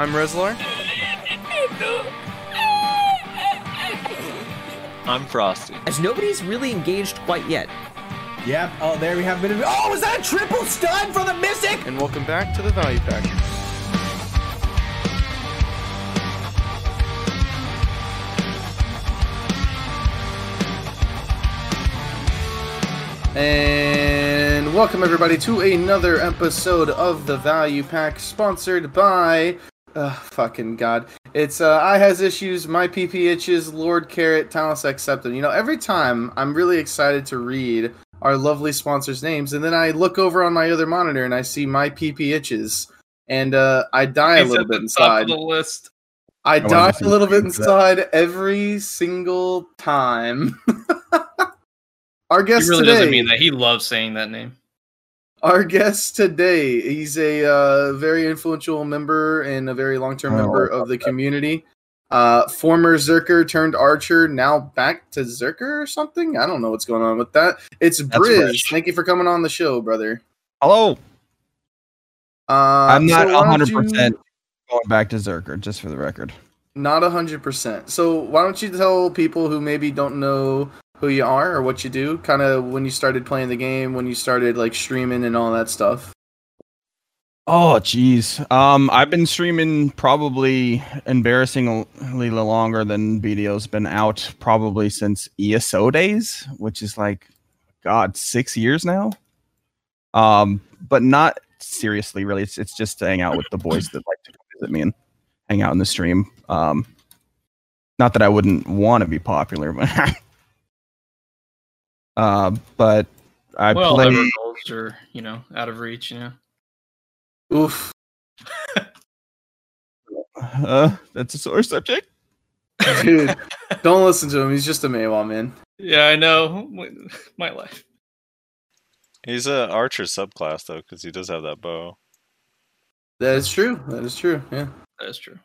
I'm Rezlar. I'm Frosty. As nobody's really engaged quite yet. Yep. Oh, there we have a bit of. Oh, was that a triple stun for the Mystic? And welcome back to the Value Pack. And welcome everybody to another episode of the Value Pack, sponsored by, uh, fucking god, it's uh, I has issues, my PP itches, Lord Carrot, Talus Accepted. You know, every time I'm really excited to read our lovely sponsors' names, and then I look over on my other monitor and I see my PP itches, and uh, I die a little at bit the top inside. of the list. I wanted die a little bit names that- inside every single time. Our He guest really today. doesn't mean that. He loves saying that name. Our guest today, he's a uh, very influential member and a very long-term Oh, member of the community. Uh, former Zerker turned Archer, now back to Zerker or something. I don't know what's going on with that. It's Brizz. Thank you for coming on the show, brother. Hello. Uh, I'm not so why don't hundred you- percent going back to Zerker, just for the record. Not hundred percent. So why don't you tell people who maybe don't know who you are or what you do, kind of when you started playing the game, when you started like streaming and all that stuff. Oh, jeez. Um, I've been streaming probably embarrassingly longer than BDO's been out, probably since ESO days, which is like, God, six years now. Um, but not seriously, really. It's it's just to hang out with the boys that like to come visit me and hang out in the stream. Um, not that I wouldn't want to be popular, but uh, but I well, play. ever goals are you know out of reach. You know. Oof. Uh, that's a sore subject. Dude, don't listen to him. He's just a Maehwa man. Yeah, I know. My life. He's a archer subclass though, because he does have that bow. That is true. That is true. Yeah. That is true.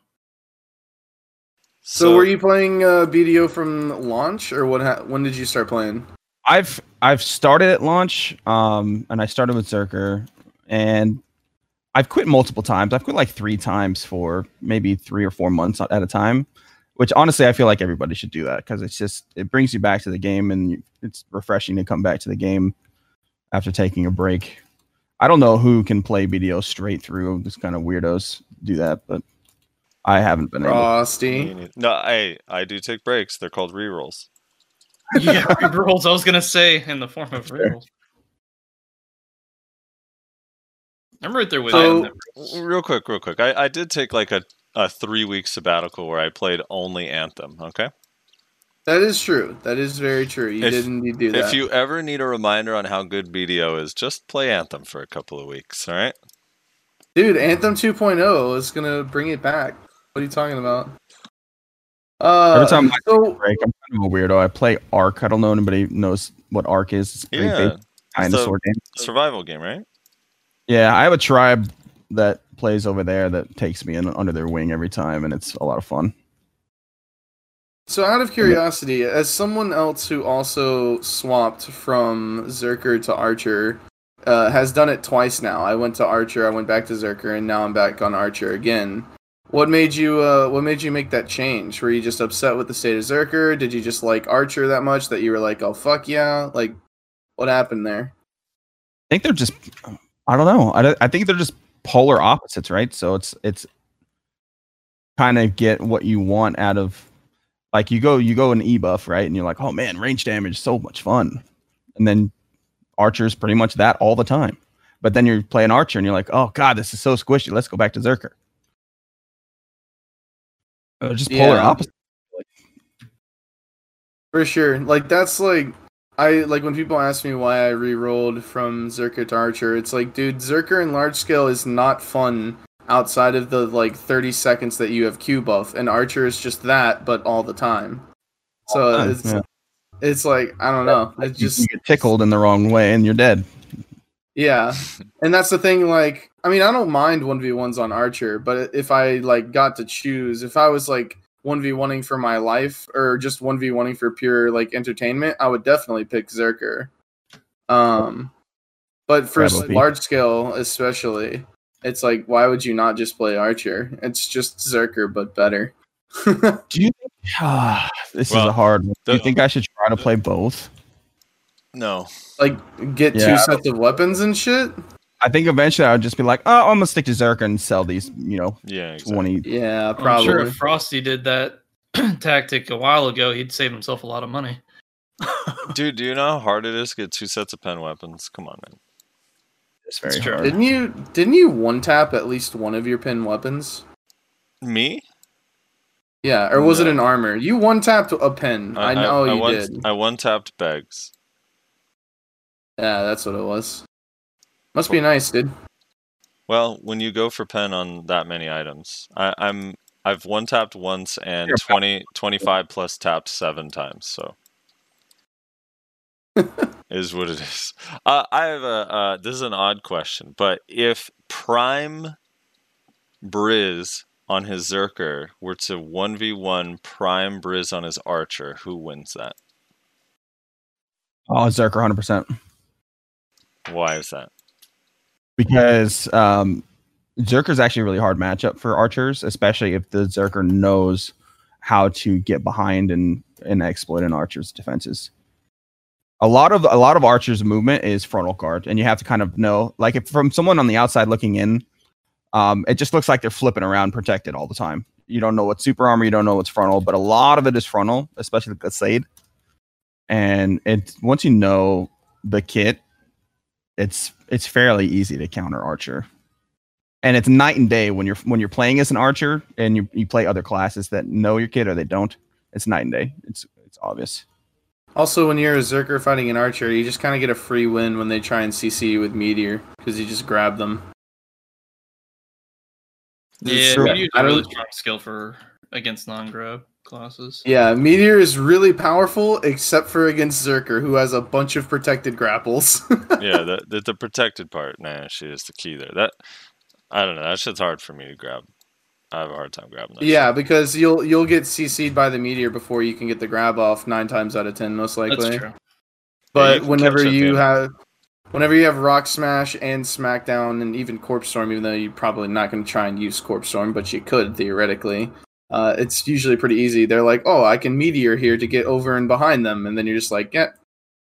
So, were you playing uh, BDO from launch, or what? Ha- when did you start playing? I've I've started at launch, um, and I started with Zerker, and I've quit multiple times. I've quit like three times for maybe three or four months at a time. Which honestly, I feel like everybody should do that because it's just it brings you back to the game, and it's refreshing to come back to the game after taking a break. I don't know who can play BDO straight through. This kind of weirdos do that, but I haven't been able. Frosty. No, I I do take breaks. They're called rerolls. Yeah, rerolls. I was gonna say in the form of rerolls. I'm right there with So- you. on. Real quick, real quick. I, I did take like a, a three week sabbatical where I played only Anthem. Okay. That is true. That is very true. You If- did indeed do that. If you ever need a reminder on how good BDO is, just play Anthem for a couple of weeks. All right. Dude, Anthem 2.0 is gonna bring it back. What are you talking about? Uh, Every time I take a so break, I'm kind of a weirdo. I play Ark. I don't know anybody knows what Ark is. It's a pretty Yeah. big dinosaur game. Survival game, right? Yeah, I have a tribe that plays over there that takes me in under their wing every time, and it's a lot of fun. So, out of curiosity, as someone else who also swapped from Zerker to Archer, uh, has done it twice now. I went to Archer, I went back to Zerker, and now I'm back on Archer again. What made you? Uh, what made you make that change? Were you just upset with the state of Zerker? Did you just like Archer that much that you were like, "Oh fuck yeah"? Like, what happened there? I think they're just, I don't know. I, I think they're just polar opposites, right? So it's it's kind of get what you want out of, like you go you go an e buff, right? And you're like, oh man, range damage, so much fun, and then Archer's pretty much that all the time. But then you're playing Archer, and you're like, oh god, this is so squishy. Let's go back to Zerker. They're just polar Yeah. opposites. For sure. Like that's like I like when people ask me why I re-rolled from Zerker to Archer, it's like, dude, Zerker in large scale is not fun outside of the like 30 seconds that you have Q buff, and Archer is just that, but all the time. So time, it's yeah. it's like I don't know. It You- just you get tickled in the wrong way, and you're dead. yeah, and that's the thing. Like, I mean, I don't mind one v ones on Archer, but if I like got to choose, if I was like one v oneing for my life or just one v oneing for pure like entertainment, I would definitely pick Zerker. Um, but for s- Probably. large scale, especially, It's like, why would you not just play Archer? It's just Zerker, but better. Do you think ah, this is a hard one. Do you think I should try to play both? No. like, get Yeah. two sets of weapons and shit? I think eventually I would just be like, oh, I'm gonna stick to Zerker and sell these, you know, Yeah. Exactly. 20. Yeah, I'm probably. sure if Frosty did that tactic a while ago, he'd save himself a lot of money. Dude, do you know how hard it is to get two sets of pen weapons? Come on, man. It's very It's true. hard. Didn't you didn't you one tap at least one of your pin weapons? Me? Yeah, or was it an armor? You one tapped a pin. I, know you one, did. I one tapped bags. Yeah, that's what it was. Must be nice, dude. Well, when you go for pen on that many items, I, I'm I've one tapped once and You're 20, 25 plus tapped seven times. So is what it is. Uh, I have a uh, this is an odd question, but if Prime Brizz on his Zerker were to one v one Prime Brizz on his Archer, who wins that? Oh, Zerker 100%. Why is that? Because um, Zerker's actually a really hard matchup for archers, especially if the Zerker knows how to get behind and, and exploit an archer's defenses. A lot of a lot of archers' movement is frontal guard, and you have to kind of know, like, if from someone on the outside looking in, um, it just looks like they're flipping around protected all the time. You don't know what's super armor, you don't know what's frontal, but a lot of it is frontal, especially the Glade. And it once you know the kit, it's it's fairly easy to counter archer and it's night and day when you're when you're playing as an archer and you, you play other classes that know your kid or they don't it's night and day it's it's obvious Also, when you're a Zerker fighting an archer, you just kind of get a free win when they try and CC you with Meteor because you just grab them. Yeah, true. Meteor's I a really don't- strong skill for against non-grab classes. Yeah, Meteor is really powerful, except for against Zerker, who has a bunch of protected grapples. yeah, the, the the protected part, nah, she is the key there. That I don't know. That shit's hard for me to grab. I have a hard time grabbing that. yeah, shit. because you'll you'll get CC'd by the Meteor before you can get the grab off nine times out of ten, most likely. That's true. But you whenever you in. have whenever you have Rock Smash and Smackdown and even Corpse Storm, even though you're probably not going to try and use Corpse Storm, but you could theoretically. Uh, it's usually pretty easy. They're like, "Oh, I can Meteor here to get over and behind them," and then you're just like, "Yeah,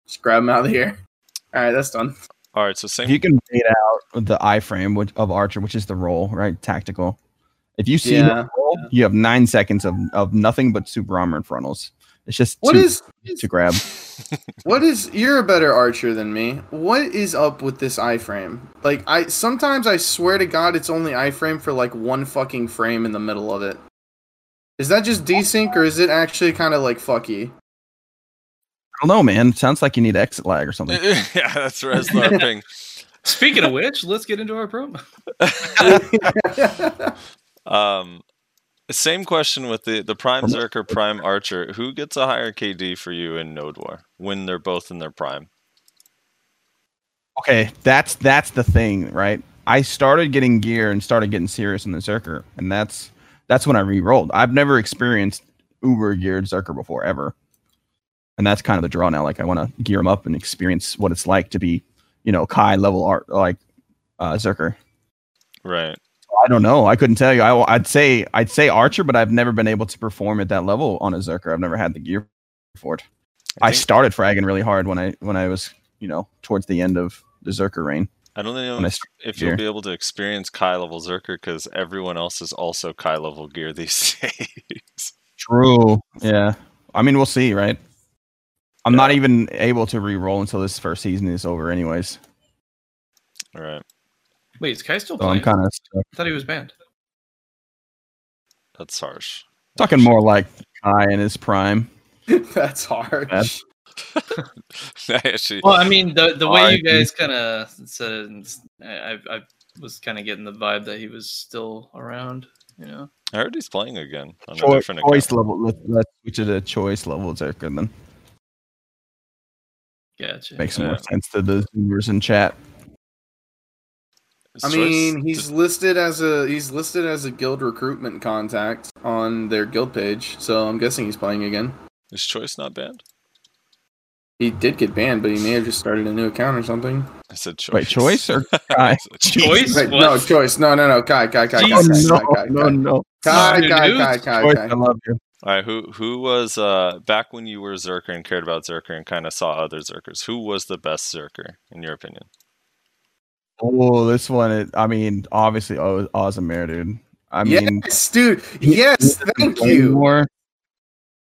just grab them out of here." All right, that's done. All right, so same. if you can bait out the iframe which, of archer which is the roll right tactical if you see Yeah, the roll you have nine seconds of, of nothing but super armor and frontals it's just What too is to grab what is? You're a better archer than me. What is up with this iframe? Like, I sometimes I swear to God, it's only iframe for like one fucking frame in the middle of it. Is that just desync or is it actually kind of like fucky? i don't know man it sounds like you need exit lag or something yeah, that's Rezlar ping. Speaking of which, let's get into our promo. Um, same question with the the Prime Zerker, Prime Archer. Who gets a higher KD for you in Node War when they're both in their prime? okay that's that's the thing right i started getting gear and started getting serious in the zerker and that's that's when i re-rolled. I've never experienced uber geared zerker before ever. And that's kind of the draw now like i want to gear them up and experience what it's like to be you know kai level art like uh zerker. Right. i don't know. I couldn't tell you. I, i'd say i'd say archer but i've never been able to perform at that level on a zerker. I've never had the gear for it. I, think- started fragging really hard when i when i was you know towards the end of the zerker reign I don't know if, if you'll be able to experience Kai level Zerker because everyone else is also Kai level gear these days. True. Yeah. I mean, we'll see, right? I'm not even able to re-roll until this first season is over, anyways. All right, Wait, is Kai still So I'm kind of I thought he was banned. that's harsh. talking more like Kai in his prime. That's harsh. Bad. Actually, Well, I mean, the the way you guys kind of said it, and s- I, I I was kind of getting the vibe that he was still around. You know, I heard he's playing again on a Choi- different choice account. level. Let, let's switch it to choice level Zerker then. gotcha. Makes some more sense to the viewers in chat. His I mean, he's just- listed as a he's listed as a guild recruitment contact on their guild page, so I'm guessing he's playing again. is choice not banned? He did get banned, but he may have just started a new account or something. I said choice. Wait, choice or Kai? Choice? Wait, no, choice. No, no, no. Kai, Kai, Kai, Kai, Jesus. Kai, Kai, Kai, no, Kai. no. Kai, Dude, Kai, dude. Kai, Kai, Choice, I love you. All right, who who was uh back when you were Zerker and cared about Zerker and kind of saw other Zerkers? Who was the best Zerker in your opinion? Oh, this one. It, I mean, obviously, oh, Ozamir, dude. I mean, Yes, dude. Yes, thank you. more.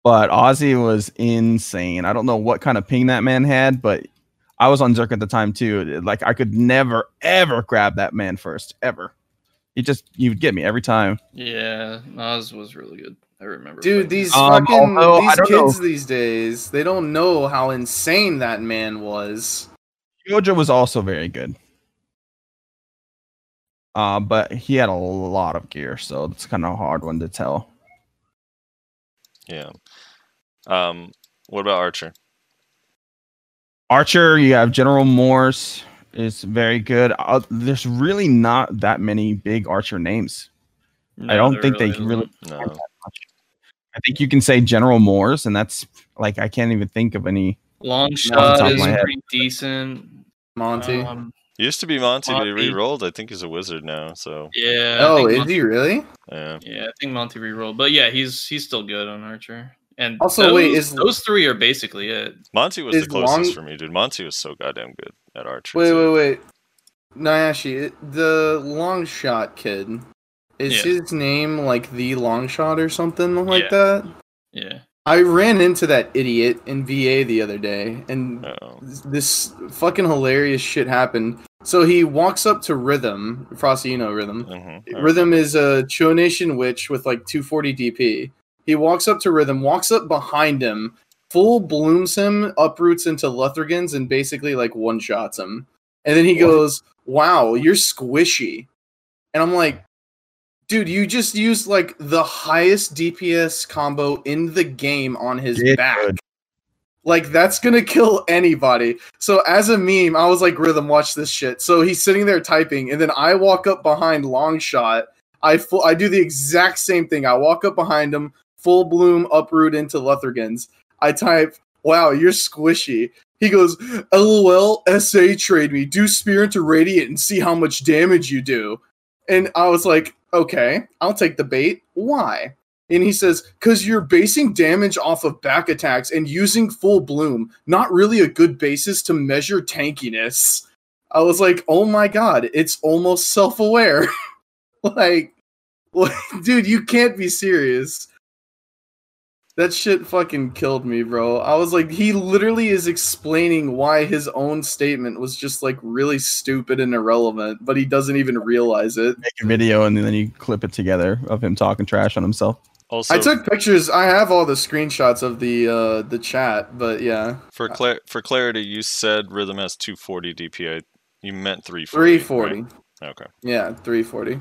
But Ozzy was insane. I don't know what kind of ping that man had, but I was on Zerk at the time too. Like I could never ever grab that man first, ever. He just you'd get me every time. Yeah, Nas was really good. I remember. Dude, these Um, fucking although, these kids know. these days, they don't know how insane that man was. Jojo was also very good. Uh, but he had a lot of gear, so it's kind of a hard one to tell. Yeah. Um, what about Archer? Archer, you have General Morse is very good. Uh, there's really not that many big Archer names. it. I don't there think they isn't. really No. I think you can say General Moores, and that's like I can't even think of any. Long the shot top of is my head. pretty decent. Monty. Um, Used to be Monty, but he Monty. re-rolled. I think he's a wizard now. So yeah. I oh, is Monty- he really? yeah. Yeah, I think Monty re-rolled, but yeah, he's he's still good on Archer. And Also, those, wait, is- those three are basically it. Monty was the closest Long- for me, dude. Monty was so goddamn good at Archer. Wait, too. wait, wait. Nayashe, it- the long shot kid. Is Yeah. his name like the long shot or something like Yeah. that? Yeah. I ran into that idiot in VA the other day, and Uh-oh. this fucking hilarious shit happened. So he walks up to Rhythm, Frosty, you know Rhythm. Mhm. Rhythm is a Cho Nation witch with like 240 DP. He walks up to Rhythm, walks up behind him, full blooms him, uproots into Luthergans, and basically like one shots him. And then he goes, Wow, you're squishy. And I'm like, Dude, you just used like the highest DPS combo in the game on his Did back. good. Like that's gonna kill anybody. So as a meme, I was like, "Rhythm, watch this shit." So he's sitting there typing, and then I walk up behind Longshot. I full, I do the exact same thing. I walk up behind him, full bloom, uproot into Luthergans. I type, "Wow, you're squishy." He goes, "LOL, SA trade me. Do spear into radiant and see how much damage you do." And I was like, "Okay, I'll take the bait. Why?" And he says, because you're basing damage off of back attacks and using full bloom, not really a good basis to measure tankiness. I was like, oh my god, it's almost self aware. like, like, dude, you can't be serious. That shit fucking killed me, bro. I was like, he literally is explaining why his own statement was just like really stupid and irrelevant, but he doesn't even realize it. Make a video and then you clip it together of him talking trash on himself. Also, I took pictures. I have all the screenshots of the uh the chat, but yeah, for clar- for clarity, you said Rhythm has 240 DPI. You meant 340. three forty. right? Okay. Yeah, three forty.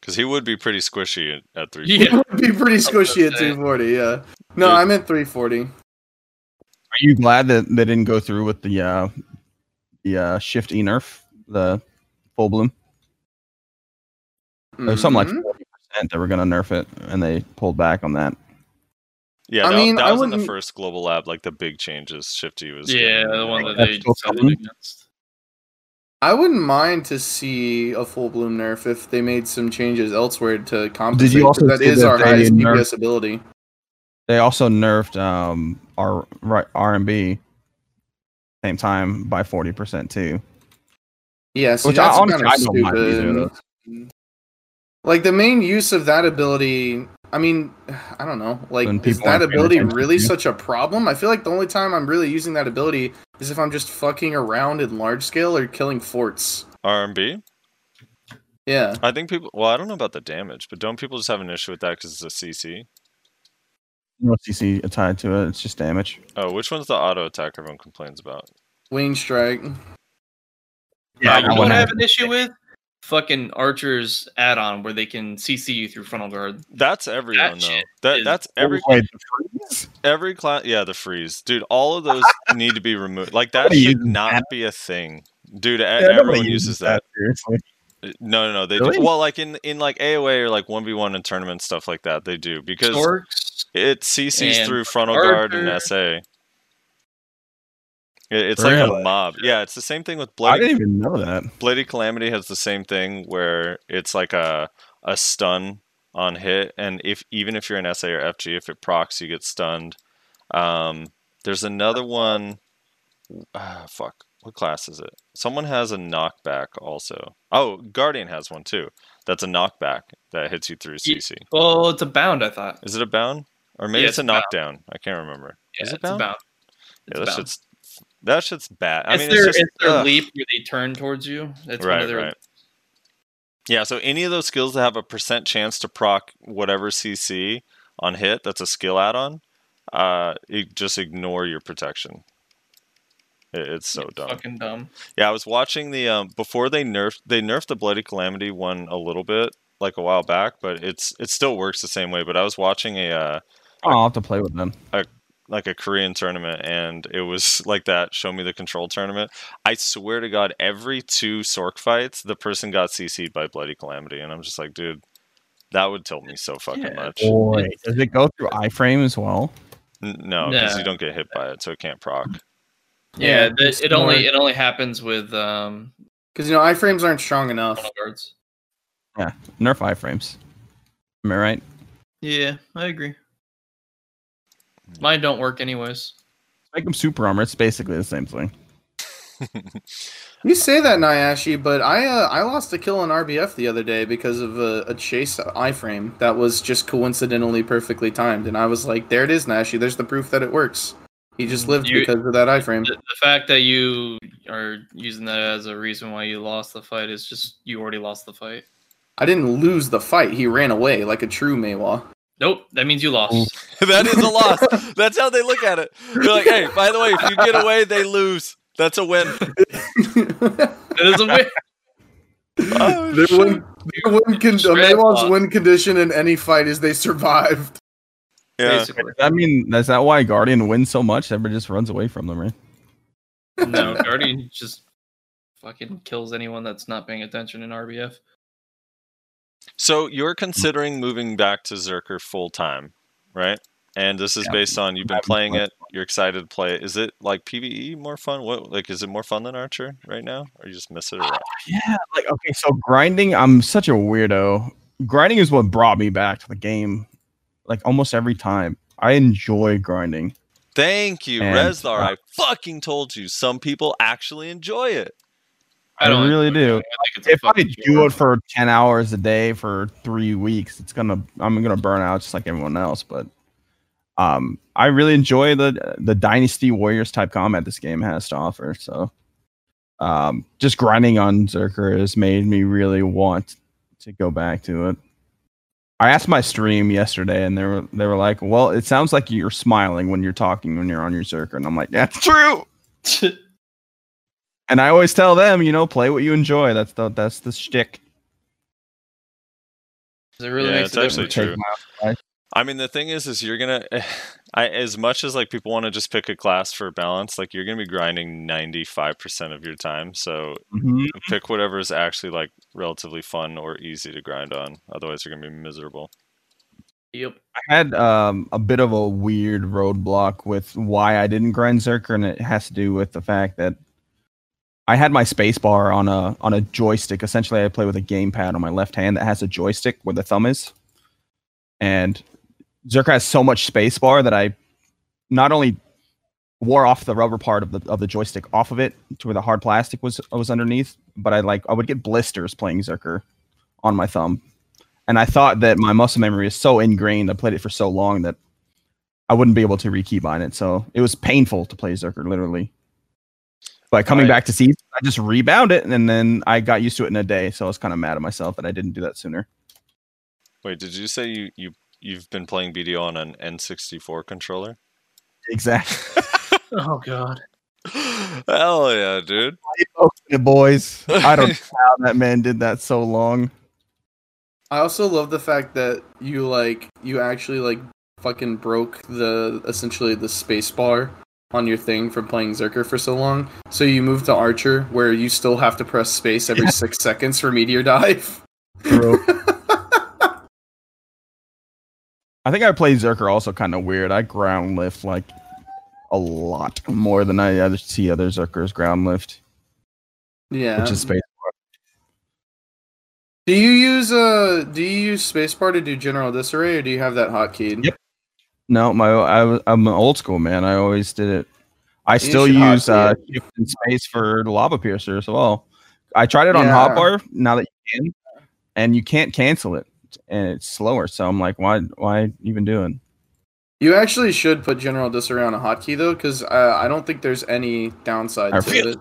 Because he would be pretty squishy at, at 340. It Yeah. would be pretty squishy at two forty. Yeah. No, Dude. I meant three forty. Are you glad that they didn't go through with the uh the uh shift e nerf, the full bloom? There's something like Mhm. forty percent that were gonna nerf it, and they pulled back on that. Yeah, I that, mean, that I was in the first global lab, like the big changes. Shifty was. Yeah, getting- the one that That's they still decided against. I wouldn't mind to see a full bloom nerf if they made some changes elsewhere to compensate. 'cause also that see is that our highest DPS ability. They also nerfed um our right R and B same time by forty percent too. Yeah, see, Which I that's honestly kind I of don't mind either stupid. Like the main use of that ability, I mean, I don't know. Like, When is people that ability really such a problem? I feel like the only time I'm really using that ability is if I'm just fucking around in large scale or killing forts. RMB. Yeah. I think people. Well, I don't know about the damage, but don't people just have an issue with that because it's a CC? No CC tied to it. It's just damage. Oh, which one's the auto attack everyone complains about? Wing strike. Yeah, I you know wanna what I have have an issue with? Fucking Archer's add-on where they can CC you through frontal guard. That's everyone though. shit That is- that's every Wait, the freeze? every class. Yeah, the freeze, dude. All of those need to be removed. Like that should not that. be a thing, dude. Yeah, everyone uses that. seriously. No, no, no. They Really? do. Well, like in in like AOA or like one v one in tournament stuff like that, they do because Storks. it CCs and through frontal guard and SA. It- It's like a mob. Yeah, it's the same thing with Blade. I didn't even know that. Bloody Calamity has the same thing where it's like a a stun on hit, and if even if you're an SA or FG, if it procs, you get stunned. Um, there's another one. Ah, fuck, what class is it? Someone has a knockback also. Oh, Guardian has one too. That's a knockback that hits you through CC. Well, it's a bound. I thought. Is it a bound? Or maybe Yeah, it's, it's a a bound. knockdown. I can't remember. Yeah, is it bound? bound. Yeah, that shit's that shit's bad. I it's mean, their, it's just their ugh. leap where they turn towards you. It's one right, of their right. Yeah, so any of those skills that have a percent chance to proc whatever CC on hit, that's a skill add-on. Uh, just ignore your protection. It, it's so dumb. fucking dumb. Yeah, I was watching the um before they nerfed they nerfed the Bloody Calamity one a little bit like a while back, but it's it still works the same way. But I was watching a uh, Oh, I'll have to play with them. like a Korean tournament, and it was like that. Show me the control tournament. I swear to God, every two Sorc fights, the person got CC'd by Bloody Calamity, and I'm just like, dude, that would tilt me so fucking Yeah. much. Boy, does it go through iframe as well? N- No, because Nah. you don't get hit by it, so it can't proc. Yeah, Yeah, the- it's it only more- it only happens with um Because you know iframes aren't strong enough. chrono guards. Nerf iframes. Am I right? Yeah, I agree. Mine don't work anyways. Make them super armor. It's basically the same thing. You say that, Nayashe, but I uh, I lost a kill on RBF the other day because of a, a chase iframe that was just coincidentally perfectly timed, and I was like, "There it is, Nashi. There's the proof that it works." He just lived You- because of that iframe. The, the fact that you are using that as a reason why you lost the fight is just you already lost the fight. I didn't lose the fight. He ran away like a true Maehwa. Nope, that means you lost. that is a loss. That's how they look at it. They're like, hey, by the way, if you get away, they lose. That's a win. It is a win. Oh, Their win, their win con- a Maehwa's win condition in any fight is they survived. Yeah. Basically. I mean, is that why Guardian wins so much? Everybody just runs away from them, right? No, Guardian just fucking kills anyone that's not paying attention in RBF. So you're considering moving back to Zerker full time, right? And this is Yeah. based on you've been playing it. You're excited to play it. Is it like PVE more fun? What like is it more fun than Archer right now, or you just miss it? Or what? Yeah, like okay, so grinding, I'm such a weirdo. Grinding is what brought me back to the game, like almost every time. I enjoy grinding. Thank you, And, Rezlar. uh, I fucking told you. Some people actually enjoy it. I, really do. it. I think it's a If I fucking do it for ten hours a day for three weeks, it's gonna I'm gonna burn out just like everyone else. But um, I really enjoy the the Dynasty Warriors type combat this game has to offer. So um, just grinding on Zerker has made me really want to go back to it. I asked my stream yesterday, and they were they were like, "Well, it sounds like you're smiling when you're talking when you're on your Zerker," and I'm like, "That's true." And I always tell them, you know, play what you enjoy. That's the that's the shtick. it really Yeah, makes it's a actually difference. true. I mean, the thing is, is you're gonna, I as much as like people want to just pick a class for balance, like you're gonna be grinding ninety five percent of your time. So Mhm. pick whatever is actually like relatively fun or easy to grind on. Otherwise, you're gonna be miserable. Yep. I had um, a bit of a weird roadblock with why I didn't grind Zerker, and it has to do with the fact that I had my spacebar on a on a joystick. Essentially, I play with a gamepad on my left hand that has a joystick where the thumb is, and Zerker has so much space bar that I not only wore off the rubber part of the of the joystick off of it to where the hard plastic was was underneath, but I like I would get blisters playing Zerker on my thumb and I thought that my muscle memory is so ingrained. I played it for so long that I wouldn't be able to rekeybind it. So it was painful to play Zerker, literally. But coming Right. back to season, I just rebound it, and then I got used to it in a day. So I was kind of mad at myself that I didn't do that sooner. Wait, did you say you you you've been playing BDO on an N64 controller? Exactly. Oh god. Hell yeah, dude! boys. I don't know how that man did that so long. I also love the fact that you like you actually like fucking broke the essentially the space bar on your thing from playing Zerker for so long. So you moved to Archer where you still have to press space every six seconds for meteor dive. True. I think I played Zerker also kind of weird. I ground lift like a lot more than I other see other Zerkers ground lift, Yeah. which is space. do you use uh do you use spacebar to do general disarray or do you have that hotkey? Yep. No, my I, I'm an old school man. I always did it. I still use uh, shift and space for the lava piercer as well. I tried it on Yeah. hotbar now that you can, and you can't cancel it, and it's slower. So I'm like, why why even doing? You actually should put general disarray on a hotkey though, because uh, I don't think there's any downside I to feel- it.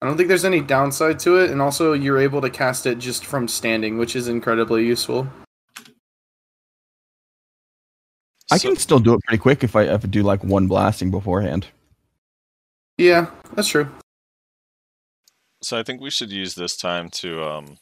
I don't think there's any downside to it, and also you're able to cast it just from standing, which is incredibly useful. I So- can still do it pretty quick if I if I do like one blasting beforehand. Yeah, that's true. So I think we should use this time to um,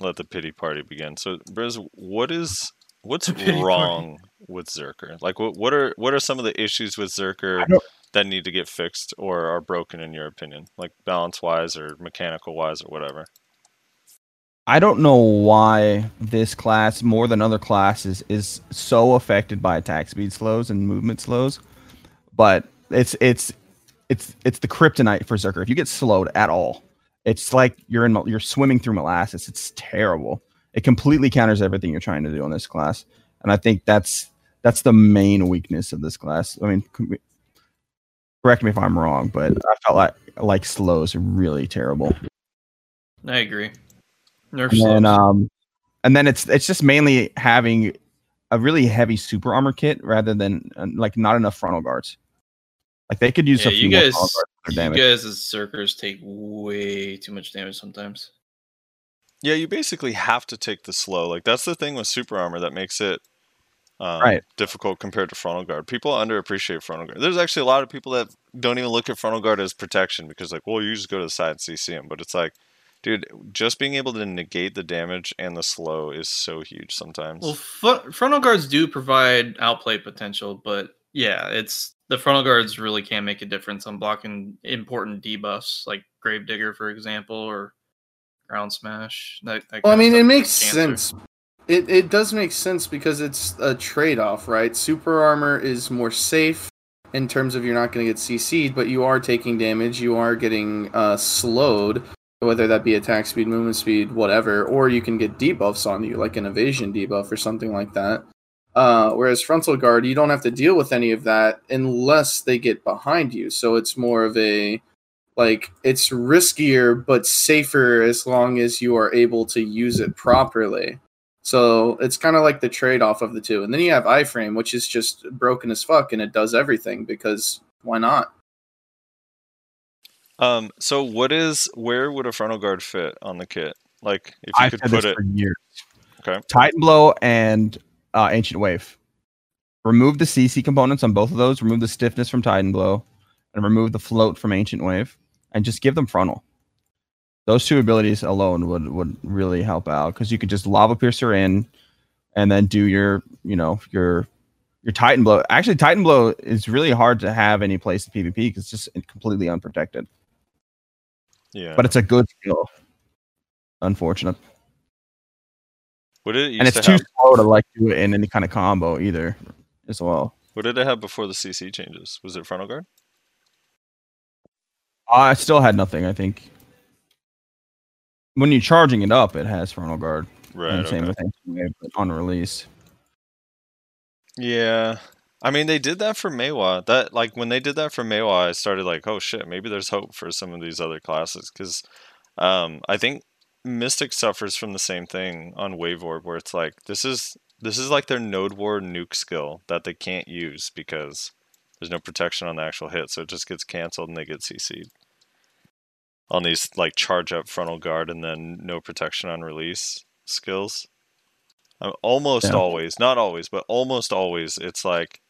let the pity party begin. So, Brizz, what is what's pity party. wrong with Zerker? Like, what what are what are some of the issues with Zerker that need to get fixed or are broken in your opinion, like balance wise or mechanical wise or whatever? I don't know why this class, more than other classes, is so affected by attack speed slows and movement slows. But it's it's it's it's the kryptonite for Zerker. If you get slowed at all, it's like you're in you're swimming through molasses. It's terrible. It completely counters everything you're trying to do in this class, and I think that's that's the main weakness of this class. I mean, correct me if I'm wrong, but I felt like like slows are really terrible. I agree. Nerf and then um and then it's it's just mainly having a really heavy super armor kit rather than uh, like not enough frontal guards like they could use yeah, a few you guys, frontal guards you guys as Zerkers take way too much damage sometimes. Yeah, you basically have to take the slow. Like that's the thing with super armor that makes it um, Right. difficult compared to frontal guard. People underappreciate frontal guard. There's actually a lot of people that don't even look at frontal guard as protection because like, well, you just go to the side and CC him. But it's like, dude, just being able to negate the damage and the slow is so huge sometimes. Well, fr- frontal guards do provide outplay potential, but yeah, it's the frontal guards really can make a difference on blocking important debuffs like Gravedigger, for example, or Ground Smash. That, that Well, I mean, it makes cancer. sense. It it does make sense because it's a trade off, right? Super armor is more safe in terms of you're not going to get CC'd, but you are taking damage. You are getting uh, slowed, whether that be attack speed, movement speed, whatever, or you can get debuffs on you, like an evasion debuff or something like that. Uh, whereas frontal guard, you don't have to deal with any of that unless they get behind you. So it's more of a like it's riskier but safer as long as you are able to use it properly. So it's kind of like the trade off of the two. And then you have iframe, which is just broken as fuck and it does everything because why not? Um, so what is where would a frontal guard fit on the kit? Like if you i've could put it for years Okay. titan blow and uh, ancient wave. Remove the cc components on both of those remove the stiffness from titan blow and remove the float from ancient wave and just give them frontal. Those two abilities alone would would really help out because you could just lava piercer in and then do your you know your your titan blow. Actually titan blow is really hard to have any place in pvp because it's just completely unprotected. Yeah. but it's a good skill. Unfortunate what did it and it's to too have? slow to like do it in any kind of combo either as well What did it have before the CC changes? Was it frontal guard? i still had nothing i think when you're charging it up it has frontal guard Right. and same okay. with Ancient Wave, but on release Yeah. I mean, they did that for Maehwa. That like when they did that for Maehwa, I started like, oh shit, maybe there's hope for some of these other classes because um, I think Mystic suffers from the same thing on Wave Orb, where it's like this is this is like their Node War nuke skill that they can't use because there's no protection on the actual hit, so it just gets canceled and they get CC'd on these like charge up frontal guard and then no protection on release skills. Um, almost Yeah. always, not always, but almost always, it's like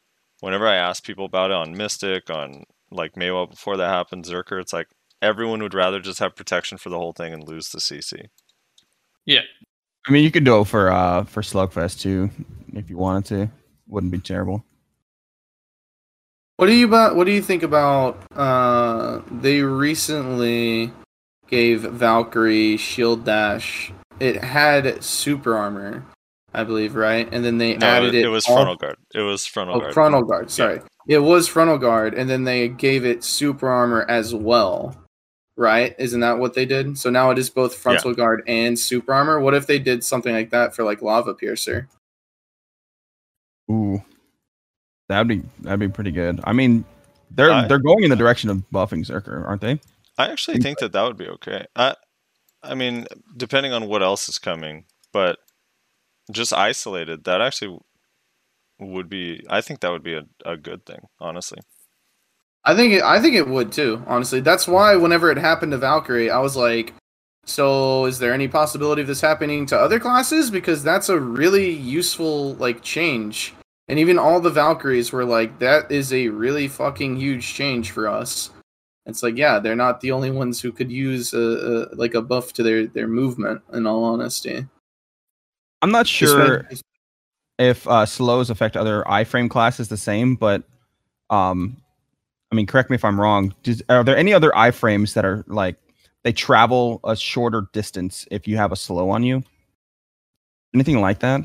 whenever I ask people about it on Mystic, on like Maehwa before that happened, Zerker, it's like everyone would rather just have protection for the whole thing and lose the CC. Yeah, i mean you could go for uh for slugfest too if you wanted to wouldn't be terrible What do you about? What do you think about? Uh, they recently gave Valkyrie shield dash. It had super armor. I believe, right? And then they No, added it, it. it was all- frontal guard. It was frontal Oh, guard. frontal guard. Sorry, it was frontal guard, and then they gave it super armor as well, right? Isn't that what they did? So now it is both frontal guard and super armor. What if they did something like that for like lava piercer? Ooh, that'd be that'd be pretty good. I mean, they're I- they're going in the direction of buffing Zerker, aren't they? I actually think that that would be okay. I, I mean, depending on what else is coming, but just isolated, that actually would be. I think that would be a, a good thing, honestly. I think it, I think it would too. Honestly, that's why whenever it happened to Valkyrie, I was like, "So, is there any possibility of this happening to other classes? Because that's a really useful like change." And even all the Valkyries were like, "That is a really fucking huge change for us." It's like, yeah, they're not the only ones who could use a, a like a buff to their their movement. In all honesty, I'm not sure if uh, slows affect other iframe classes the same, but um, I mean, correct me if I'm wrong. Does, are there any other iframes that are like they travel a shorter distance if you have a slow on you? Anything like that?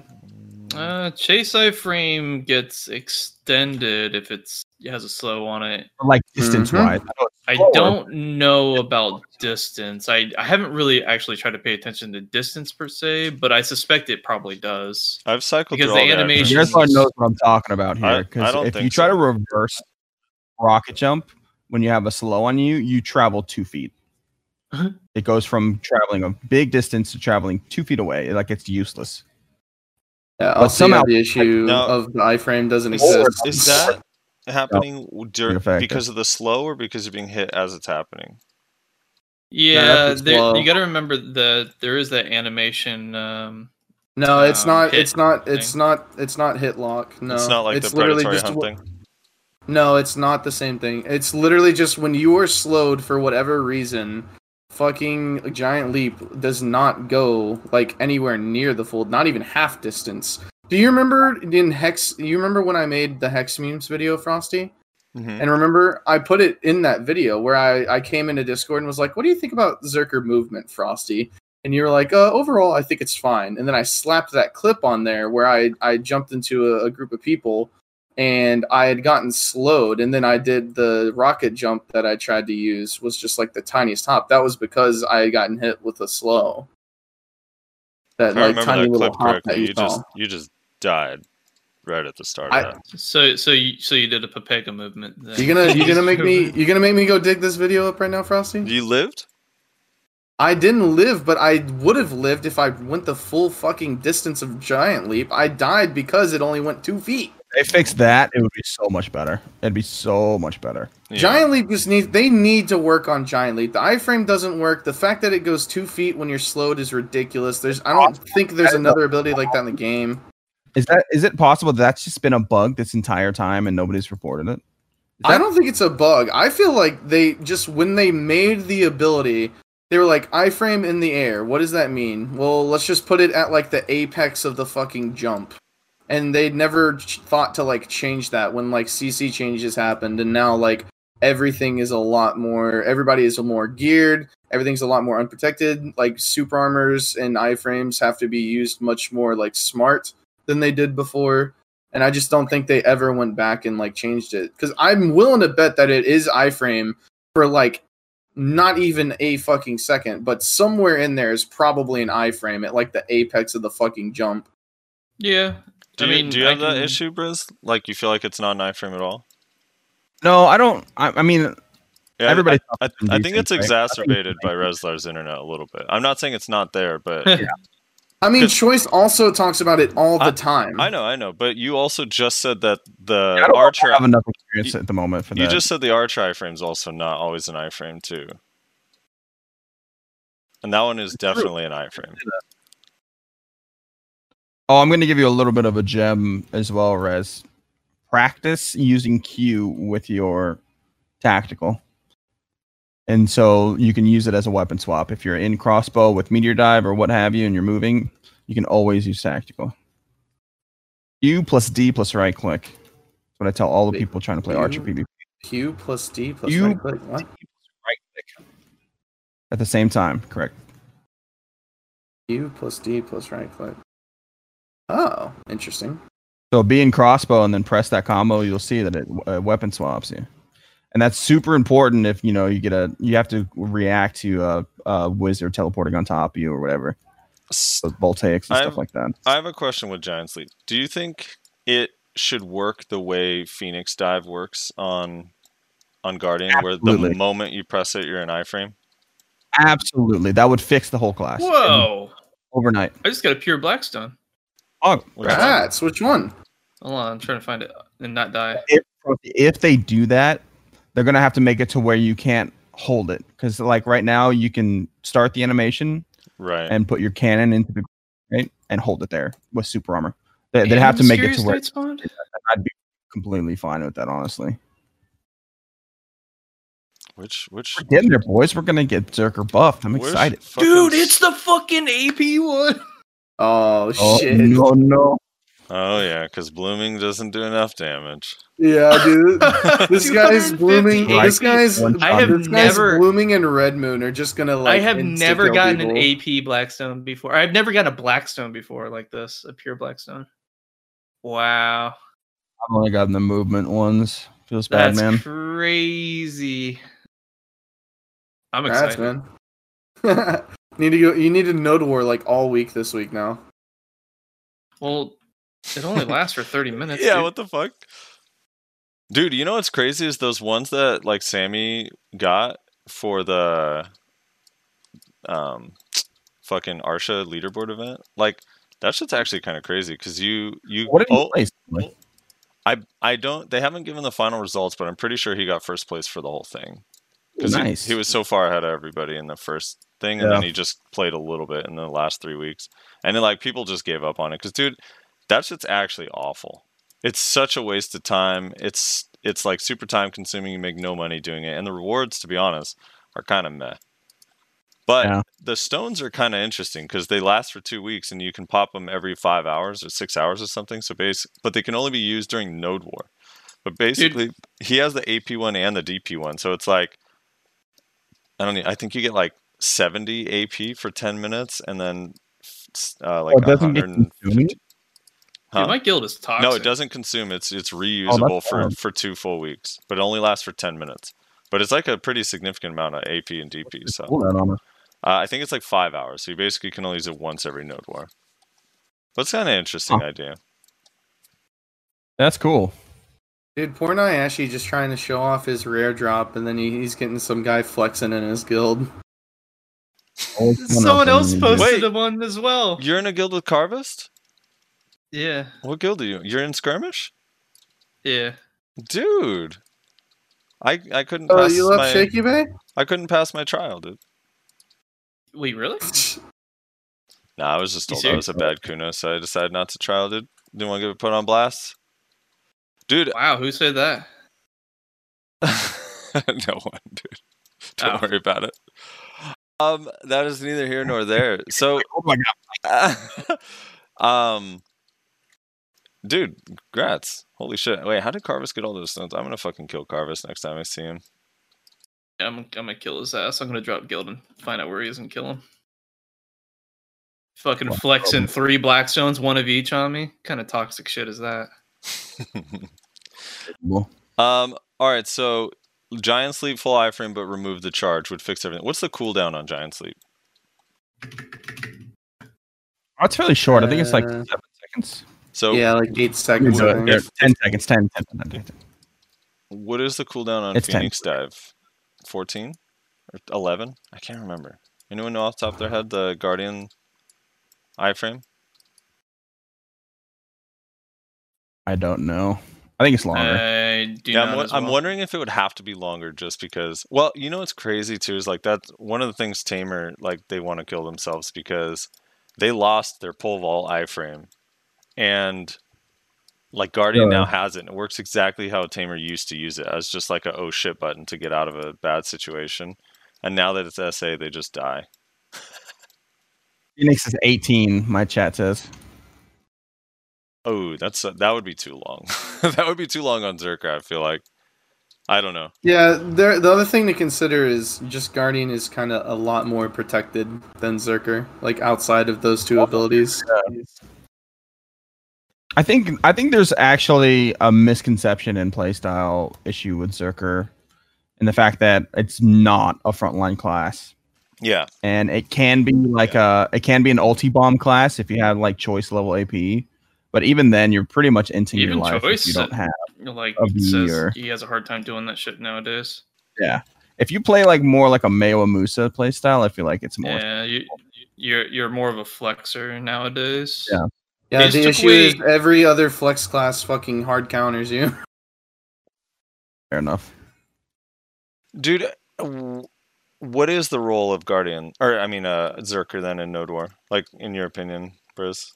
Uh, chase iframe gets extended if it's it has a slow on it. Like distance wise? I don't know about distance. I, I haven't really actually tried to pay attention to distance per se, but I suspect it probably does. I've cycled Because through the the animation- animations. Here's knows what I'm talking about I- I here. Because if you think try so. to reverse rocket jump when you have a slow on you, you travel two feet. Uh-huh. it goes from traveling a big distance to traveling two feet away. It, Like it's useless. yeah, but I'll see somehow- the issue No. of the iframe doesn't Is, exist. is that happening dur- affect it. because of the slow or because you're being hit as it's happening? Yeah, that's there, you got to remember that there is that animation. Um, No, it's um, not. It's not. It's not. It's not hit lock. No, it's not like it's the literally predatory just hunt wh- thing. No, it's not the same thing. It's literally just when you are slowed for whatever reason, fucking giant leap does not go like anywhere near the full, not even half distance. Do you remember in Hex? You remember when I made the Hex memes video, Frosty? Mhm. And remember, I put it in that video where I, I came into Discord and was like, "What do you think about Zerker movement, Frosty?" And you were like, uh, "Overall, I think it's fine." And then I slapped that clip on there where I I jumped into a, a group of people and I had gotten slowed, and then I did the rocket jump that I tried to use was just like the tiniest hop. That was because I had gotten hit with a slow. That like tiny that little clip hop that you, you just you just died right at the start I- of so so you so you did a Pepega movement. Then. You gonna you gonna make me you gonna make me go dig this video up right now, Frosty? You lived? I didn't live, but I would have lived if I went the full fucking distance of Giant Leap. I died because it only went two feet. They fix that, it would be so much better. It'd be so much better. Yeah. Giant Leap just needs they need to work on Giant Leap. The iframe doesn't work. The fact that it goes two feet when you're slowed is ridiculous. There's I don't think there's another ability like that in the game. Is that is it possible that that's just been a bug this entire time and nobody's reported it? Is I don't think it's a bug. I feel like they just when they made the ability, they were like iframe in the air. What does that mean? Well, let's just put it at like the apex of the fucking jump. And they never ch- thought to like change that when like CC changes happened and now like everything is a lot more everybody is more geared, everything's a lot more unprotected. Like super armors and iframes have to be used much more like smart than they did before and I just don't think they ever went back and like changed it because I'm willing to bet that it is iframe for like not even a fucking second, but somewhere in there is probably an iframe at like the apex of the fucking jump. Yeah. Do I you, mean, do you I have that issue, Brizz? Like you feel like it's not an iframe at all? No, I don't. I, I mean, Yeah, everybody. I, thought it was I think decent, it's right? exacerbated by Rezlar's internet a little bit. I'm not saying it's not there, but I mean, Choice also talks about it all the time. I know, I know. But you also just said that the I don't Archer. have enough experience at the moment for You that. You just said the Archer iframe is also not always an iframe too, and that one is definitely an iframe. Oh, I'm going to give you a little bit of a gem as well, Rez. Practice using Q with your tactical. And so you can use it as a weapon swap. If you're in crossbow with meteor dive or what have you and you're moving, you can always use tactical. Q plus D plus right click. That's what I tell all the people trying to play Q? Archer PvP. Q plus D plus You- right click. What? Right click. At the same time, correct. Q plus D plus right click. Oh, interesting. So be in crossbow and then press that combo, you'll see that it uh, weapon swaps you, and that's super important if you know you get a you have to react to a, a wizard teleporting on top of you or whatever, S- so voltaics and I'm- stuff like that. I have a question with Giant Leap. Do you think it should work the way Phoenix Dive works on on Guardian, where the moment you press it, you're in iframe? Absolutely, that would fix the whole class Whoa! overnight. I just got a pure Blackstone. Oh, Which- Rats, which one? Hold on, I'm trying to find it and not die. if, if they do that, they're gonna have to make it to where you can't hold it because like right now you can start the animation Right. and put your cannon into the right and hold it there with super armor. They, they'd have to make it to where spawned? I'd be completely fine with that, honestly. which which We're getting there, boys. We're gonna get Zerker buffed. I'm excited. Dude, it's the fucking AP one. Oh, Oh shit. no, no! Oh yeah, because blooming doesn't do enough damage. Yeah, dude. This guy's blooming. This guy's. I have this guy's never- blooming and red moon are just gonna like. I have never gotten people. an AP Blackstone before. I've never gotten a Blackstone before like this, a pure Blackstone. Wow, I've only gotten the movement ones. Feels bad, that's man. crazy. I'm Rats, excited. man. need to go. You need to node war like all week this week now. Well, it only lasts for 30 minutes. yeah, dude. what the fuck? Dude, you know what's crazy is those ones that like Sammy got for the um fucking Arsha leaderboard event. Like that shit's actually kind of crazy because you you What did he oh place? Like, I I don't they haven't given the final results, but I'm pretty sure he got first place for the whole thing. Because Nice. he, he was so far ahead of everybody in the first thing, and Yeah. then he just played a little bit in the last three weeks, and then like people just gave up on it. Because dude, that shit's actually awful. It's such a waste of time. It's it's like super time consuming. You make no money doing it, and the rewards, to be honest, are kind of meh. But Yeah. the stones are kind of interesting because they last for two weeks, and you can pop them every five hours or six hours or something. So base, but they can only be used during Node War. But basically, he has the AP one and the DP one, so it's like I don't. Know, I think you get like seventy AP for ten minutes, and then uh, like oh, doesn't get 150? Huh? Dude, my guild is toxic. No, it doesn't consume. It's it's Oh, reusable for fine. for two full weeks, but it only lasts for ten minutes. But it's like a pretty significant amount of AP and DP. So Hold uh, I think it's like five hours. So you basically can only use it once every node war. But it's kind of interesting Huh. idea. That's cool. Dude, poor Nayashe just trying to show off his rare drop, and then he, he's getting some guy flexing in his guild. Always Someone else in- posted Wait. a one as well. You're in a guild with Carvest? Yeah, What guild are you? You're in skirmish, yeah. dude. I I couldn't Oh, pass you left my Shaky Bay? I couldn't pass my trial, dude. Wait, really? Nah, I was just told I was a bad Kuno, so I decided not to trial, dude. Didn't want to get it put on blast. Dude, Wow, who said that? no one, dude. Don't Oh. worry about it. Um, that is neither here nor there. So, Oh my god! um, dude, grats! Holy shit! Wait, how did Carvis get all those stones? I'm gonna fucking kill Carvis next time I see him. Yeah, I'm, I'm gonna kill his ass. I'm gonna drop guild and find out where he is and kill him. Fucking flexing three blackstones, one of each on me. kind of toxic shit is that? Um, all right. So, Giant Leap full iframe, but remove the charge would fix everything. What's the cooldown on Giant Leap? Oh, it's fairly short. I think it's like Uh, seven seconds. So, yeah, like eight seconds. So, I think. yeah, ten seconds. 10, 10, 10, 10, 10. what is the cooldown on It's 10. Phoenix Dive? 14 or 11? I can't remember. Anyone know off the top of their head the Guardian iframe? I don't know. I think it's longer. I do yeah, I'm, wo- as I'm wondering if it would have to be longer just because. Well, you know what's crazy too is like that's one of the things Tamer like they want to kill themselves because they lost their pole vault iframe, and like Guardian oh, now has it. And it works exactly how Tamer used to use it as just like a oh shit button to get out of a bad situation, and now that it's SA, they just die. Phoenix is 18. My chat says. Oh, that's uh, that would be too long. that would be too long on Zerker. I feel like. I don't know. Yeah, there. The other thing to consider is just Guardian is kind of a lot more protected than Zerker, like outside of those two abilities. I think I think there's actually a misconception and playstyle issue with Zerker, and the fact that it's not a frontline class, Yeah, and it can be like a it can be an ulti bomb class if you have like choice level AP, but even then you're pretty much inting your Even life if you don't have. Like Of says or- he has a hard time doing that shit nowadays. Yeah, if you play like more like a Maehwa Musa playstyle, I feel like it's more. Yeah, you you're you're more of a flexer nowadays. Yeah. Yeah, the issue is every other flex class fucking hard counters you. Fair enough. dude. What is the role of Guardian, or I mean, uh, Zerker then in Node War? Like, in your opinion, Brizz?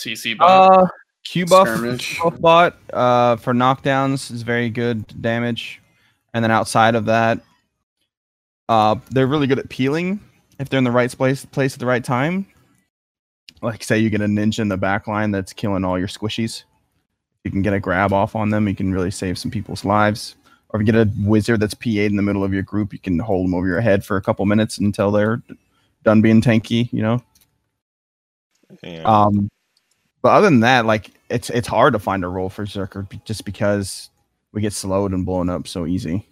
CC bot. Uh, Q buff, buff bot uh, for knockdowns is very good damage, and then outside of that, uh, they're really good at peeling if they're in the right place place at the right time. Like say you get a ninja in the back line that's killing all your squishies, you can get a grab off on them. You can really save some people's lives. Or if you get a wizard that's PA'd in the middle of your group, you can hold them over your head for a couple minutes until they're done being tanky. You know. Yeah. Um, but other than that, like it's it's hard to find a role for Zerker just because we get slowed and blown up so easy.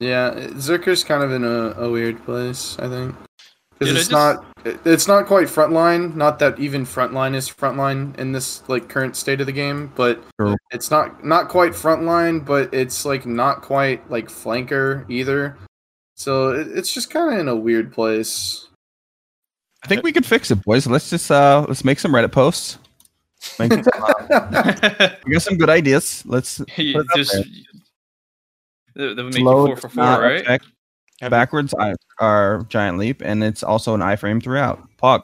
Yeah, Zerker's kind of in a, a weird place, I think. Because it's just- not it's not quite frontline. Not that even frontline is frontline in this like current state of the game, but True. it's not not quite frontline, but it's like not quite like flanker either. So it, it's just kind of in a weird place. I think we could fix it, boys. Let's just uh let's make some Reddit posts. Make, uh, we got some good ideas. Let's He put it up just there. that that would make Slow you four for four, right? affect backwards I- are giant leap, and it's also an iframe throughout. Pog.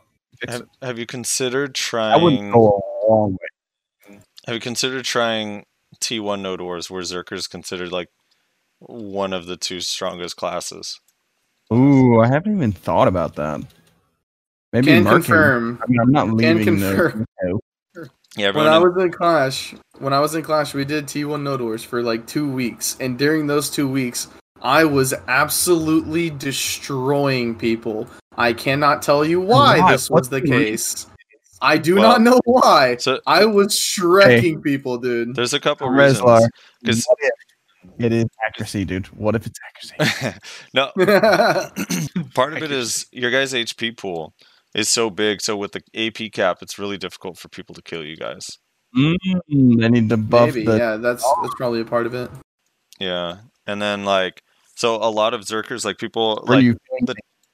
Have, have you considered trying? I would trying? go a long way. Have you considered trying T1 Node Wars, where Zerker is considered like one of the two strongest classes? Ooh, I haven't even thought about that. Maybe Can Merkin. confirm. I mean, I'm not leaving confirm. the. Yeah, When everyone. I was in Clash, when I was in Clash, we did T1 Node Wars for like two weeks, and during those two weeks, I was absolutely destroying people. I cannot tell you why, Why? this was What's the the reason? case. I do Well, not know why. so I was shrekking people, dude. there's a couple Rezlar. reasons. 'Cause- What it is accuracy, dude? What if it's accuracy? no, part of it is your guys' HP pool is so big. So with the AP cap, it's really difficult for people to kill you guys. Mm, they need to buff maybe. the. Yeah, that's that's probably a part of it. Yeah, and then like so a lot of Zerkers like people Where like you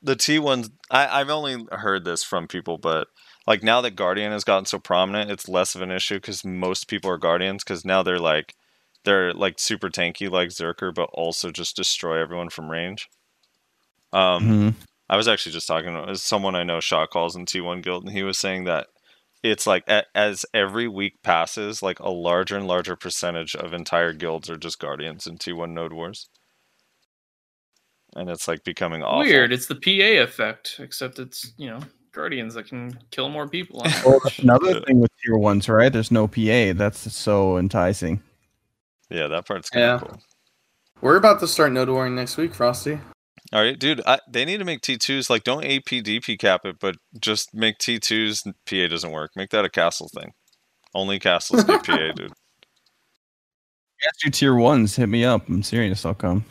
the T ones. I I've only heard this from people, but like now that Guardian has gotten so prominent, it's less of an issue because most people are Guardians because now they're like they're like super tanky like Zerker, but also just destroy everyone from range. Um, Mhm. I was actually just talking to someone I know shot calls in T1 Guild, and he was saying that it's like a, as every week passes, like a larger and larger percentage of entire guilds are just guardians in T1 Node Wars, and it's like becoming awful. Weird. It's the PA effect, except it's you know guardians that can kill more people. on Well, another thing with tier ones, right? There's no PA. That's so enticing. Yeah, that part's kind Yeah. cool. We're about to start Node Warring next week, Frosty. All right, dude. I, they need to make T2s like don't AP DP cap it, but just make T2s. PA doesn't work. Make that a castle thing. Only castles get PA, dude. Yes, you tier ones. Hit me up. I'm serious. I'll come.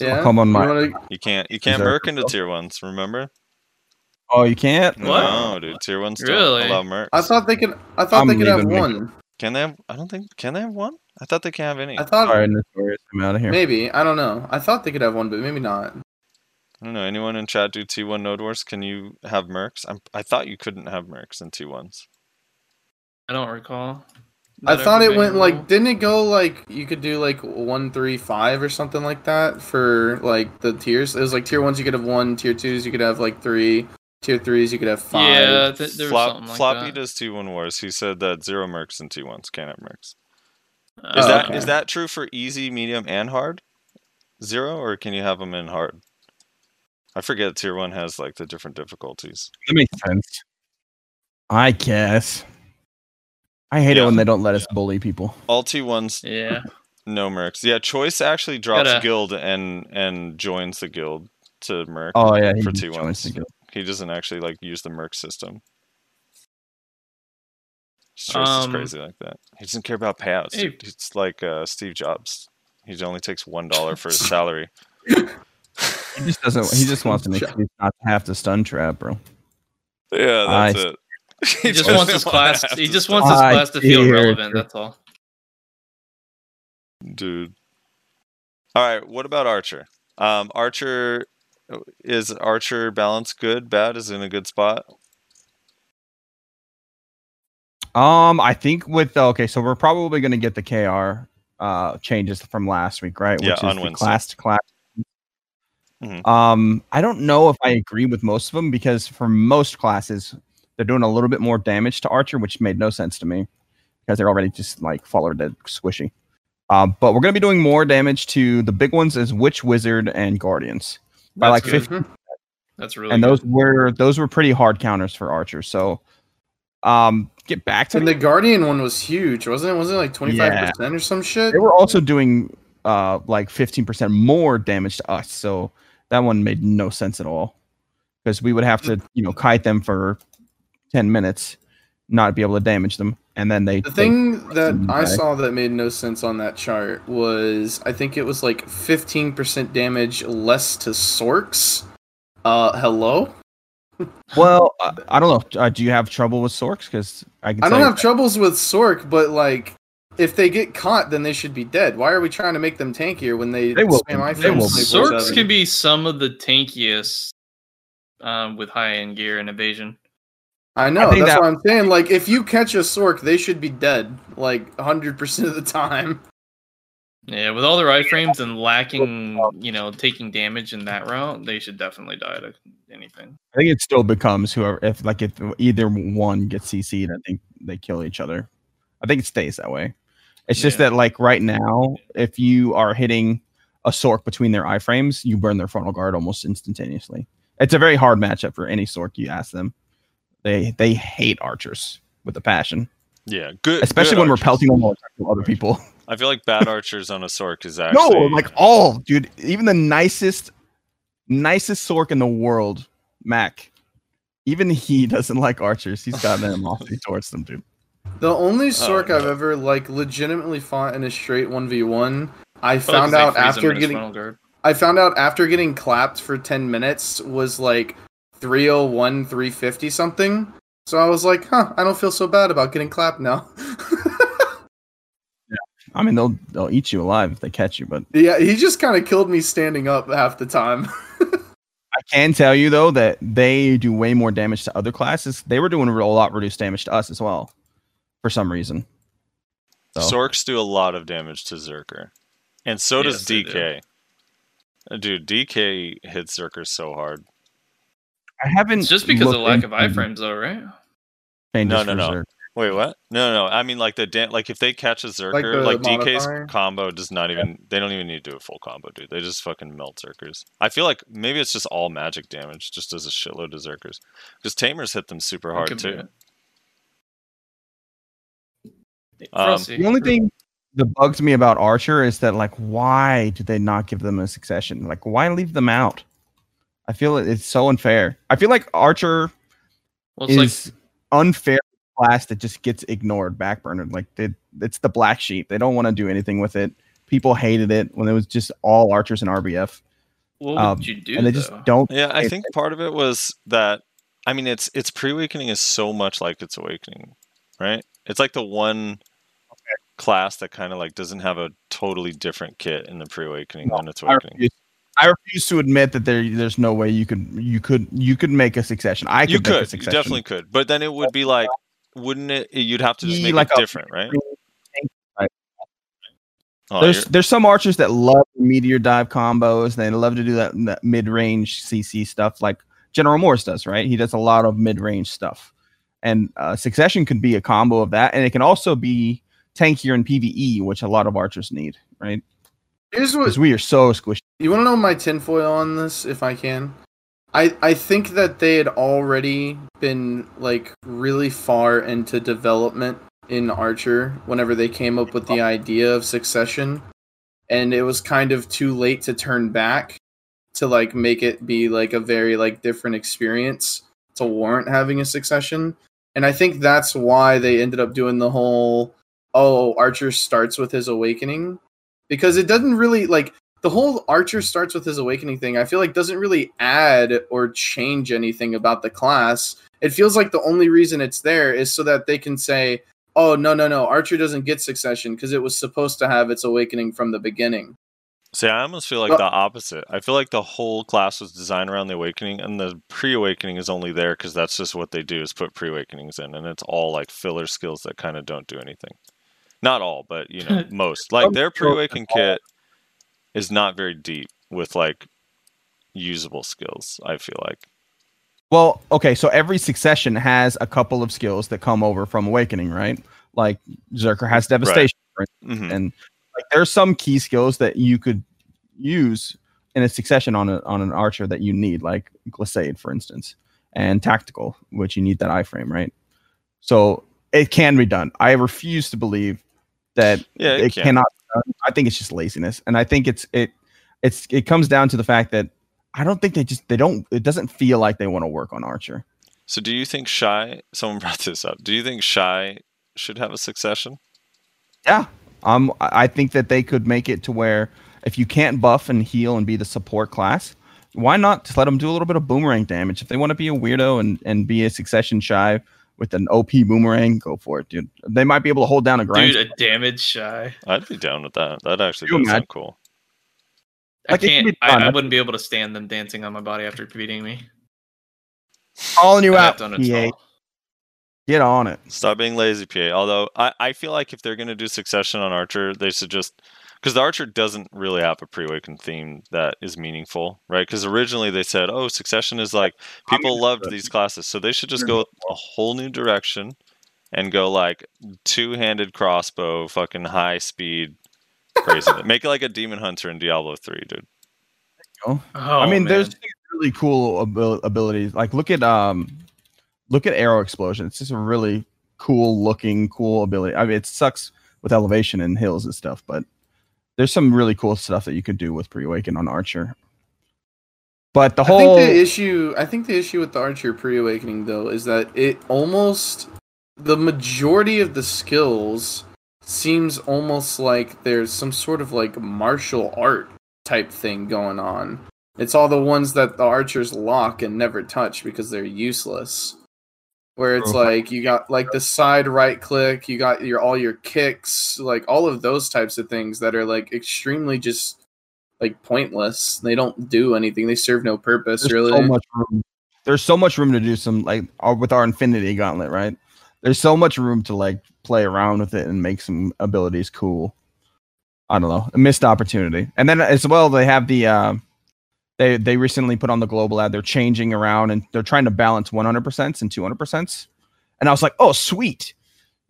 Yeah, I'll come on You my. wanna- You can't you can't that merc into tier ones. Remember? Oh, you can't. What? No, dude. Tier ones Really? don't allow mercs. I thought they could. I thought I'm they could have leaving, one. Can they have? I don't think. Can they have one? I thought they can't have any. I I, thought All right, notorious. I'm out of here. maybe. I don't know. I thought they could have one, but maybe not. I don't know. Anyone in chat do T1 Node Wars? Can you have mercs? I'm, I thought you couldn't have mercs in T1s. I don't recall. I thought it went like. Didn't it go like you could do like one, three, five or something like that for like the tiers? It was like tier ones you could have one, tier twos you could have like three, tier threes you could have five. Yeah, th- there was Flop, something like Floppy that. does T1 Wars. He said that zero mercs in T1s can't have mercs. Uh, Is Oh, that is okay. that true for easy, medium, and hard? Zero, or can you have them in hard? I forget tier one has like the different difficulties. That makes sense. I guess. I hate it when they don't let us bully people. All T1s, Yeah. no mercs. Yeah, Choice actually drops Gotta- guild and and joins the guild to merc. Oh yeah, he For just T1s. joins the guild. He doesn't actually like use the merc system. His choice is Um, crazy like that. He doesn't care about payouts. Hey. It's like uh, Steve Jobs. He only takes one dollar for his salary. He just doesn't. He just wants an Sure. excuse not to have to stun trap, bro. Yeah, I that's it. He just doesn't wants his wanna class. He to just wants his I class to feel relevant. Richard. That's all. dude. All right, what about Archer? Um, Archer is Archer balance good? Bad? Is it in a good spot? Um, I think with okay, so we're probably going to get the KR uh changes from last week, right? Yeah, Which is on the Wednesday. class to class. Mhm. Um, I don't know if I agree with most of them because for most classes, they're doing a little bit more damage to Archer, which made no sense to me because they're already just like followed dead squishy. Um, but we're going to be doing more damage to the big ones as Witch, Wizard, and Guardians. By That's like good. 50 That's really and good. those were those were pretty hard counters for Archer. So, um, get back to And the Guardian one was huge, wasn't it? Wasn't it like twenty five percent or some shit? they were also doing uh like 15% more damage to us so that one made no sense at all because we would have to you know kite them for 10 minutes not be able to damage them and then they The they- thing that I saw that made no sense on that chart was I think it was like 15% damage less to Sorcs. Uh, hello? well uh, i don't know uh, do you have trouble with sorcs because i can I don't tell have troubles with Sorc, but like, if they get caught, then they should be dead. Why are we trying to make them tankier when they, They will spam be. They will Sorcs can be some of the tankiest um, with high end gear and evasion. I know, think that's that- what I'm saying. Like, if you catch a Sorc, they should be dead, like, 100% of the time. Yeah, with all their iframes and lacking, you know, taking damage in that route, they should definitely die to anything. i think it still becomes whoever if like if either one gets cc'd i think they kill each other i think it stays that way it's just Yeah. that like right now if you are hitting a sorc between their iframes you burn their frontal guard almost instantaneously it's a very hard matchup for any sorc you ask them they they hate archers with a passion Yeah, good. especially good when we're pelting them all to other people I feel like bad archers on a Sorc is actually no like all dude even the nicest nicest sorc in the world mac even he doesn't like archers he's got animosity towards them dude The only oh, Sorc no. I've ever, like, legitimately fought in a straight 1v1, I found they out after getting. I found out after getting clapped for 10 minutes was like 301, 350 something. So I was like, huh, I don't feel so bad about getting clapped now. I mean, they'll they'll eat you alive if they catch you. But yeah, he just kind of killed me standing up half the time. I can tell you though that they do way more damage to other classes. They were doing a real lot reduced damage to us as well, for some reason. So, Sorcs do a lot of damage to Zerker, and so does Yes, they do. DK. Uh, Dude, DK hits Zerker so hard. I haven't It's just because of lack of into iframes, though, right? changes No, no, no. Zerg. Wait, what? No, no, no. I mean, like the da- like if they catch a Zerker, the like, DK's modifier? combo does not even. They don't even need to do a full combo, dude. They just fucking melt Zerkers. I feel like maybe it's just all magic damage, just does a shitload of Zerkers. Because Tamers hit them super hard too. Um, The only thing that bugs me about Archer is that like, why did they not give them a succession? Like, why leave them out? I feel it's so unfair. I feel like Archer well, it's like is unfair class that just gets ignored, backburnered. Like it, it's the black sheep. They don't want to do anything with it. People hated it when it was just all archers and RBF, what um, would you do? and they just don't. Yeah, I It- think part of it was that I mean it's it's pre-awakening is so much like it's awakening, right? It's like the one class that kind of like doesn't have a totally different kit in the pre-awakening than its awakening. I refuse to admit that there, there's no way you could, you could, you could make a succession. I could You make a could, you definitely could, but then it would be like, wouldn't it? You'd have to just Be make like it a- different, right? Right. Oh, there's you're- there's some archers that love meteor dive combos. They love to do that, that mid range CC stuff, like General Morse does. Right, he does a lot of mid range stuff, and uh, Succession could be a combo of that, and it can also be tankier in PVE, which a lot of archers need. Right, Here's what because we are so squishy. You want to know my tinfoil on this, if I can? I I think that they had already been like really far into development in Archer whenever they came up with the idea of Succession, and it was kind of too late to turn back to like make it be like a very like different experience to warrant having a Succession. And I think that's why they ended up doing the whole oh, Archer starts with his awakening because it doesn't really like the whole Archer starts with his awakening thing. I feel like doesn't really add or change anything about the class. It feels like the only reason it's there is so that they can say, "Oh, no, no, no, Archer doesn't get succession because it was supposed to have its awakening from the beginning." See, I almost feel like Well- the opposite. I feel like the whole class was designed around the awakening, and the pre-awakening is only there because that's just what they do is put pre-awakenings in, and it's all like filler skills that kind of don't do anything. Not all, but you know, most. Like their pre awakening kit is not very deep with like usable skills. I feel like. Well, okay, so every succession has a couple of skills that come over from awakening, right? Like Zerker has devastation, right? Mhm. and like there's some key skills that you could use in a succession on a, on an archer that you need, like glissade, for instance, and tactical, which you need that iframe, right? So it can be done. I refuse to believe that Yeah, it it can. cannot. I think it's just laziness, and I think it's it it's it comes down to the fact that I don't think they just they don't. It doesn't feel like they want to work on archer. So, do you think shy? Someone brought this up. Do you think shy should have a succession? Yeah. Um, I I think that they could make it to where if you can't buff and heal and be the support class, why not just let them do a little bit of boomerang damage? If they want to be a weirdo and, and be a succession shy with an OP boomerang, go for it, dude. They might be able to hold down a grind. Dude, a damage shy. I'd be down with that. That actually You does sound cool. Like, I can can't. be I. I wouldn't be able to stand them dancing on my body after beating me. Calling you I out, PA. Get on it. Stop being lazy, PA. Although I, I feel like if they're gonna do succession on Archer, they should just because the Archer doesn't really have a pre-awakened theme that is meaningful, right? Because originally they said, oh, succession is like people loved these classes, so they should just go a whole new direction and go like two-handed crossbow, fucking high speed, crazy. Make it like a demon hunter in Diablo three, dude. Oh, I mean, man. there's really cool abil- abilities. Like look at um, look at arrow explosion. It's just a really cool looking, cool ability. I mean, it sucks with elevation and hills and stuff, but there's some really cool stuff that you could do with pre-awaken on archer. But the whole I think the issue I think the issue with the Archer pre-awakening though is that it almost the majority of the skills seems almost like there's some sort of like martial art type thing going on. It's all the ones that the archers lock and never touch because they're useless. Where it's like you got like the side right click, you got your all your kicks, like all of those types of things that are like extremely just like pointless. They don't do anything. They serve no purpose there's really. so much room. There's so much room to do some like with our Infinity Gauntlet, right? There's so much room to like play around with it and make some abilities cool. I don't know, a missed opportunity. And then as well, they have the uh, they they recently put on the global ad. They're changing around and they're trying to balance 100% and 200%. And I was like, oh sweet.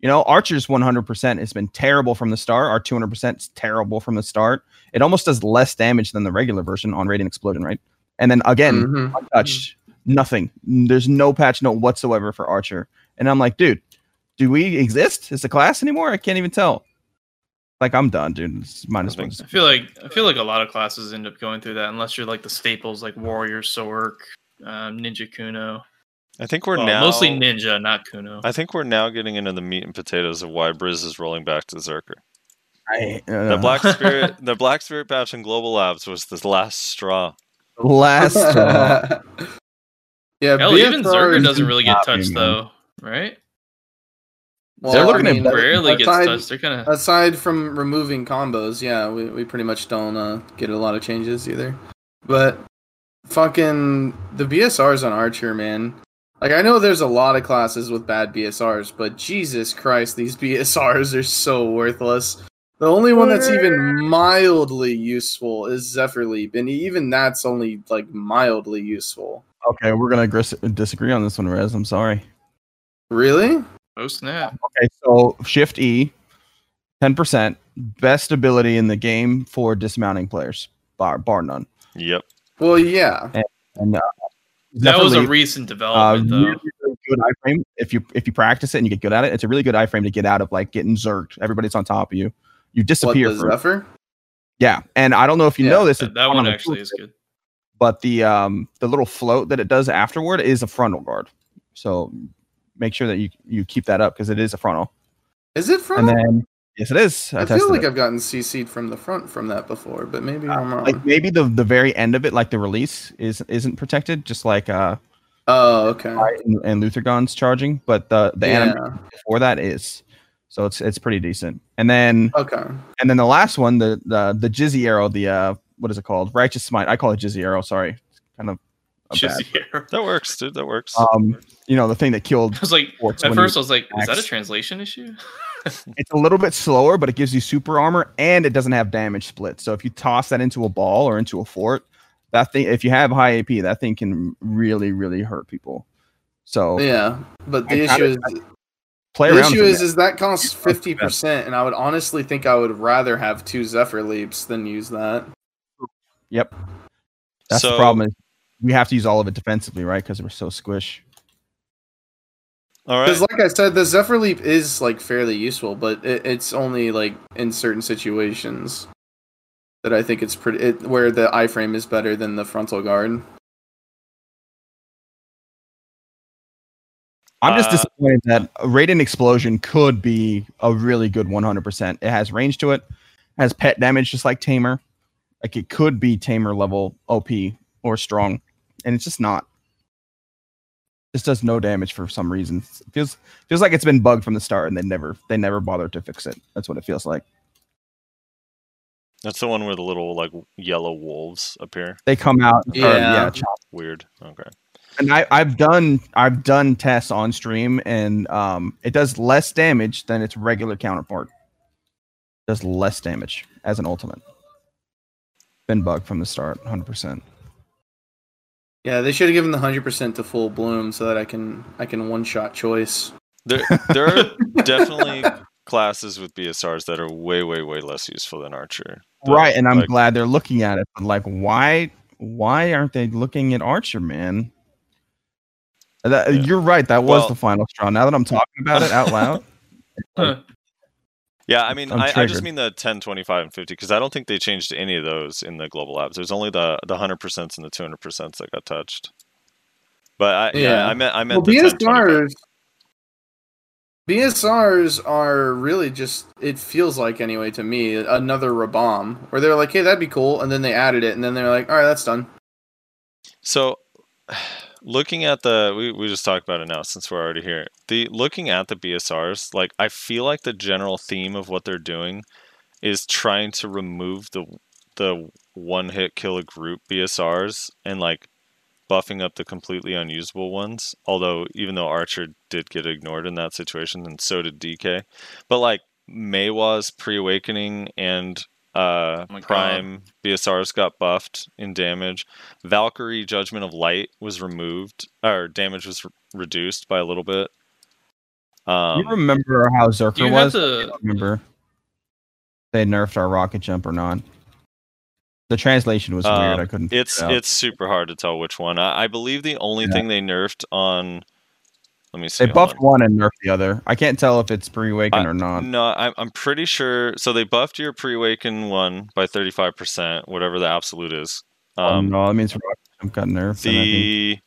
You know, Archer's 100% has been terrible from the start. Our 200% is terrible from the start. It almost does less damage than the regular version on Radiant Explosion, right? And then again, Mhm. untouched, nothing. There's no patch note whatsoever for Archer. And I'm like, dude, do we exist as a class anymore? I can't even tell. Like, I'm done, dude. It's might as well. I feel like I feel like a lot of classes end up going through that unless you're like the staples like warrior, sorc, um, ninja, kuno. I think we're Well, now mostly ninja, not kuno. I think we're now getting into the meat and potatoes of why Brizz is rolling back to Zerker. I, The uh, Black Spirit, the Black Spirit patch in Global Labs was the last straw. last. uh, yeah, Hell, even BSR Zerker doesn't really get touched man. though, right? Well, They're I looking at mean, better- Rarely gets aside- touched. They're kind of aside from removing combos, yeah, we, we pretty much don't uh, get a lot of changes either. But fucking the BSRs on Archer, man. Like I know there's a lot of classes with bad BSRs, but Jesus Christ, these BSRs are so worthless. The only one that's even mildly useful is Zephyr Leap, and even that's only like mildly useful. okay, we're gonna gris- disagree on this one, Rez. I'm sorry. Really? Oh snap. Okay, so Shift E, ten percent, best ability in the game for dismounting players, bar bar none. Yep. Well, yeah. And uh, That was a definitely, recent uh, development though. really, really good iframe. If you if you practice it and you get good at it, it's a really good iframe to get out of like getting zerked. Everybody's on top of you. You What disappear. the for, Zephyr? yeah, and I don't know if you Yeah, know this. That, that one on actually is good. But the um the little float that it does afterward is a frontal guard. So make sure that you you keep that up because it is a frontal. Is it frontal? And then yes, it is. I tested feel like it. I've gotten CC'd from the front from that before, but maybe I'm wrong. like maybe the the very end of it, like the release, is isn't protected, just like uh oh, okay. and, and Luther guns charging, but the the yeah. anime before that is. So it's it's pretty decent. And then Okay. and then the last one, the the the Jizzy arrow, the uh what is it called? Righteous Smite. I call it Jizzy arrow. Sorry, It's kind of a Just bad. here. That works, dude. That works. Um, you know the thing that killed. I was like, at first I was like, is that a translation issue? It's a little bit slower, but it gives you super armor and it doesn't have damage split. So if you toss that into a ball or into a fort, that thing, if you have high AP, that thing can really really hurt people. So Yeah, but the I issue is play the issue with is it. is that costs fifty percent, and I would honestly think I would rather have two Zephyr leaps than use that. Yep. That's the problem. Is we have to use all of it defensively, right? Because we're so squish. All right. Because, like I said, the Zephyr leap is like fairly useful, but it, it's only like in certain situations that I think it's pretty it, where the iframe is better than the frontal guard. I'm just Uh, disappointed that a Radiant Explosion could be a really good 100%. It has range to it, has pet damage just like Tamer. Like it could be Tamer level OP or strong, and it's just not. This does no damage for some reason. It feels feels like it's been bugged from the start, and they never they never bothered to fix it. That's what it feels like. That's the one where the little like yellow wolves appear. They come out, and start, Yeah. yeah, Weird. Okay. and I, I've done I've done tests on stream, and um, it does less damage than its regular counterpart. Does less damage as an ultimate. Been bugged from the start, hundred percent. Yeah, they should have given the hundred percent to full bloom so that I can I can one shot choice. There, there are definitely classes with BSRs that are way, way, way less useful than Archer. But, Right, and I'm like, glad they're looking at it. But like, why why aren't they looking at Archer, man? That, Yeah. You're right. That was Well- the final straw. Now that I'm talking about it out loud, Yeah, I mean, I'm I, I just mean the 10, 25, and 50 because I don't think they changed any of those in the global labs. There's only the the 100% and the 200% that got touched. But I, yeah. Yeah. I meant I meant Well, the 10, 25. BSRs BSRs are really just it feels like anyway to me another Rabom where they're like, hey, that'd be cool, and then they added it, and then they're like, all right, that's done. So, looking at the we, we just talked about it now since we're already here. The looking at the BSRs, like I feel like the general theme of what they're doing is trying to remove the the one hit kill a group BSRs and like buffing up the completely unusable ones. Although even though Archer did get ignored in that situation, and so did DK. But like Maehwa's pre-awakening and uh, Oh my God. Prime BSRs got buffed in damage. Valkyrie Judgment of Light was removed, or damage was re- reduced by a little bit. Um, you remember how Do Zerker you have was? I to? don't remember they nerfed our rocket jump or not. The translation was weird. Um, I couldn't. It's it out. it's super hard to tell which one. I, I believe the only Yeah. thing they nerfed on. Let me see. they buffed on. one and nerfed the other. I can't tell if it's pre-awaken or not. No, I'm I'm pretty sure. So they buffed your pre-awaken one by 35 percent, whatever the absolute is. Um, Um, no, that means jump got nerfed. the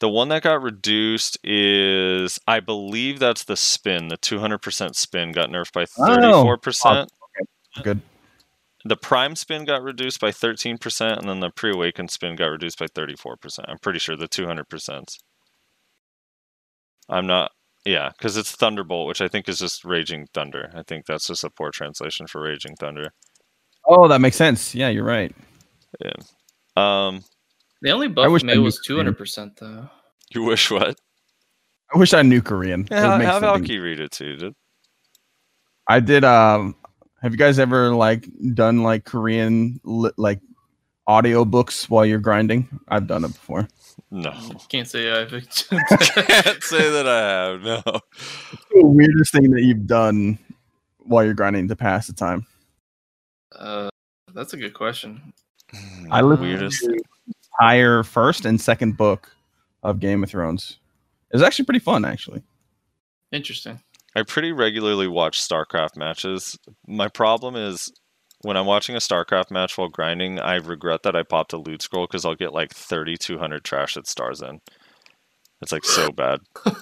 the one that got reduced is I believe that's the spin. The 200% spin got nerfed by Oh, 34%. good. The prime spin got reduced by 13%, and then the pre-awakened spin got reduced by 34%. I'm pretty sure the 200%. I'm not, yeah, because it's Thunderbolt, which I think is just Raging Thunder. I think that's just a poor translation for Raging Thunder. Oh, that makes sense. Yeah, you're right. Yeah. Um, the only wish buffed I May knew was two hundred percent though. you wish what? I wish I knew Korean. It Yeah, would have Alki read it too, dude. I did. Um, have you guys ever like done like Korean li- like audio books while you're grinding? I've done it before. No. Can't say I've. Can't say that I have, no. The weirdest thing that you've done while you're grinding to pass the time. uh, that's a good question. I listened Weirdest. to the entire first and second book of Game of Thrones. It was actually pretty fun, actually. Interesting. I pretty regularly watch StarCraft matches. My problem is when I'm watching a StarCraft match while grinding, I regret that I popped a loot scroll because I'll get like 3,200 trash at stars in. It's like so bad.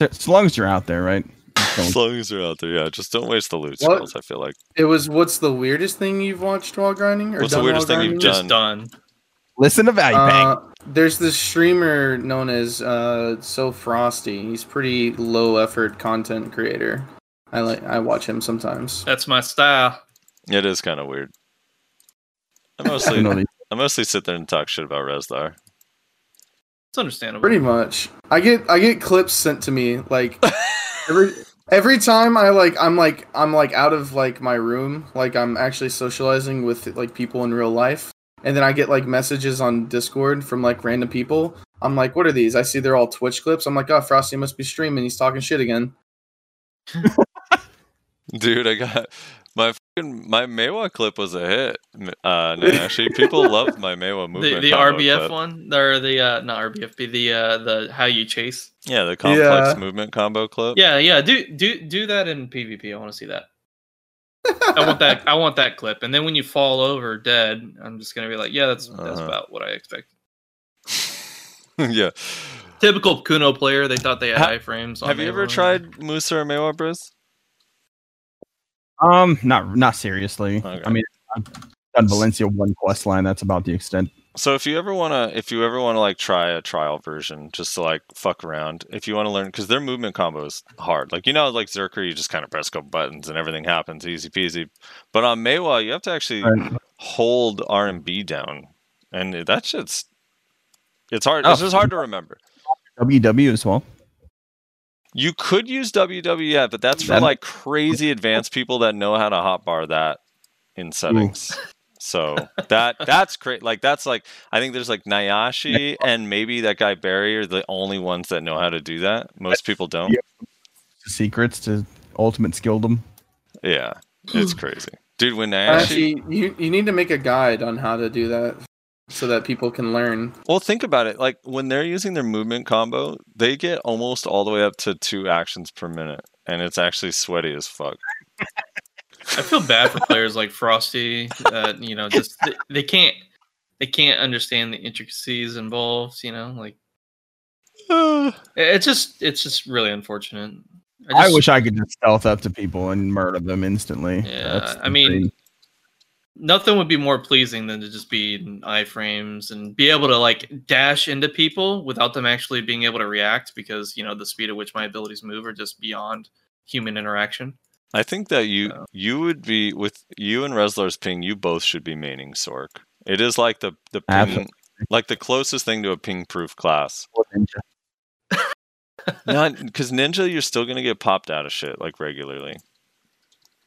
As long as you're out there, right? As long as you're out there, yeah. Just don't waste the loot What? scrolls. I feel like. It was what's the weirdest thing you've watched while grinding? Or What's the weirdest while thing you've grinding? done? Just done. Listen to Value Bang. Uh, there's this streamer known as uh, So Frosty. He's pretty low effort content creator. I like I watch him sometimes. That's my style. It is kind of weird. I mostly, I mostly sit there and talk shit about Rezlar. It's understandable. Pretty much. I get I get clips sent to me like every every time I like I'm like I'm like out of like my room, like I'm actually socializing with like people in real life. And then I get like messages on Discord from like random people. I'm like, what are these? I see they're all Twitch clips. I'm like, oh, Frosty must be streaming. He's talking shit again. Dude, I got my fucking my Maehwa clip was a hit. Uh, actually, people love my Maehwa the movement. the combo RBF clip. one or the uh not RBF, the uh the how you chase. Yeah, the complex Yeah. movement combo clip. Yeah, yeah. Do do do that in PvP. I want to see that. I want that. I want that clip. And then when you fall over dead, I'm just gonna be like, yeah, that's that's Uh-huh. about what I expected. yeah. Typical Kuno player. They thought they had Ha- iframes. on Have you ever tried Musa or Maehwa, Brizz? Um, not not seriously. Okay. I mean, I've done Valencia one quest line. That's about the extent. So if you ever wanna, if you ever wanna like try a trial version, just to like fuck around, if you want to learn, because their movement combo is hard. Like you know, like Zerker, you just kind of press a couple buttons and everything happens, easy peasy. But on Maehwa, you have to actually Right. hold R and B down, and that shit's it's hard. Oh. It's just hard to remember. WW as well. You could use WWF, but that's for That- like crazy advanced people that know how to hotbar that in settings. Mm. So that that's great. Like that's like I think there's like Nayashe and maybe that guy Barry are the only ones that know how to do that. Most people don't. Yep. Secrets to ultimate skilldom. Yeah, it's crazy, dude. When Nayashe, Actually, you you need to make a guide on how to do that so that people can learn. well, think about it. Like when they're using their movement combo, they get almost all the way up to two actions per minute, and it's actually sweaty as fuck. I feel bad for players like Frosty. Uh, you know, just they, they can't they can't understand the intricacies involved. You know, like it- it's just it's just really unfortunate. I, just- wish I could just stealth up to people and murder them instantly. Yeah, That's I mean, insane. Nothing would be more pleasing than to just be in iframes and be able to like dash into people without them actually being able to react because you know the speed at which my abilities move are just beyond human interaction. I think that you So- you would be with you and Rezlar's ping. You both should be maining Sorc. It is like the the ping, Absolutely. like the closest thing to a ping proof class. Not because ninja, you're still gonna get popped out of shit like regularly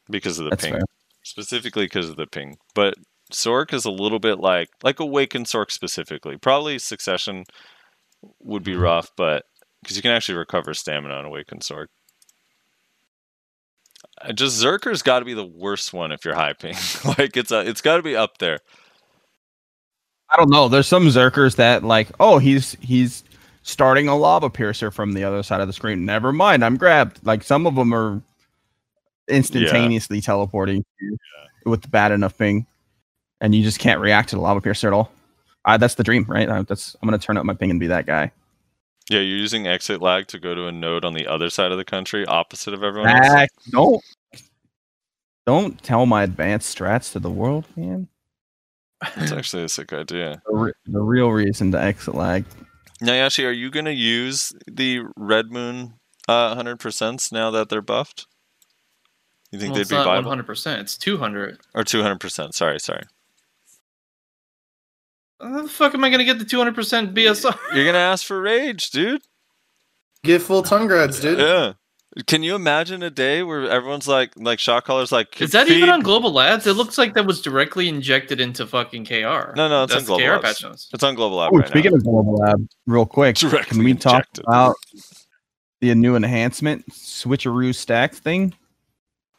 because of the That's ping, fair. Specifically because of the ping. But Sorc is a little bit like like Awakened Sorc specifically. Probably Succession would be rough, but because you can actually recover stamina on Awakened Sorc. Uh, Just Zerker's got to be the worst one if you're high ping. like it's a, it's got to be up there. I don't know. There's some Zerkers that like, oh, he's he's starting a lava piercer from the other side of the screen. Never mind, I'm grabbed. Like some of them are instantaneously teleporting you with the bad enough ping, and you just can't react to the lava piercer at all. I, that's the dream, right? I, that's I'm gonna turn up my ping and be that guy. Yeah, you're using exit lag to go to a node on the other side of the country, opposite of everyone else. Don't don't tell my advanced strats to the world, man. That's actually a sick idea. The, re- the real reason to exit lag. Nayashe, are you to use the Red Moon uh, 100% now that they're buffed? You think Well, they'd it's be not viable? 100%. It's 200. Or 200%. Sorry, sorry. How the fuck am I gonna get the 200% BSR? You're going to ask for Rage, dude. Get full tongue grads, dude. Yeah. Can you imagine a day where everyone's like, like shot callers, like, Is that even on Global Labs? It looks like that was directly injected into fucking KR. No, no, it's That's on Global KR Labs. patch notes. It's on Global Lab Oh, right speaking now. of global lab, real quick, Directly can we talk about the new enhancement switcheroo stacks thing?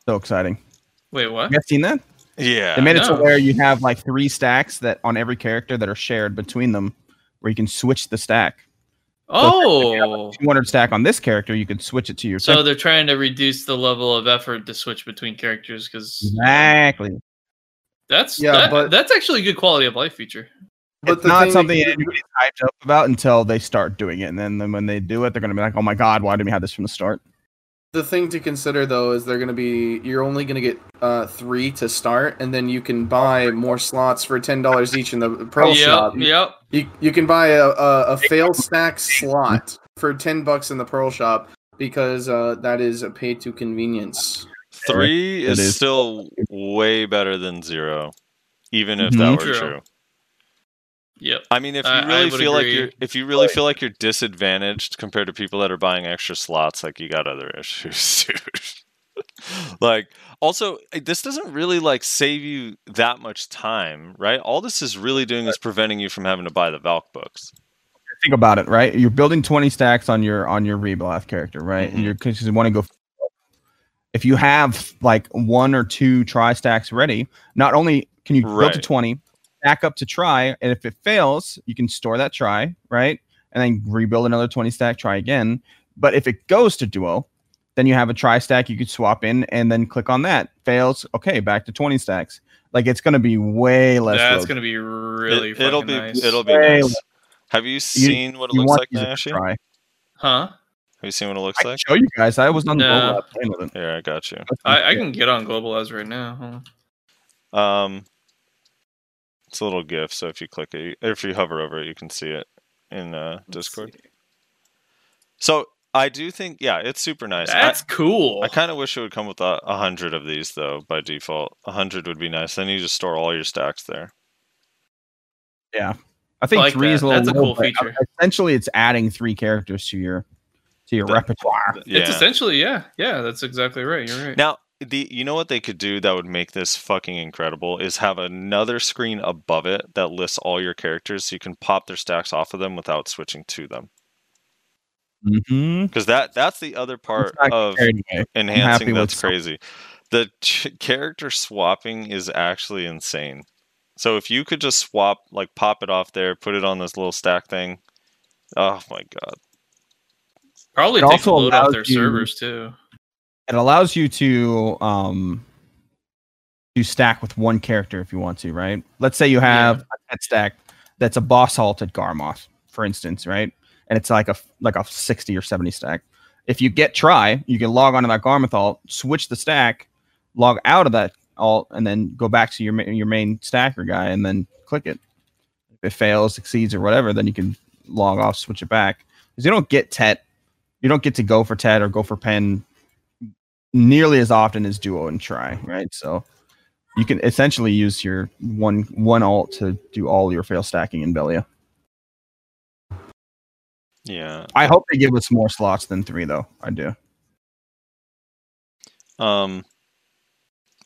So exciting! Wait, what? You guys seen that? Yeah. They made it to where you have like three stacks that on every character that are shared between them, where you can switch the stack. Oh, 200 stack on this character, you could switch it to your. so they're trying to reduce the level of effort to switch between characters because exactly. that's Yeah, that- but- that's actually a good quality of life feature. But it's the not thing- something anybody's hyped up about until they start doing it, and then, then when they do it, they're gonna be like, "Oh my god, why didn't we have this from the start?" The thing to consider though is they're going to be you're only going to get uh, three to start, and then you can buy more slots for ten dollars each in the Pearl yep, shop. yep. You you can buy a, a, a fail stack slot for ten bucks in the Pearl shop because uh, that is a pay to convenience. Three it is, is. still way better than zero, even if Mhm. that were True. true. Yep. I mean, if you I- I really would feel like you're, if you really feel like you're disadvantaged compared to people that are buying extra slots, like you got other issues, dude. like, also, eh, this doesn't really like save you that much time, right? All this is really doing is preventing you from having to buy the Valk books. Think about it, right? You're building 20 stacks on your on your Reblath character, right? Mhm. And you're because you want to go. If you have like one or two try stacks ready, not only can you build to 20, back up to try, and if it fails, you can store that try, right? And then rebuild another 20 stack, try again. But if it goes to duo, then you have a try stack you could swap in and then click on that. Fails, okay, back to 20 stacks. Like it's gonna be way less. That's road. gonna be really it, will be nice. it'll be Way nice. Have you seen what it you looks want like, to use it to Nashi? try. Have you seen what it looks I like? show you guys. I was on the No. Global Lab playing with it. Here, I got you. I, I can get on Global as right now. Hold. Um, it's a little GIF, so if you click it, if you hover over it, you can see it in uh, Discord. see. So I do think, yeah, it's super nice. I- That's cool. I, kind of wish it would come with a, a hundred of these though. By default, a hundred would be nice. Then you just store all your stacks there. Yeah, I think like three is a little That's a cool feature. Essentially, it's adding three characters to your to your The- repertoire. Yeah. It's essentially yeah, yeah. That's exactly right. You're right. Now, the you know what they could do that would make this fucking incredible is have another screen above it that lists all your characters, so you can pop their stacks off of them without switching to them. Mm-hmm. Because that that's the other part of enhancing happy with that's some- crazy. The ch- character swapping is actually insane. So if you could just swap, like pop it off there, put it on this little stack thing. Oh my god. Probably It take the also load off their you- servers too. It allows you to um to stack with one character if you want to, right? Let's say you have a pet stack that's a boss halted Garmoth, for instance, right? And it's like a like a sixty or seventy stack. If you get try, you can log onto that Garmoth alt, switch the stack, log out of that alt, and then go back to your your main stacker guy, and then click it. If it fails, succeeds, or whatever, then you can log off, switch it back. Because you don't get Tet, you don't get to go for Tet or go for Pen nearly as often as duo and try, right? So you can essentially use your one one alt to do all your fail stacking in Velia. Yeah. I hope they give us more slots than three, though. I do. Um,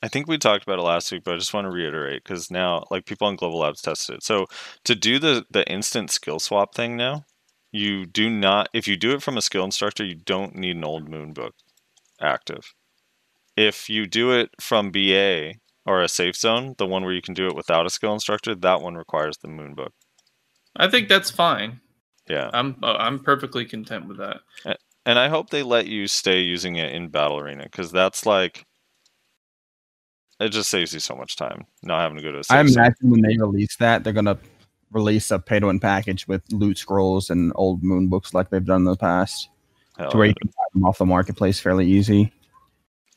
I think we talked about it last week, but I just want to reiterate because now, like people on Global Labs tested it. So to do the the instant skill swap thing now, you do not. If you do it from a skill instructor, you don't need an old moon book active. If you do it from BA or a safe zone, the one where you can do it without a skill instructor, that one requires the moon book. I think that's fine. Yeah, I'm uh, I'm perfectly content with that. and I hope they let you stay using it in Battle Arena because that's like. It just saves you so much time not having to go to a safe I zone. imagine when they release that, they're gonna release a pay to win package with loot scrolls and old moon books like they've done in the past, Hell to where you can buy them off the marketplace fairly easy.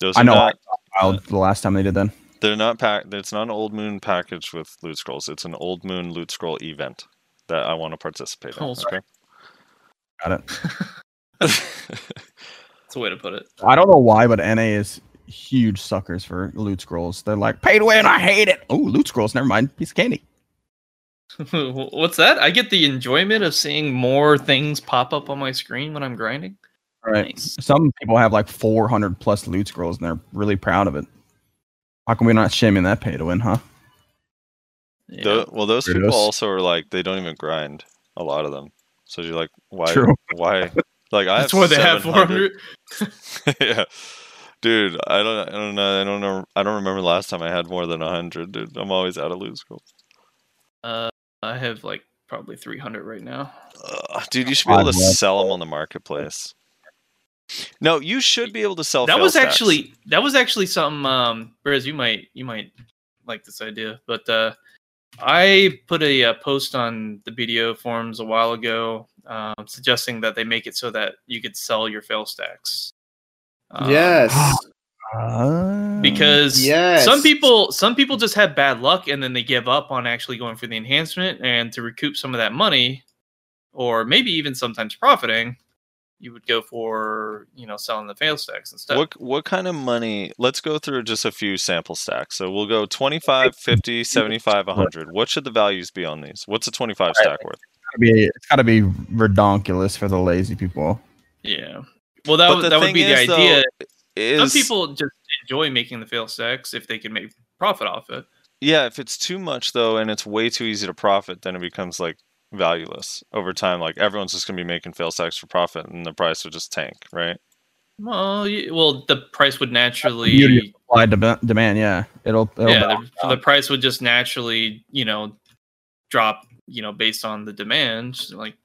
Those I know not- I wild the last time they did that. They're not pack. It's not an old moon package with loot scrolls. It's an old moon loot scroll event that I want to participate in. Okay. Got it. That's a way to put it. I don't know why, but NA is huge suckers for loot scrolls. They're like, pay to win, I hate it. Oh, loot scrolls, never mind. Piece of candy. What's that? I get the enjoyment of seeing more things pop up on my screen when I'm grinding. Right. Nice. Some people have like 400 plus loot scrolls and they're really proud of it. How come we're not shaming that pay to win, huh? Yeah. Tho- well, those Weirdos. people also are like they don't even grind. A lot of them. So you're like, why? True. Why? Like I That's have why they have 400. yeah, dude. I don't. I don't know. I don't know. I don't remember last time I had more than hundred. Dude, I'm always out of loot scrolls. Uh, I have like probably 300 right now. Ugh, dude, you should be able to sell them on the marketplace. No, you should be able to sell. that fail was stacks. actually that was actually something um whereas you might you might like this idea but uh I put a, uh post on the BDO forums a while ago, um, suggesting that they make it so that you could sell your fail stacks. Um, yes. Uh, because Yes. some people some people just have bad luck and then they give up on actually going for the enhancement and to recoup some of that money or maybe even sometimes profiting you would go for you know selling the fail stacks instead What what kind of money? Let's go through just a few sample stacks. So we'll go 25, 50, 75, 100. What should the values be on these? What's a 25 stack worth? gotta be, it's got to be redonkulous for the lazy people. yeah well that, But would that would thing be the is, though, idea some people just enjoy making the fail stacks if they can make profit off it Yeah, if it's too much though, and it's way too easy to profit, then it becomes like valueless over time. Like everyone's just gonna be making fail stacks for profit, and the price would just tank, right? well, y- well the price would naturally of supply dem- demand, yeah. It'll, it'll yeah, the, the price would just naturally, you know, drop, you know, based on the demand, like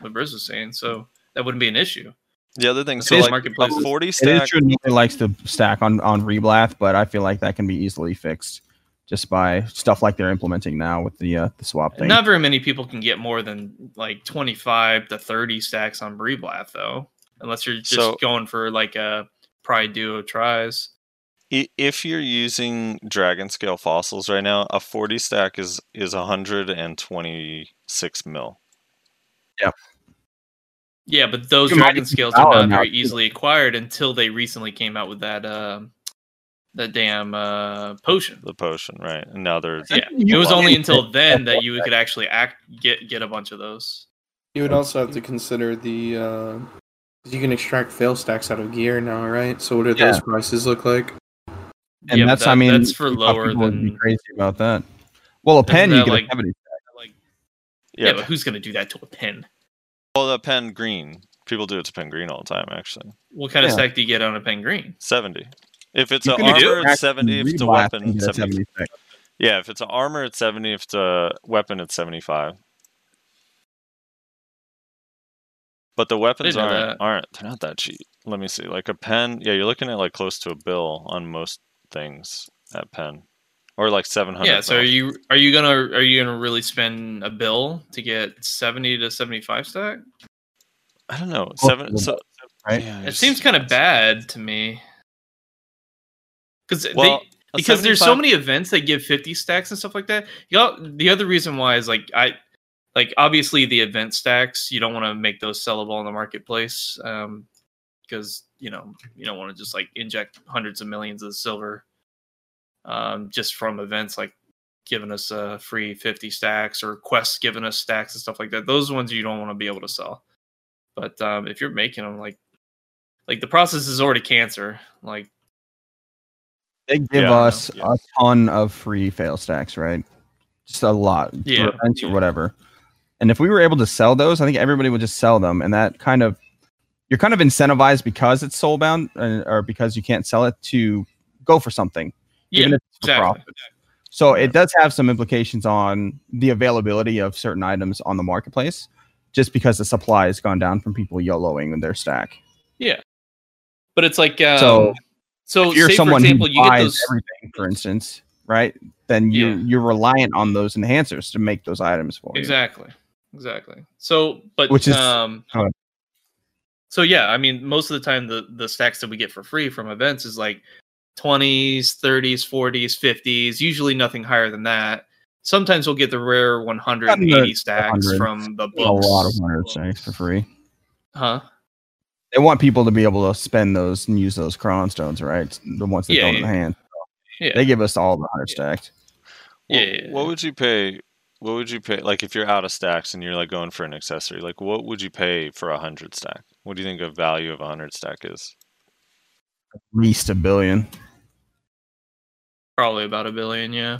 what Brizz was saying. So that wouldn't be an issue. The other thing, so is like marketplaces. a 40 It is true. Nobody likes to stack on on Reblath, but I feel like that can be easily fixed just by stuff like they're implementing now with the uh, the swap thing. Not very many people can get more than like 25 to 30 stacks on Reblath, though, unless you're just So- going for like a Pride Duo tries. if you're using dragon scale fossils right now, a 40 stack is is 126 mil. Yep. Yeah, but those You dragon scales are not very easily acquired until they recently came out with that um that damn uh, potion. The potion, right? And now they're Yeah, it was only until then that you could actually act get get a bunch of those. You would also have to consider the. Uh, you can extract fail stacks out of gear now, right? So what do those prices look like? and Yeah, but that's I mean that's for a lot lower people would be than crazy about that. Well, a pen you can get like- a 70. like yeah. yeah, but who's gonna do that to a pen? well, the pen green. People do it to pen green all the time. Actually, What kind of Yeah. stack do you get on a pen green? 70. If it's You an armor, it it's 70. If it's a weapon, and it's get a 70. 76. Yeah, if it's an armor, it's 70. If it's a weapon, it's 75. But the weapons aren't that. aren't they're not that cheap. Let me see. Like a pen, yeah, you're looking at like close to a bill on most things at pen, or like 700. Yeah, so are you are you gonna are you gonna really spend a bill to get seventy to seventy five stack? I don't know. Well, Seven. So right? yeah, It it's- seems kind of bad to me. Because Well, they a because there's so many events that give 50 stacks and stuff like that. You got the other reason why is like I like obviously the event stacks you don't want to make those sellable in the marketplace um because you know you don't want to just like inject hundreds of millions of silver um just from events like giving us uh free 50 stacks or quests giving us stacks and stuff like that. Those ones you don't want to be able to sell. But um if you're making them like like the process is already cancer. Like They give Yeah, us yeah. a ton of free fail stacks, right? Just a lot, Yeah, or whatever. And if we were able to sell those, I think everybody would just sell them, and that kind of you're kind of incentivized because it's soulbound, uh, or because you can't sell it to go for something, yeah even if it's exactly profit. So it does have some implications on the availability of certain items on the marketplace, just because the supply has gone down from people YOLOing in their stack. yeah but it's like um, So, so if you're someone for example who you get buys those everything, for instance, right? Then you Yeah. you're reliant on those enhancers to make those items for you. Exactly. Exactly. So, but Which is- um, so yeah, I mean, most of the time the the stacks that we get for free from events is like 20s, 30s, 40s, 50s, usually nothing higher than that. Sometimes we'll get the rare 180 the stacks 100s. from the books. A lot of hundred stacks for free. Huh? They want people to be able to spend those and use those Cron stones, right? The ones that Yeah, don't in yeah. the hand. Yeah. They give us all the hundred stacks. What, Yeah. what would you pay? What would you pay? Like if you're out of stacks and you're like going for an accessory, like what would you pay for a hundred stack? What do you think a value of a hundred stack is? At least a billion. Probably about a billion, yeah.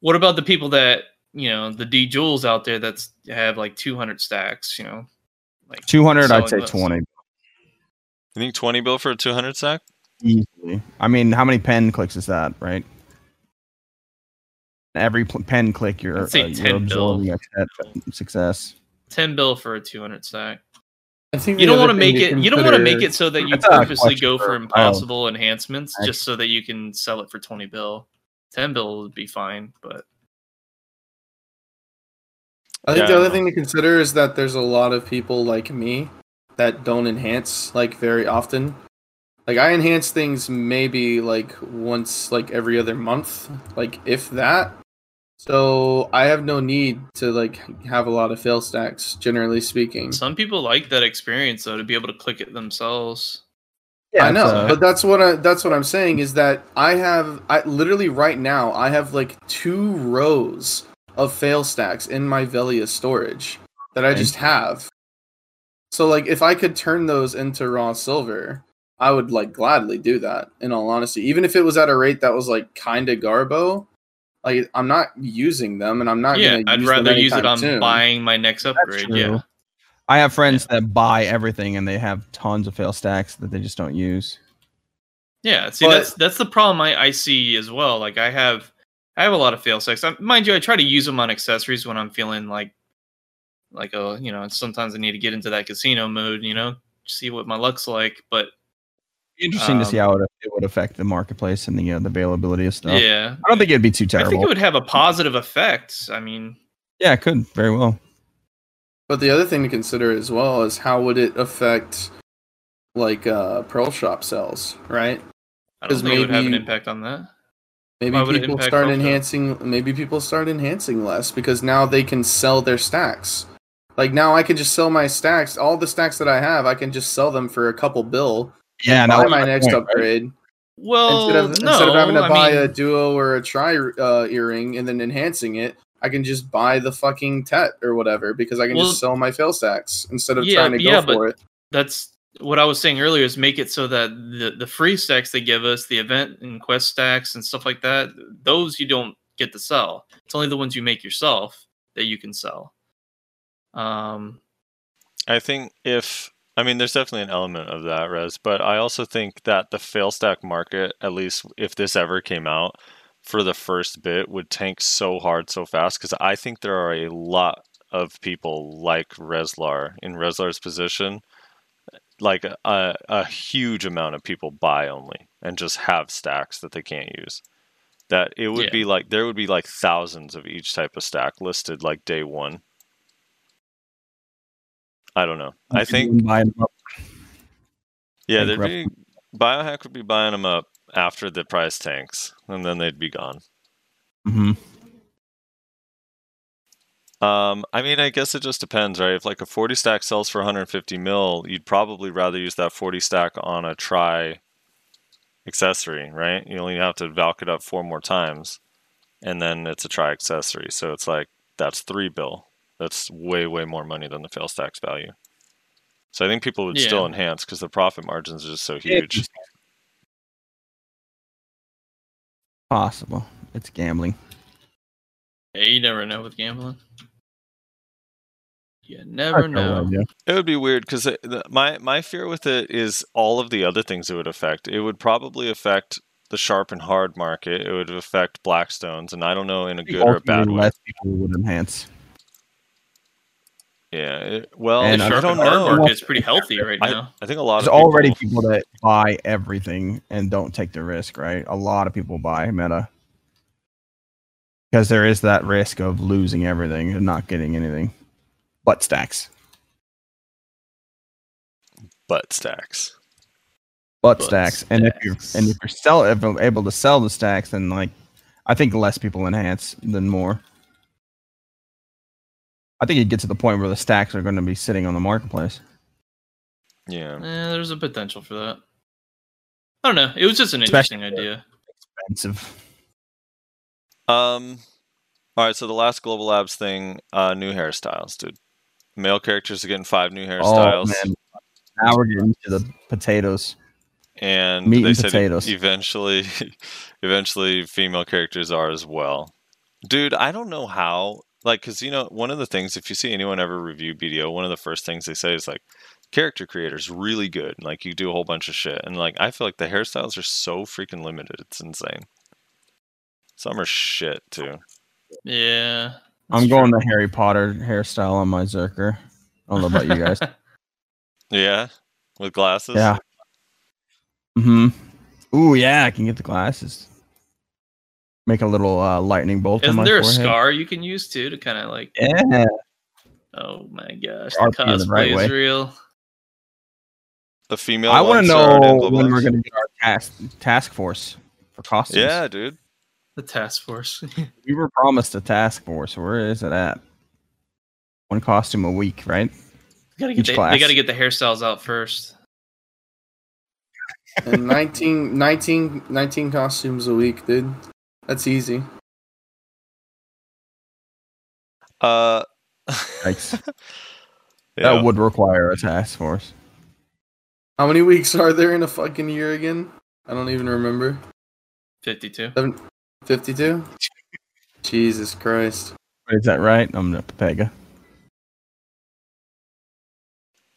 What about the people that, you know, the D Jewels out there that have like 200 stacks, you know? Like Two hundred, I'd say those? twenty. You think twenty bill for a two hundred stack? Easily. I mean, how many pen clicks is that, right? Every pl- pen click, you're, I'd say uh, you're 10 bill. absorbing a success. 10 bill for a 200 stack. I think You don't want to make it. You don't want to make it so that you That's purposely go for for a impossible enhancements I- just so that you can sell it for 20 bill. 10 bill would be fine, but I think Yeah. the other thing to consider is that there's a lot of people like me that don't enhance like very often. Like I enhance things maybe like once like every other month, like if that. So I have no need to like have a lot of fail stacks, generally speaking. Some people like that experience though to be able to click it themselves. Yeah, I know, it's, uh, but that's what I that's what I'm saying is that I have I literally right now I have like two rows of fail stacks in my Velia storage that I just have. So like if I could turn those into raw silver, I would like gladly do that in all honesty. Even if it was at a rate that was like kind of garbo, like I'm not using them and I'm not yeah, gonna I'd use rather them use it on soon. buying my next upgrade. Yeah. true. I have friends that buy everything and they have tons of fail stacks that they just don't use. Yeah, see But- that's that's the problem I, I see as well. Like I have I have a lot of fail stacks. I, mind you, I try to use them on accessories when I'm feeling like like oh you know sometimes I need to get into that casino mode. You know, see what my luck's like. But Interesting to see Um, how it, it would affect the marketplace and the, uh, the availability of stuff. yeah, I don't think it'd be too terrible I think it would have a positive effect. I mean, yeah, it could very well. But the other thing to consider as well is how would it affect like uh Pearl Shop sales, right? I don't 'Cause think it would have an impact on that. Maybe Why people start Pearl Shop? enhancing maybe people start enhancing less because now they can sell their stacks. Like now I can just sell my stacks, all the stacks that I have, I can just sell them for a couple bill. Yeah, buy that was my my next point, right? upgrade. Well, instead of no, instead of having to I buy a duo or a tri uh, earring and then enhancing it, I can just buy the fucking tet or whatever because I can Well- just sell my fail stacks instead of Yeah, trying to go yeah, but- for it. that's what I was saying earlier is make it so that the the free stacks they give us, the event and quest stacks and stuff like that, those you don't get to sell. It's only the ones you make yourself that you can sell. Um, I think if I mean, there's definitely an element of that, Rez, but I also think that the fail stack market, at least if this ever came out for the first bit, would tank so hard so fast because I think there are a lot of people like Rezlar in Rezlar's position. Like a, a huge amount of people buy only and just have stacks that they can't use. That it would Yeah. be like there would be like thousands of each type of stack listed like day one. I don't know. I think Buy them up. yeah, there'd be Biohack would be buying them up after the price tanks, and then they'd be gone. Mhm. Um, I mean, I guess it just depends, right? If like a 40 stack sells for 150 mil, you'd probably rather use that 40 stack on a try accessory, right? You only have to valk it up four more times, and then it's a try accessory. So it's like that's three bill. That's way, way more money than the fail tax value. So I think people would still enhance because the profit margins are just so huge. Possible. It's gambling. yeah, you never know with gambling. You never have no know. It would be weird because my my fear with it is all of the other things it would affect. It would probably affect the sharp and hard market. It would affect Blackstones, and I don't know in a good or a bad way. Less people would enhance. Yeah. It, well, And the I I don't know. market is pretty healthy right I, now. I think a lot There's of already people, people that buy everything and don't take the risk, right? A lot of people buy meta because there is that risk of losing everything and not getting anything but stacks. butt stacks. But But stacks, and if you're and if you're sell if you're able to sell the stacks, then like I think less people enhance than more. I think you get to the point where the stacks are going to be sitting on the marketplace. Yeah. Eh, there's a potential for that. I don't know. It was just an Especially interesting idea. Expensive. Um. All right. So the last Global Labs thing, uh, new hairstyles, dude. Male characters are getting five new hairstyles. Oh man, now we're getting to the potatoes. and Meat they and said potatoes. eventually eventually female characters are as well dude i don't know how like because you know one of the things if you see anyone ever review bdo one of the first things they say is like character creators really good and, like you do a whole bunch of shit and like i feel like the hairstyles are so freaking limited it's insane some are shit too Yeah. I'm that's going true. the Harry Potter hairstyle on my Zerker. I don't know about you guys. yeah with glasses yeah. Hmm. Ooh, yeah, I can get the glasses. Make a little uh, lightning bolt on Isn't my there a scar you can use too to kind of like Yeah, Oh my gosh, the in the cosplay right is way. real. The female. I want to know when we're going to get our task task force for costumes. Yeah, dude. The task force. we were promised a task force. Where is it at? One costume a week, right? gotta get the, they got to get the hairstyles out first. And 19, 19, 19 costumes a week, dude. That's easy. Uh, Yikes. yeah. That would require a task force. How many weeks are there in a fucking year again? I don't even remember. 52. 52? Jesus Christ. Is that right? I'm gonna Pega.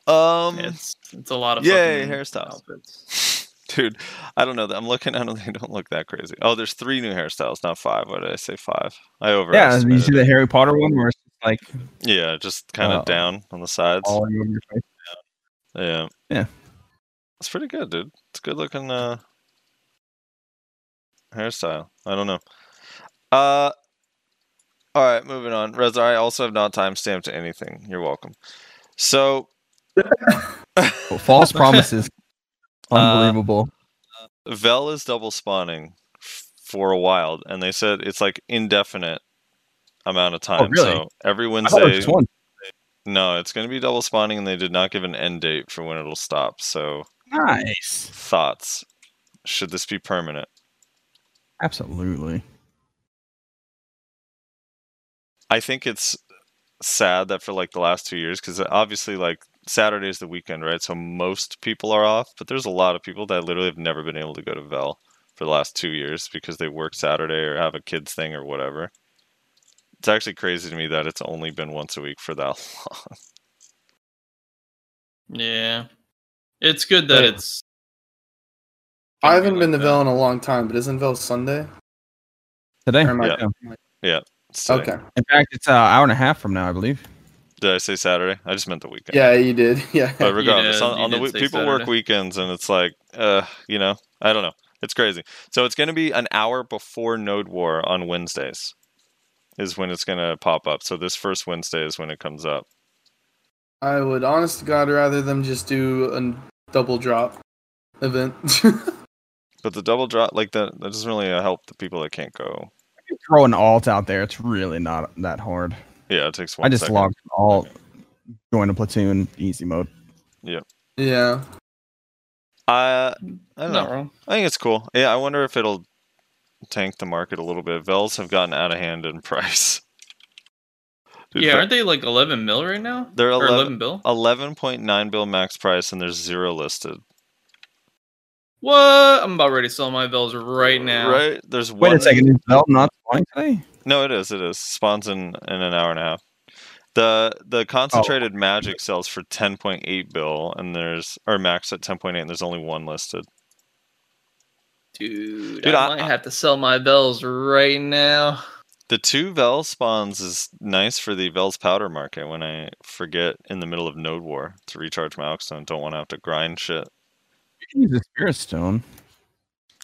um, it's it's a lot of yay, fucking hairstyles. Dude, I don't know. I'm looking at them. They don't look that crazy. Oh, there's three new hairstyles, not five. What did I say? Five. I over. Yeah, you see the Harry Potter one where it's like Yeah, just kind of Uh, down on the sides. all over your face. Yeah. Yeah. It's pretty good, dude. It's good looking uh hairstyle. I don't know. Uh all right, moving on. Reza, I also have not timestamped anything. You're welcome. So Well, false promises. Uh, Unbelievable. Vell is double spawning for a while, and they said it's like indefinite amount of time. Oh, really? So every I thought it was Wednesday, one. no, it's going to be double spawning, and they did not give an end date for when it'll stop. So Nice. thoughts? Should this be permanent? Absolutely. I think it's sad that for like the last two years, because obviously like Saturday is the weekend, right? So most people are off, but there's a lot of people that literally have never been able to go to Vell for the last two years because they work Saturday or have a kids thing or whatever. It's actually crazy to me that it's only been once a week for that long. Yeah. It's good that Wait. it's. I haven't been to like that. Vell in a long time, but isn't Vell Sunday? Today. Or am I Yeah. dumb? Okay. In fact, it's an hour and a half from now, I believe. Did I say Saturday? I just meant the weekend. Yeah, you did. Yeah. But regardless, did- on, on the week, say people work weekends, and it's like, uh, you know, I don't know. It's crazy. So it's going to be an hour before Node War on Wednesdays, is when it's going to pop up. So this first Wednesday is when it comes up. I would, honest to God, rather them just do a double drop event. But the double drop, like that, that doesn't really uh, help the people that can't go. Throw an alt out there. It's really not that hard. Yeah, it takes one I just second. logged all join a platoon, easy mode. yeah. Yeah. I, I don't Not know. wrong. I think it's cool. Yeah, I wonder if it'll tank the market a little bit. Vells have gotten out of hand in price. Dude, yeah, aren't they like 11 mil right now? They're 11 11 bill? 11.9 bill max price, and there's zero listed. What? I'm about ready to sell my bells right now. Right? There's Wait one. a second, is Vell not spawning today? No, it is. It is. Spawns in, in an hour and a half. The Oh. the concentrated oh. magic sells for 10.8 bill, and there's or max at 10.8, and there's only one listed. Dude, Dude, I, I- might have to sell my bells right now. The two Vell spawns is nice for the Vell's powder market when I forget in the middle of Node War to recharge my Oxstone. Don't want to have to grind shit. You can use the Spirit Stone.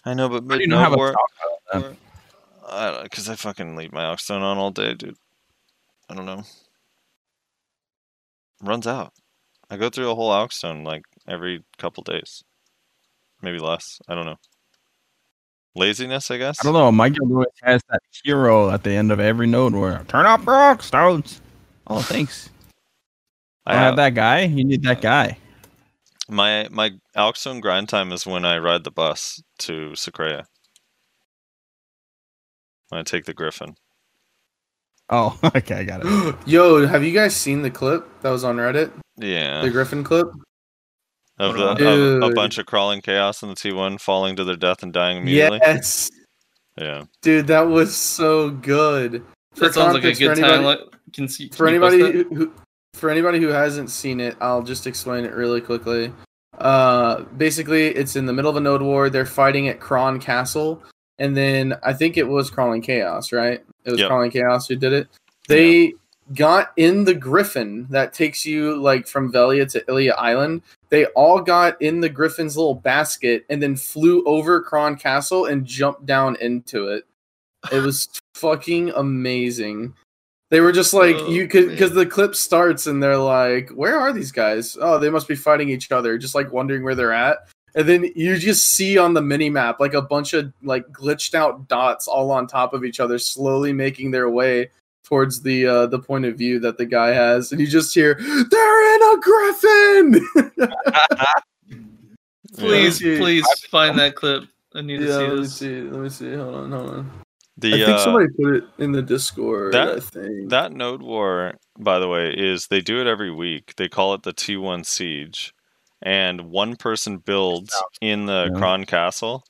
I know, but mid you know how Node to War, talk about that? I don't because I fucking leave my Oxstone on all day, dude. I don't know. Runs out. I go through a whole Oxstone like every couple days, maybe less. I don't know. Laziness, I guess. I don't know. My guild always has that hero at the end of every node where turn up rock stones. Oh, thanks. I, have have that guy. You need that guy. my my Oxstone grind time is when I ride the bus to Sycraia. When I take the Griffin. Oh, okay, I got it. Yo, have you guys seen the clip that was on Reddit? Yeah. The Griffin clip? Of, the, of a bunch of crawling chaos in the T1 falling to their death and dying immediately. Yes. Yeah. Dude, that was so good. For That sounds like a context, for good time. anybody- Like, can see for can you anybody who, who for anybody who hasn't seen it, I'll just explain it really quickly. Uh, basically, it's in the middle of a node war. They're fighting at Kron Castle, and then I think it was Crawling Chaos, right? It was Yep. Crawling Chaos who did it. They got in the Griffin that takes you like from Velia to Iliya Island. They all got in the Griffin's little basket and then flew over Kron Castle and jumped down into it. It was fucking amazing. They were just like Oh, you could because the clip starts and they're like, "Where are these guys? Oh, they must be fighting each other." Just like wondering where they're at, and then you just see on the mini map like a bunch of like glitched out dots all on top of each other, slowly making their way towards the uh, the point of view that the guy has, and you just hear, "They're in a griffin." Please, Yeah. please find that clip. I need to see let me see. Let me see. Hold on, hold on. The I think uh, somebody put it in the Discord. that- I think that node war, by the way, is they do it every week. They call it the T1 siege, and one person builds in the Yeah. Kron Castle,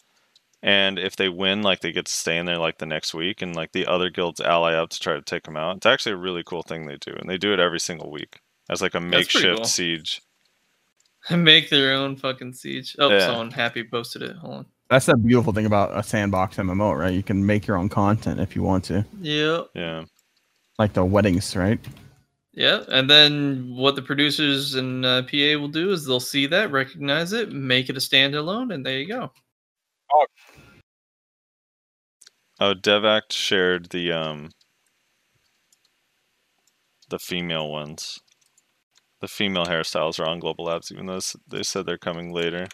and if they win, like they get to stay in there like the next week, and like the other guilds ally up to try to take them out. It's actually a really cool thing they do, and they do it every single week as like a That's pretty makeshift cool. siege. Make their own fucking siege. Oh, Yeah. someone happy posted it. Hold on. That's the beautiful thing about a sandbox MMO, right? You can make your own content if you want to, Yep. Yeah, like the weddings, right? Yeah, and then what the producers and uh, PA will do is they'll see that, recognize it, make it a standalone, and there you go. Oh, Devact shared the um the female ones. The female hairstyles are on Global Labs, even though they said they're coming later.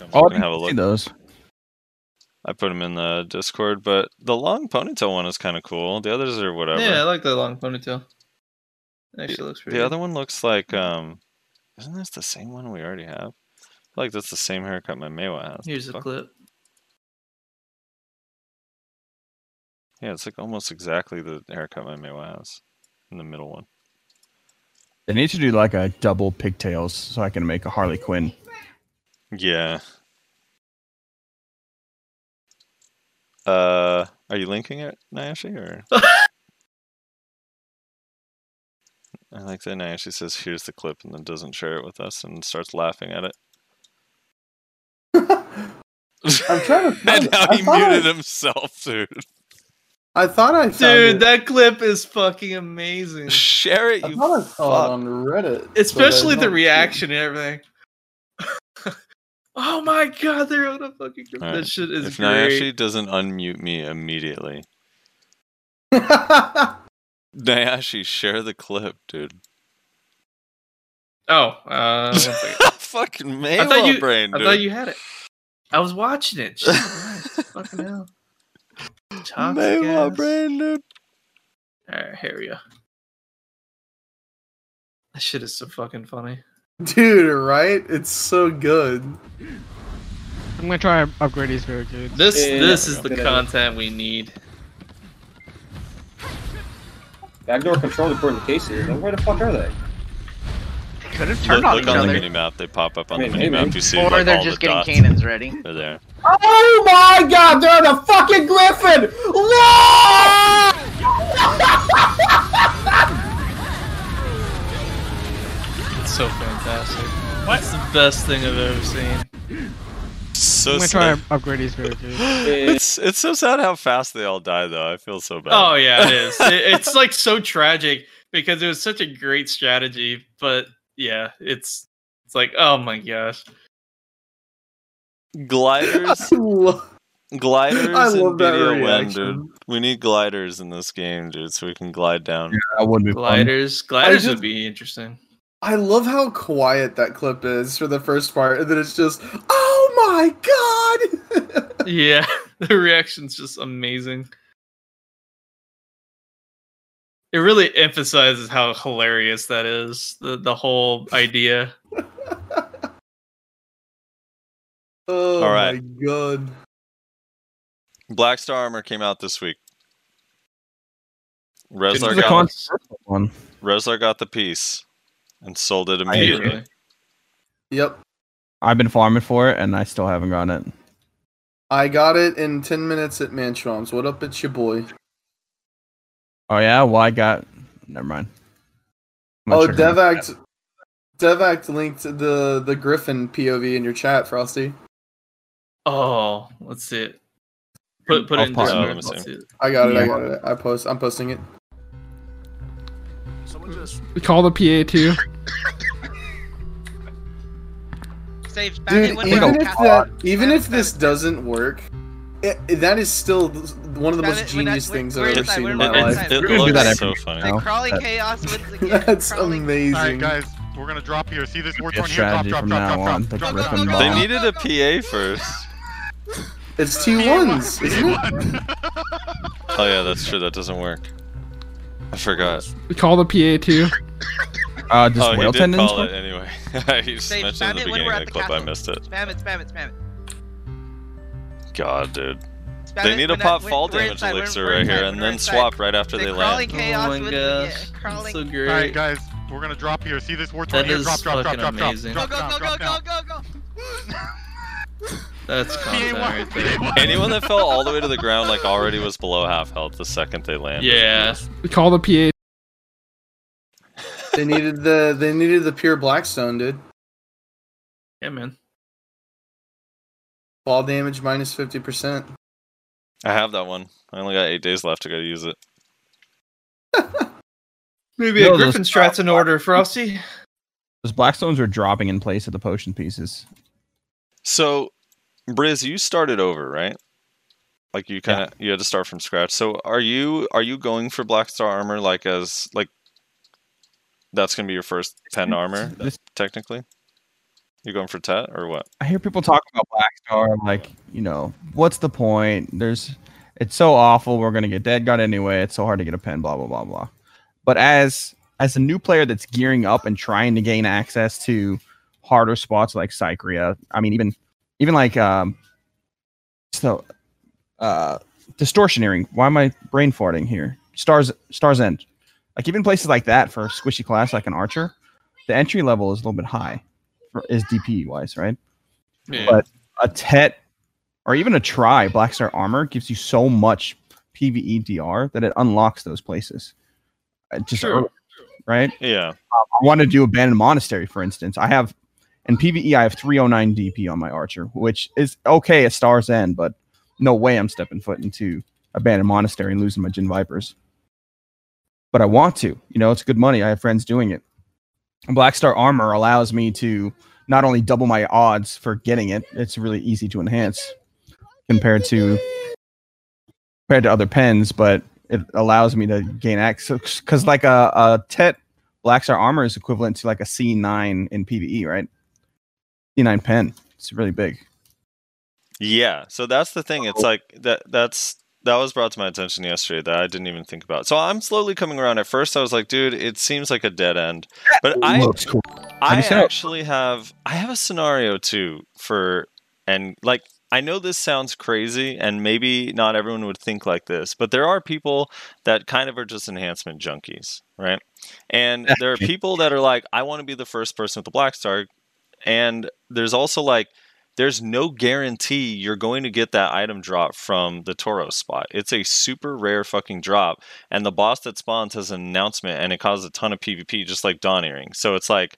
I'm Oh, gonna have a see those. I put them in the Discord, but the long ponytail one is kind of cool. The others are whatever. Yeah, I like the long ponytail. Actually, looks pretty. the good. other one looks like um, isn't this the same one we already have? I feel like that's the same haircut my Maehwa has. Here's a Fuck. clip. Yeah, it's like almost exactly the haircut my Maehwa has in the middle one. They need to do like a double pigtails so I can make a Harley Quinn. Yeah. Uh, are you linking it, Nayashe, or? I like that Nayashe says, "Here's the clip," and then doesn't share it with us and starts laughing at it. I'm trying to. Find and it. now I he thought muted I, himself, dude. I thought I found Dude, it. that clip is fucking amazing. Share it, you. I you thought I saw it on Reddit, Especially the don't it. reaction and everything. oh my god, they're on a fucking clip. Alright, That shit is If great. Nayashe doesn't unmute me immediately, Nayashe, share the clip, dude. Oh, uh, one second. Fucking I thought Maehwa you, brain, I thought you had it. I was watching it. Jesus fucking hell. Toxic Maehwa ass. brain, dude. Alright, here we go. That shit is so fucking funny. Dude, right? It's so good. I'm gonna try and upgrade these very good. This Yeah, this yeah, is the good idea. content we need. Backdoor control according to Casey. Then where the fuck are they? Could have Look, turned on look each on the other. mini map. They pop up on Hey, the hey, mini map. You see Or like they're just the getting dots. cannons ready. They're there. Oh my god, they're in a fucking griffin! Whoa! It's so fantastic. That's the best thing I've ever seen. So I'm gonna sad. try and upgrade these very. It's it's so sad how fast they all die though. I feel so bad. Oh yeah, it is. It- it's like so tragic because it was such a great strategy, but yeah, it's it's like oh my gosh. gliders, gliders, I and love that video win, reaction. dude. We need gliders in this game, dude, so we can glide down. Yeah, That would be fun. Gliders, gliders just- would be interesting. I love how quiet that clip is for the first part, and then it's just, oh my god! Yeah, the reaction's just amazing. It really emphasizes how hilarious that is. The the whole idea. oh All right. my god. Black Star Armor came out this week. This Rezlar got, controversial one. Rezlar got the piece and sold it immediately. Yep. I've been farming for it and I still haven't gotten it. I got it in 10 minutes at Manshaum's. What up, it's your boy? Oh yeah, well I got. Never mind. I'm Oh, sure. Devact. Devact linked the, the Griffin POV in your chat, Frosty. Oh, let's see it. Put put I'll it in pause Discord. it. Let me Let's see. see it. I got it, I Yeah. got it. I post I'm posting it. We call the PA too. Saves Dude, when even if that, even if this doesn't work, it, that is still one of the Spam most it when I- genius when- things I've ever seen in my It, life. it's- it We're gonna do looks that so every- funny. No, The crawling that- chaos wins again. That's crawling. amazing. All right, guys, we're gonna drop here. See this war Be a torn here? Drop, drop, from drop, now drop, on. drop, drop, drop, drop. They needed a PA first. It's T1s, isn't it? Oh yeah, that's true. That doesn't work. I forgot. We call the PA too. Uh, does oh, he whale did tendons call it anyway. he just Say, mentioned at spam the it when beginning of at the the clip. I missed it. Spam it, spam it, spam it. God, dude. Spam They it need to pop when fall we're damage inside, elixir we're right inside, here, we're and then inside. swap right after The they land. chaos oh my wins gosh, again. Crawling. so All right, guys, we're gonna drop here. See this war torn That here? is Drop, drop, drop, fucking drop, drop, amazing. Go, drop, go, drop, go, drop, go, go, go, go. That's content right there. Anyone that fell all the way to the ground like already was below half health the second they landed. Yeah. We call the PA. They needed the they needed the pure blackstone, dude. Yeah, man. Fall damage minus fifty percent. I have that one. I only got eight days left to go use it. Maybe No, a Griffin strats in order, Frosty. Those blackstones are dropping in place of the potion pieces. So, Brizz, you started over, right? Like you kind of you had to start from scratch. So, are you are you going for Black Star armor like as like that's gonna be your first pen armor This- technically? You going for Tet or what? I hear people talk about Black Star, like, you know, what's the point? There's, it's so awful. We're gonna get Dead God anyway. It's so hard to get a pen. Blah blah blah blah. But as as a new player that's gearing up and trying to gain access to harder spots like Sycraia, I mean, even even like um, so, uh, distortioneering. Why am I brain farting here? Stars Stars End. Like even places like that for a squishy class like an archer, the entry level is a little bit high, for, is DP wise, right? Yeah. But a Tet or even a Try Black Star armor gives you so much PVE DR that it unlocks those places. Uh, Just Sure. early, right? Yeah. I want to do Abandoned Monastery, for instance. I have in PVE, I have 309 DP on my Archer, which is okay at Star's End, but no way I'm stepping foot into Abandoned Monastery and losing my Jin Vipers. But I want to. You know, it's good money. I have friends doing it. Black Star Armor allows me to not only double my odds for getting it, it's really easy to enhance compared to compared to other pens, but it allows me to gain access because like a, a Tet Black Star armor is equivalent to like a C9 in PvE, right? C9 pen. It's really big. Yeah. So that's the thing. It's oh. like that that's that was brought to my attention yesterday that I didn't even think about. So I'm slowly coming around. At first I was like, dude, it seems like a dead end. But I cool. I actually have I have a scenario too for and like I know this sounds crazy and maybe not everyone would think like this, but there are people that kind of are just enhancement junkies, right? And there are people that are like, I want to be the first person with the black star. And there's also like there's no guarantee you're going to get that item drop from the Toro spot. It's a super rare fucking drop. And the boss that spawns has an announcement and it causes a ton of PvP, just like Dawn Earring. So it's like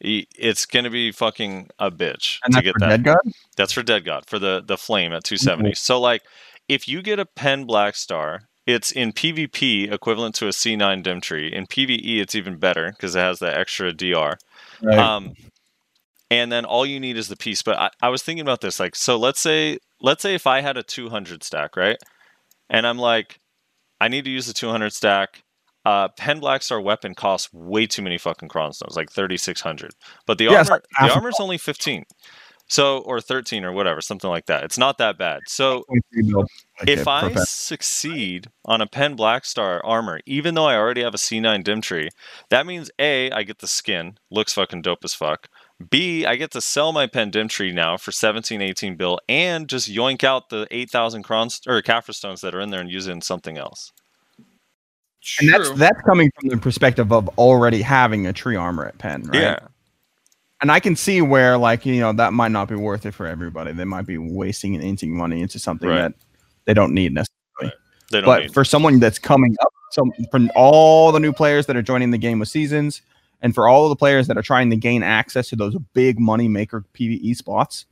it's gonna be fucking a bitch And to get that. Dead God? That's for Dead God for the the flame at 270. So like if you get a pen black star, it's in PvP equivalent to a C9 dim tree. In PvE it's even better because it has that extra DR. Right. Um and then all you need is the piece. But I, I was thinking about this, like, so let's say let's say if I had a 200 stack, right? And I'm like, I need to use the 200 stack. Uh, Pen Black Star weapon costs way too many fucking cron stones, like 3,600. But the Yeah, armor, like the armor's only 15. So, or 13 or whatever, something like that. It's not that bad. So, if I pen. succeed on a Pen Black Star armor, even though I already have a C9 dim tree, that means A, I get the skin, looks fucking dope as fuck. B, I get to sell my Pen dim tree now for 17, 18 bill, and just yoink out the 8,000 crons or Caphras stones that are in there and use it in something else. and that's True. that's coming from the perspective of already having a tree armor at pen, right? Yeah, And I can see where like, you know, that might not be worth it for everybody. They might be wasting and inking money into something Right. that they don't need necessarily. they don't but need. for someone that's coming up, so from all the new players that are joining the game with seasons, and for all of the players that are trying to gain access to those big money maker PVE spots,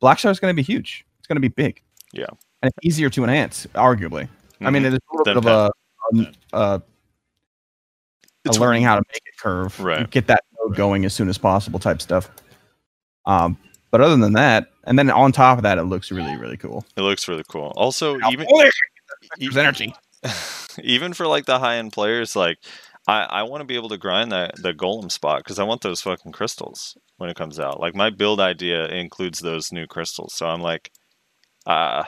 Black Star is going to be huge. It's going to be big. Yeah. and it's easier to enhance, arguably. I mean, mm-hmm. it's a little bit of a, um, a, uh, a, It's- learning how to make it curve, Right. Get that node going as soon as possible, type stuff. Um, but other than that, and then on top of that, it looks really, really cool. it looks really cool. Also, even There's energy. even for like the high end players, like I, I want to be able to grind that the golem spot because I want those fucking crystals when it comes out. Like my build idea includes those new crystals, so I'm like, uh,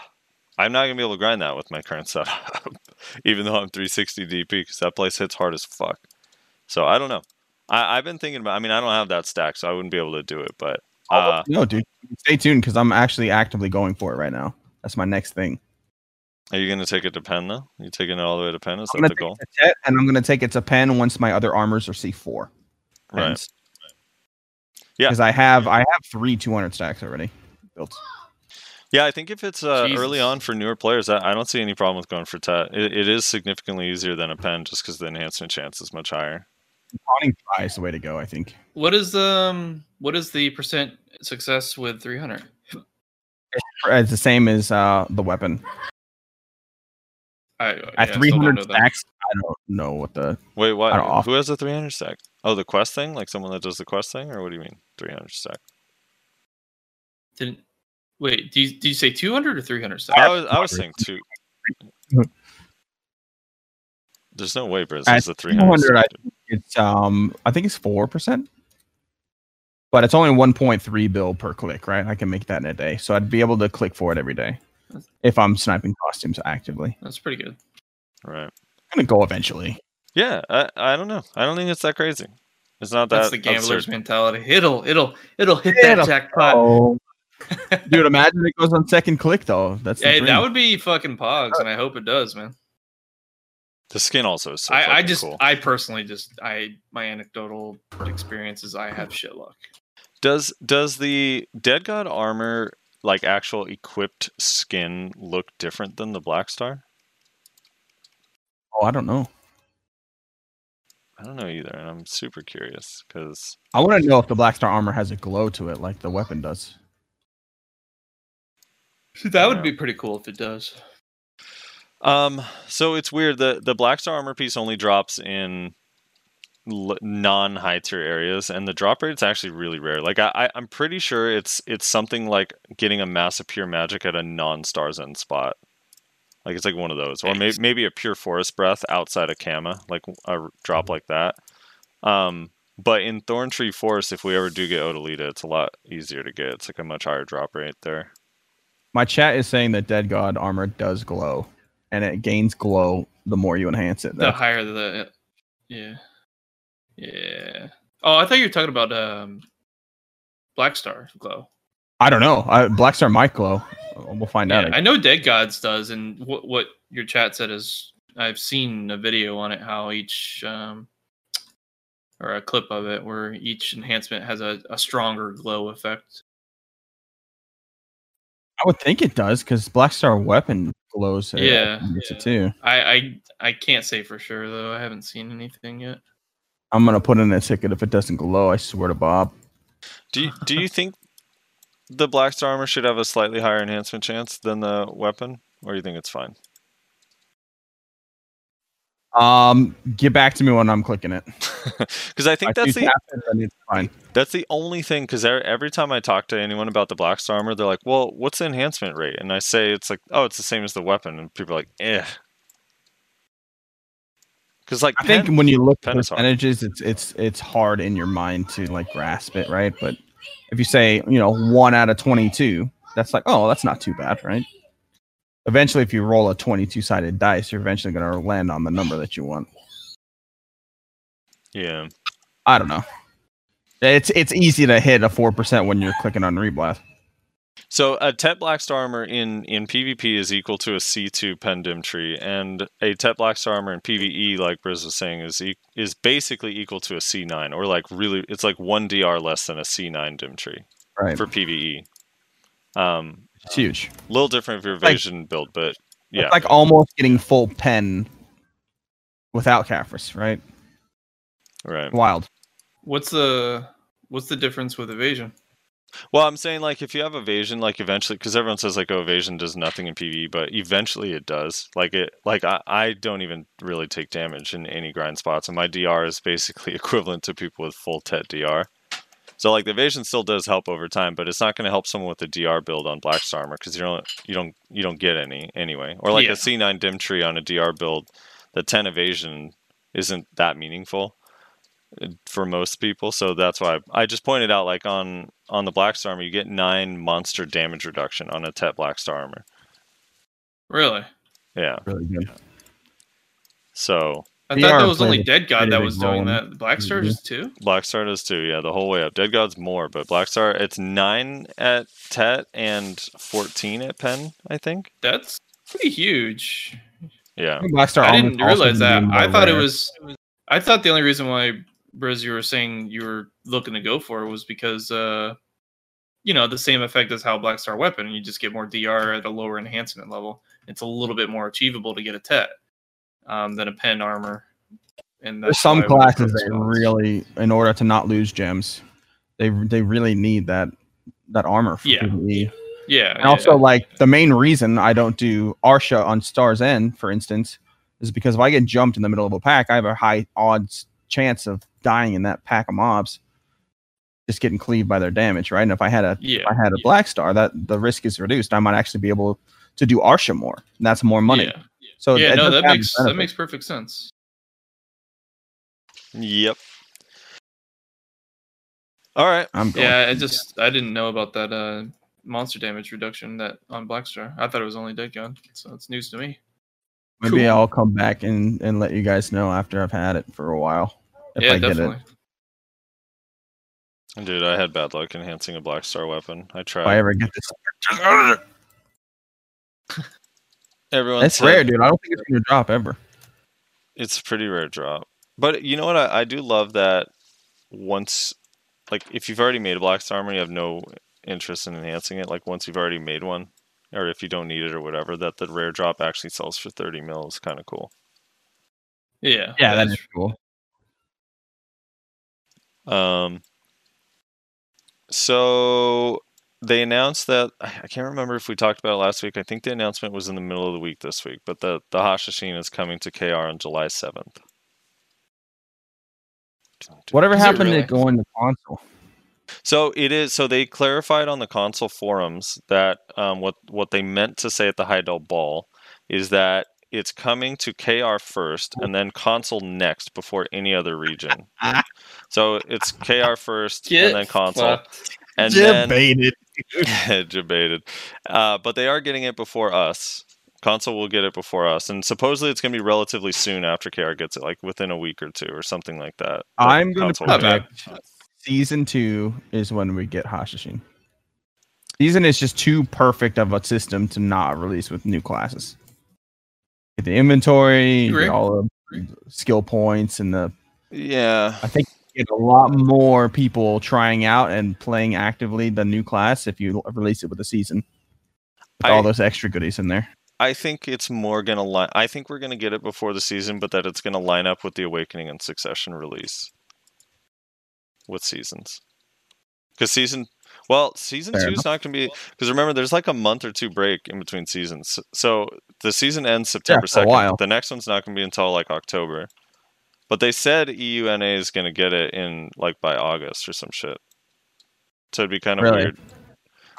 I'm not gonna be able to grind that with my current setup, even though I'm 360 DP because that place hits hard as fuck. So I don't know. I, I've been thinking about. I mean, I don't have that stack, so I wouldn't be able to do it. But uh, no, dude, stay tuned because I'm actually actively going for it right now. That's my next thing. Are you gonna take it to pen though? You taking it all the way to pen? Is I'm that the goal? take Tet, and I'm gonna take it to pen once my other armors are C4. Right. Yeah. Because I have I have three 200 stacks already built. Yeah, I think if it's uh, early on for newer players, I, I don't see any problem with going for Tet. It, it is significantly easier than a pen just because the enhancement chance is much higher. Pawning try is the way to go. I think. What is um what is the percent success with 300? It's the same as uh, the weapon. I, At yeah, I don't 300 know stacks, I don't know what the. Wait, what? I don't Who has a 300 stack? Oh, the quest thing? Like someone that does the quest thing? Or what do you mean, 300 stack? Didn't wait? Do you, did you say 200 or 300 stack? I was, I was saying two. There's no way Brizz At has a 300 200, I think it's um, I think it's four percent, but it's only 1.3 bill per click, right? I can make that in a day, so I'd be able to click for it every day if I'm sniping costumes actively. That's pretty good. Right. I'm gonna go eventually. Yeah, I, I don't know. I don't think it's that crazy. It's not that That's the gambler's absurd. mentality. It'll it'll it'll hit It'll- that jackpot. Oh, dude, imagine it goes on second click though. That's the Hey, that would be fucking pogs, and I hope it does, man. The skin also is so I, I just, cool. I personally just, I my anecdotal experiences, I have shit luck. Does does the Dead God armor like actual equipped skin look different than the Black Star? oh, I don't know. I don't know either, and I'm super curious because I want to know if the Black Star armor has a glow to it, like the weapon does. That would be pretty cool if it does. um, so it's weird. the The Black Star armor piece only drops in l- non high tier areas, and the drop rate's actually really rare. Like I, I, I'm pretty sure it's it's something like getting a massive pure magic at a non Star's End spot. Like it's like one of those, or maybe maybe a pure forest breath outside of Kama, like a drop like that. Um, but in Thornwood Forest, if we ever do get O'dyllita, it's a lot easier to get. It's like a much higher drop rate there. My chat is saying that Dead God armor does glow, and it gains glow the more you enhance it. The higher the, yeah, yeah. Oh, I thought you were talking about um, Black Star glow. I don't know. I, Black Star might glow. We'll find Yeah, out. I know Dead Gods does, and what what your chat said is I've seen a video on it how each um or a clip of it where each enhancement has a, a stronger glow effect. I would think it does because Black Star weapon glows. uh, Yeah, gets yeah. it too. I, I I can't say for sure though. I haven't seen anything yet. I'm gonna put in a ticket if it doesn't glow. I swear to Bob. Do you, do you think the Black Star armor should have a slightly higher enhancement chance than the weapon, or do you think it's fine? Um, get back to me when I'm clicking it. Because I think I that's the tap then it's fine. That's the only thing because every time I talk to anyone about the Black Star armor, they're like, "Well, what's the enhancement rate?" And I say it's like, "Oh, it's the same as the weapon," and people are like, "Eh." Because like, I think pen- when you look at percentages, it's it's it's hard in your mind to like grasp it, right? But if you say you know one out of twenty two, that's like oh that's not too bad, right? Eventually, if you roll a twenty two sided dice, you're eventually going to land on the number that you want. yeah, I don't know. It's it's easy to hit a four percent when you're clicking on Reblath. So a Tet Black Star armor in in PvP is equal to a C2 Pendim tree, and a Tet Black Star armor in PvE, like Brizz was saying, is e- is basically equal to a C9, or like really, it's like one DR less than a C9 Dim tree Right, for PvE. Um, it's huge. a little different for your Like- Evasion build, but yeah, It's like almost getting full pen without Caphras, right? right. Wild. What's the what's the difference with evasion? Well, I'm saying like if you have evasion, like eventually, because everyone says like oh evasion does nothing in PvE, but eventually it does. Like it, like I, I don't even really take damage in any grind spots, and my DR is basically equivalent to people with full Tet DR. So like the evasion still does help over time, but it's not going to help someone with a DR build on Blackstar armor because you don't you don't you don't get any anyway. Or like Yeah. a C9 dim tree on a DR build, the 10 evasion isn't that meaningful for most people. So that's why I just pointed out like on on the Black Star armor, you get nine monster damage reduction on a Tet Black Star armor. Really? Yeah. Really good. So I VR thought that was only Dead God that was doing role in- that. Black Star Mhm. is too. Blackstar does too, yeah, the whole way up. Dead God's more, but Blackstar it's nine at Tet and fourteen at Pen, I think. That's pretty huge. Yeah. Blackstar I didn't realize that. I more thought it was. I thought the only reason why Brizz you were saying you were looking to go for was because uh, you know, the same effect as how Black Star weapon. You just get more DR at a lower enhancement level. It's a little bit more achievable to get a Tet um, than a pen armor. And There's some why I went for classes that really, in order to not lose gems, they they really need that that armor. For Yeah. PvE. Yeah. And also, yeah. like the main reason I don't do Arsha on Star's End, for instance, is because if I get jumped in the middle of a pack, I have a high odds chance of dying in that pack of mobs, just getting cleaved by their damage, right? And if I had a Yeah. if I had a Black Star, that the risk is reduced. I might actually be able to do Arsha more, and that's more money. Yeah. So yeah, it no, does that makes its that makes perfect sense. Yep. All right. I'm going. Yeah, I just I didn't know about that uh monster damage reduction that on Blackstar. I thought it was only Dead God, so it's news to me. Maybe Cool. I'll come back and, and let you guys know after I've had it for a while. If yeah, I get definitely. it. Dude, I had bad luck enhancing a black star weapon. I tried. If I ever get this. Everyone It's rare, dude. I don't think it's gonna drop ever. it's a pretty rare drop. But you know what? I, I do love that once, like, if you've already made a black star armor, you have no interest in enhancing it. Like, once you've already made one, or if you don't need it or whatever, that the rare drop actually sells for 30 mil is kind of cool. Yeah. Yeah, that's- cool. Um, so they announced that I I can't remember if we talked about it last week. I think the announcement was in the middle of the week this week, but the the Hashashin is coming to KR on July seventh. Whatever Is happened really? to going to console? So it is. So they clarified on the console forums that um, what what they meant to say at the Heidel Ball is that it's coming to KR first and then console next before any other region. so it's KR first Get and then console, fucked. and then Debated. debated. Uh, but they are getting it before us. Console will get it before us, and supposedly it's going to be relatively soon after KR gets it, like within a week or two or something like that. I'm going to console will Not get it. bad. predict season two is when we get Hashashin. Season is just too perfect of a system to not release with new classes. Get the inventory, get all the skill points, and the Yeah, I think you get a lot more people trying out and playing actively the new class if you release it with a season. With all those extra goodies in there. I think it's more gonna line. I think we're gonna get it before the season, but that it's gonna line up with the Awakening and Succession release with seasons. Because season, well, season Fair two is not gonna be. Because remember, there's like a month or two break in between seasons. So the season ends September second. while. the next one's not gonna be until like October. But they said EUNA is gonna get it in like by August or some shit. So it'd be kind of Really? weird.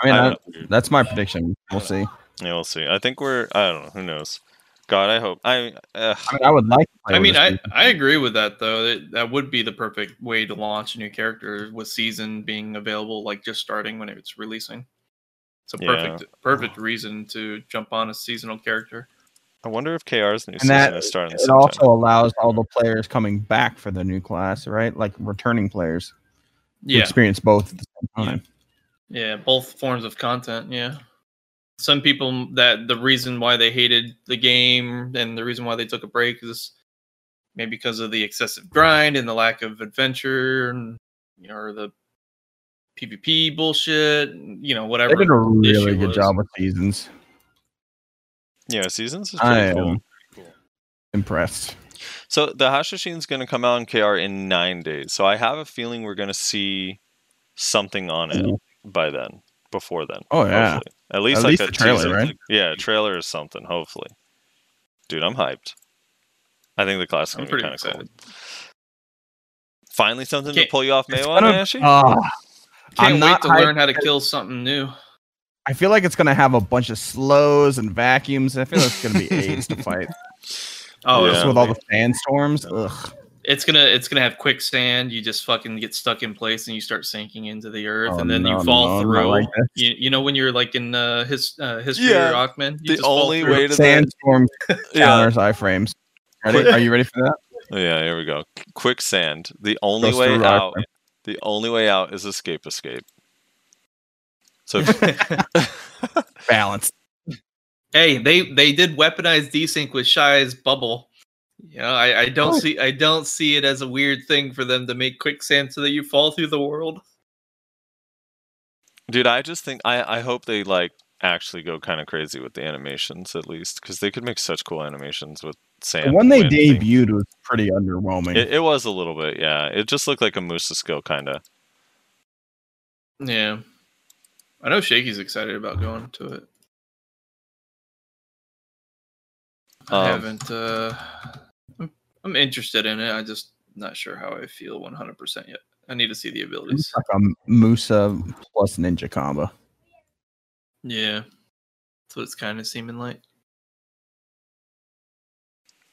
I mean, I that, that's my prediction. We'll see. Yeah, we'll see. I think we're. I don't know. Who knows? God, I hope. I. Uh, I mean, I would like. To play I mean, I, season. I agree with that though. That, that would be the perfect way to launch a new character with season being available, like just starting when it's releasing. It's a Yeah. perfect perfect reason to jump on a seasonal character. I wonder if KR's new And season that is starting. it sometime. also allows all the players coming back for the new class, right? Like returning players Yeah, experience both at the same time. yeah, both forms of content. Yeah, some people that the reason why they hated the game and the reason why they took a break is maybe because of the excessive grind and the lack of adventure, and you know, or the PvP bullshit. You know, whatever. They did a really issue good was. job with seasons. Yeah, seasons is I pretty cool. am impressed. So the Hashashin's going to come out in KR in nine days. So I have a feeling we're going to see something on it Cool. by then. Before then. Oh, yeah. hopefully. At least At like least a trailer, teaser. right? Yeah, a trailer or something. Hopefully. Dude, I'm hyped. I think the class is I'm going to be pretty kind of cool. excited. Finally, something to pull you off It's Mayo on, gonna- Ashi? Ah, Can't I'm wait not to hyped learn how to kill something new. I feel like it's gonna have a bunch of slows and vacuums. I feel like it's gonna be AIDS to fight. Oh, Yeah. Just with all the sandstorms. Ugh. It's gonna it's gonna have quicksand. You just fucking get stuck in place and you start sinking into the earth, Oh, and then no, you fall no, through. like you, you know when you're like in uh, his uh, history Yeah, or Aakman, you the just fall only through. way to that, Sandstorm yeah, counters iframes. Ready? Are you ready for that? yeah. Here we go. Quicksand. The only Goes way through out. iframe. The only way out is escape. Escape. So Balance. hey, they they did weaponize desync with Shai's bubble. You know, I, I don't Oh. see I don't see it as a weird thing for them to make quicksand so that you fall through the world. Dude, I just think I I hope they like actually go kind of crazy with the animations at least because they could make such cool animations with sand. The one they wind thing. debuted was pretty underwhelming. It, it was a little bit, yeah. It just looked like a Musa skill kind of. Yeah. I know Shaky's excited about going to it. I Um, haven't uh I'm, I'm interested in it. I just not sure how I feel 100% yet. I need to see the abilities. It's like a Musa plus ninja combo. Yeah. That's what it's kind of seeming like.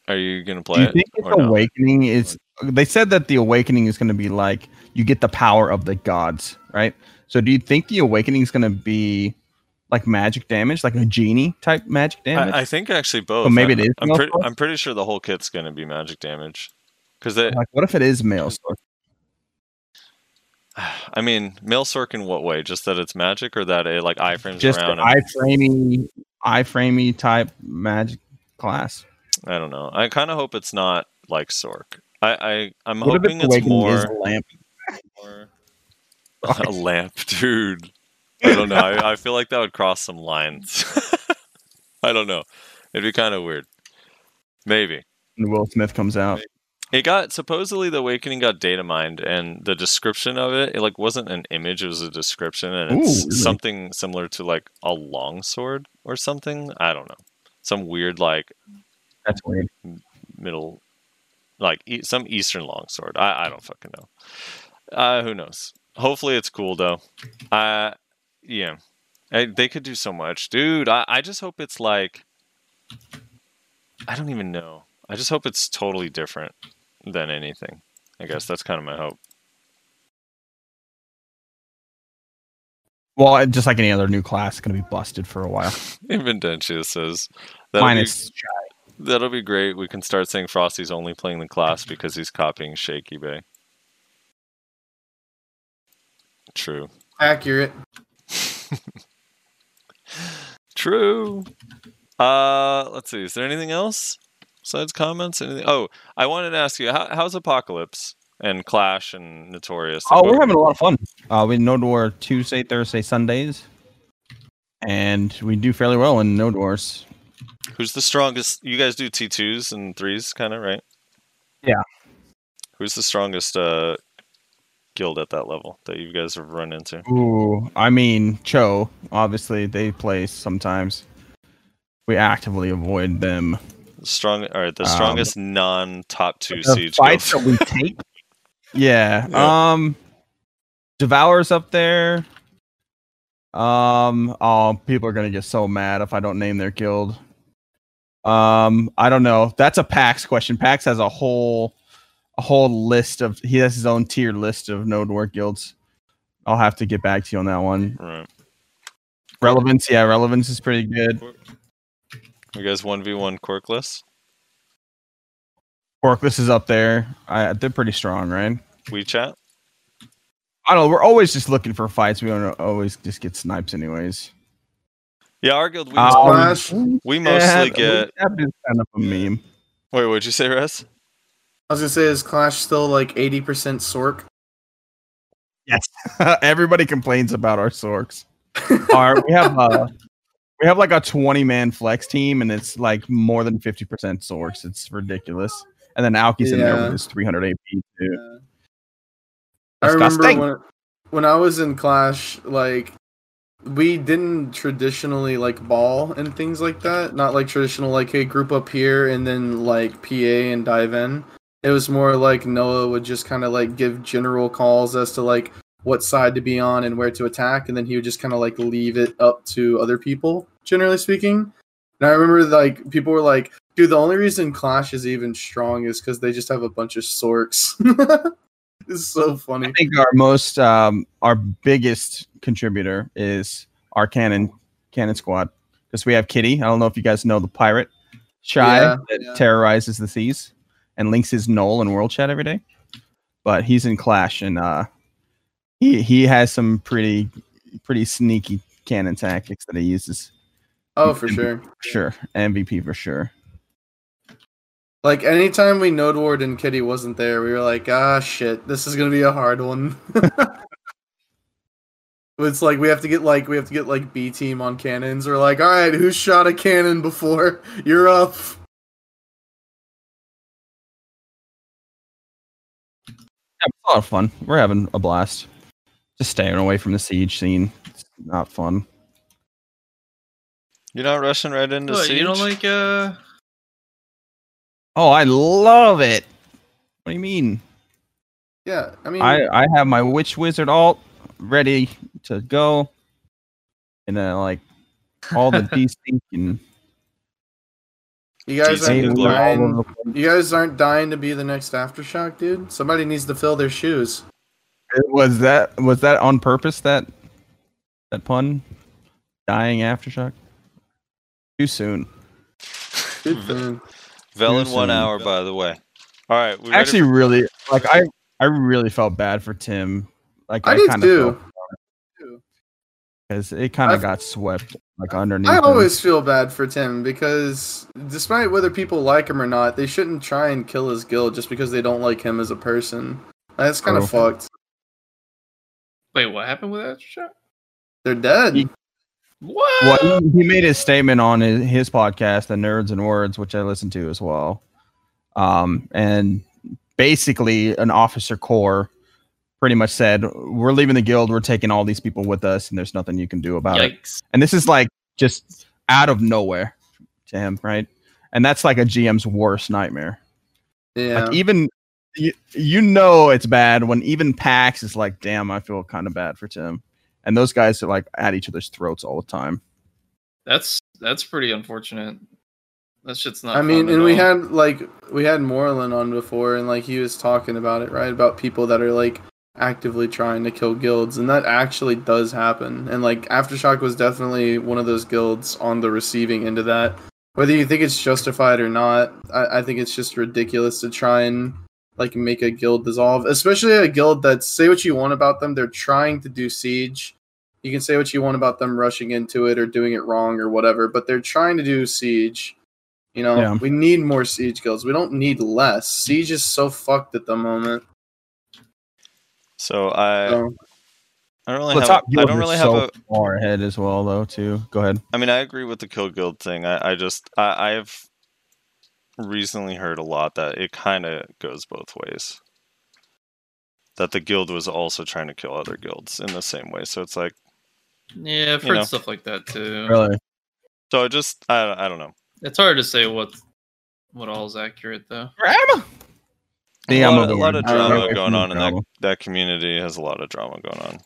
Are you gonna play? Do play you it think its or no? awakening is? They said that the awakening is going to be like you get the power of the gods, right? So do you think the awakening is going to be like magic damage, like a genie type magic damage? I, I think actually both. Maybe I'm, it is I'm male pretty. I'm pretty sure the whole kit's gonna be magic damage. Because like, what if it is male sorc? I mean, Milsork in what way? Just that it's magic, or that it like iframes Just around? and- iframey, iframey type magic class. I don't know. I kind of hope it's not like Sorc. I, I I'm hoping its more lamp? more a lamp, dude. I don't know. I, I feel like that would cross some lines. I don't know. It'd be kind of weird. Maybe. And Will Smith comes out. It got supposedly the awakening got data mined, and the description of it, it like wasn't an image; it was a description, and it's Ooh, really? something similar to like a longsword or something. I don't know, some weird like That's weird. middle, like e- some Eastern longsword. I I don't fucking know. Uh, who knows? Hopefully, it's cool though. Uh, yeah, I, they could do so much, dude. I I just hope it's like, I don't even know. I just hope it's totally different than anything. I guess that's kind of my hope. Well, just like any other new class, it's going to be busted for a while. Invendentia says that'll Minus be, that'll be great. We can start saying Frosty's only playing the class because he's copying Shaky Bay. True. Accurate. True. Uh, let's see. Is there anything else besides comments? Anything? Oh, I wanted to ask you, how, how's Apocalypse and Clash and Notorious? Oh, we're having a lot of fun. Uh, we Node War Tuesday, Thursday, Sundays, and we do fairly well in Node Wars. Who's the strongest? You guys do T twos and threes, kind of right? Yeah. Who's the strongest uh, guild at that level that you guys have run into? Ooh, I mean Cho. Obviously, they play sometimes. We actively avoid them. Strong. All right, the Um, strongest non top two The siege fights that we take. yeah. Yeah. Um, Devour's up there. Um. Oh, people are gonna get so mad if I don't name their guild. Um. I don't know. That's a PAX question. PAX has a whole, a whole list of. He has his own tier list of node war guilds. I'll have to get back to you on that one. Right. Relevance, yeah, relevance is pretty good. You guys one v one Quirkless. Orcless is up there. I, they're pretty strong, right? WeChat. I don't know. We're always just looking for fights. We don't always just get snipes, anyways. Yeah, our guild. We, Um, Splash. we mostly yeah, get. That is kind of a meme. Wait, what'd you say, Russ? I was gonna say, is Clash still like 80% Sorc? Yes. Everybody complains about our sorcs. our, we have uh we have like a 20 man flex team and it's like more than 50% sorcs. It's ridiculous. And then Alki's in there Yeah. with his 300 AP too. I remember Disgusting. when when I was in Clash, like we didn't traditionally like ball and things like that. Not like traditional like hey group up here and then like PA and dive in. It was more like Noah would just kind of like give general calls as to like what side to be on and where to attack, and then he would just kind of like leave it up to other people. Generally speaking, and I remember like people were like, "Dude, the only reason Clash is even strong is because they just have a bunch of sorcs." it's so funny. I think our most um, our biggest contributor is our cannon cannon squad because we have Kitty. I don't know if you guys know the pirate Shai Yeah, that yeah. terrorizes the seas and links his Knoll in World Chat every day. But he's in Clash and uh, he he has some pretty pretty sneaky cannon tactics that he uses. Oh, for sure. Sure, MVP for sure. Like anytime we node ward and Kitty wasn't there, we were like, ah, shit, this is gonna be a hard one. it's like we have to get like we have to get like B team on cannons. We're like, all right, who shot a cannon before? You're up. Yeah, it's a lot of fun. We're having a blast. Just staying away from the siege scene. It's not fun. You're not rushing right into What, siege. you don't like uh Oh, I love it. What do you mean? Yeah, I mean, I I have my witch wizard alt ready to go, and then like all the DC and you guys aren't dying. You guys aren't dying to be the next aftershock, dude. Somebody needs to fill their shoes. Was that was that on purpose? That that pun? Dying aftershock. Too soon. Good man. Vel in one hour, by the way. All right. We I ready actually really like. I I really felt bad for Tim. Like I did kinda too. Because it kind of got swept like underneath. I him. always feel bad for Tim because, despite whether people like him or not, they shouldn't try and kill his guild just because they don't like him as a person. That's kind of True. fucked. wait, what happened with that shot? They're dead. He- What? Well, he, he made his statement on his, his podcast, The Nerds and Words, which I listened to as well. Um, and basically, an officer core pretty much said, "We're leaving the guild. We're taking all these people with us, and there's nothing you can do about it." And this is like just out of nowhere to him, right? And that's like a GM's worst nightmare. yeah. Like even you, you know it's bad when even PAX is like, "Damn, I feel kind of bad for Tim." And those guys are like at each other's throats all the time. That's that's pretty unfortunate. That shit's not. I mean, fun at and we had like we had Moreland on before, and like he was talking about it, right? About people that are like actively trying to kill guilds, and that actually does happen. And like Aftershock was definitely one of those guilds on the receiving end of that. Whether you think it's justified or not, I, I think it's just ridiculous to try and like make a guild dissolve, especially a guild that say what you want about them, they're trying to do siege. You can say what you want about them rushing into it or doing it wrong or whatever, but they're trying to do siege. You know, Yeah. we need more siege guilds. We don't need less. Siege is so fucked at the moment. So I So, I don't really have top I don't are really so have a far ahead as well, though. Too. Go ahead. I mean I agree with the kill guild thing. I, I just I, I've recently heard a lot that it kind of goes both ways. That the guild was also trying to kill other guilds in the same way. So it's like Yeah, I've you heard know. stuff like that too. Really? so I just I, I don't know. It's hard to say what what all is accurate though. A Yeah, I'm lot, a lot of I don't know. drama going from on in that that community has a lot of drama going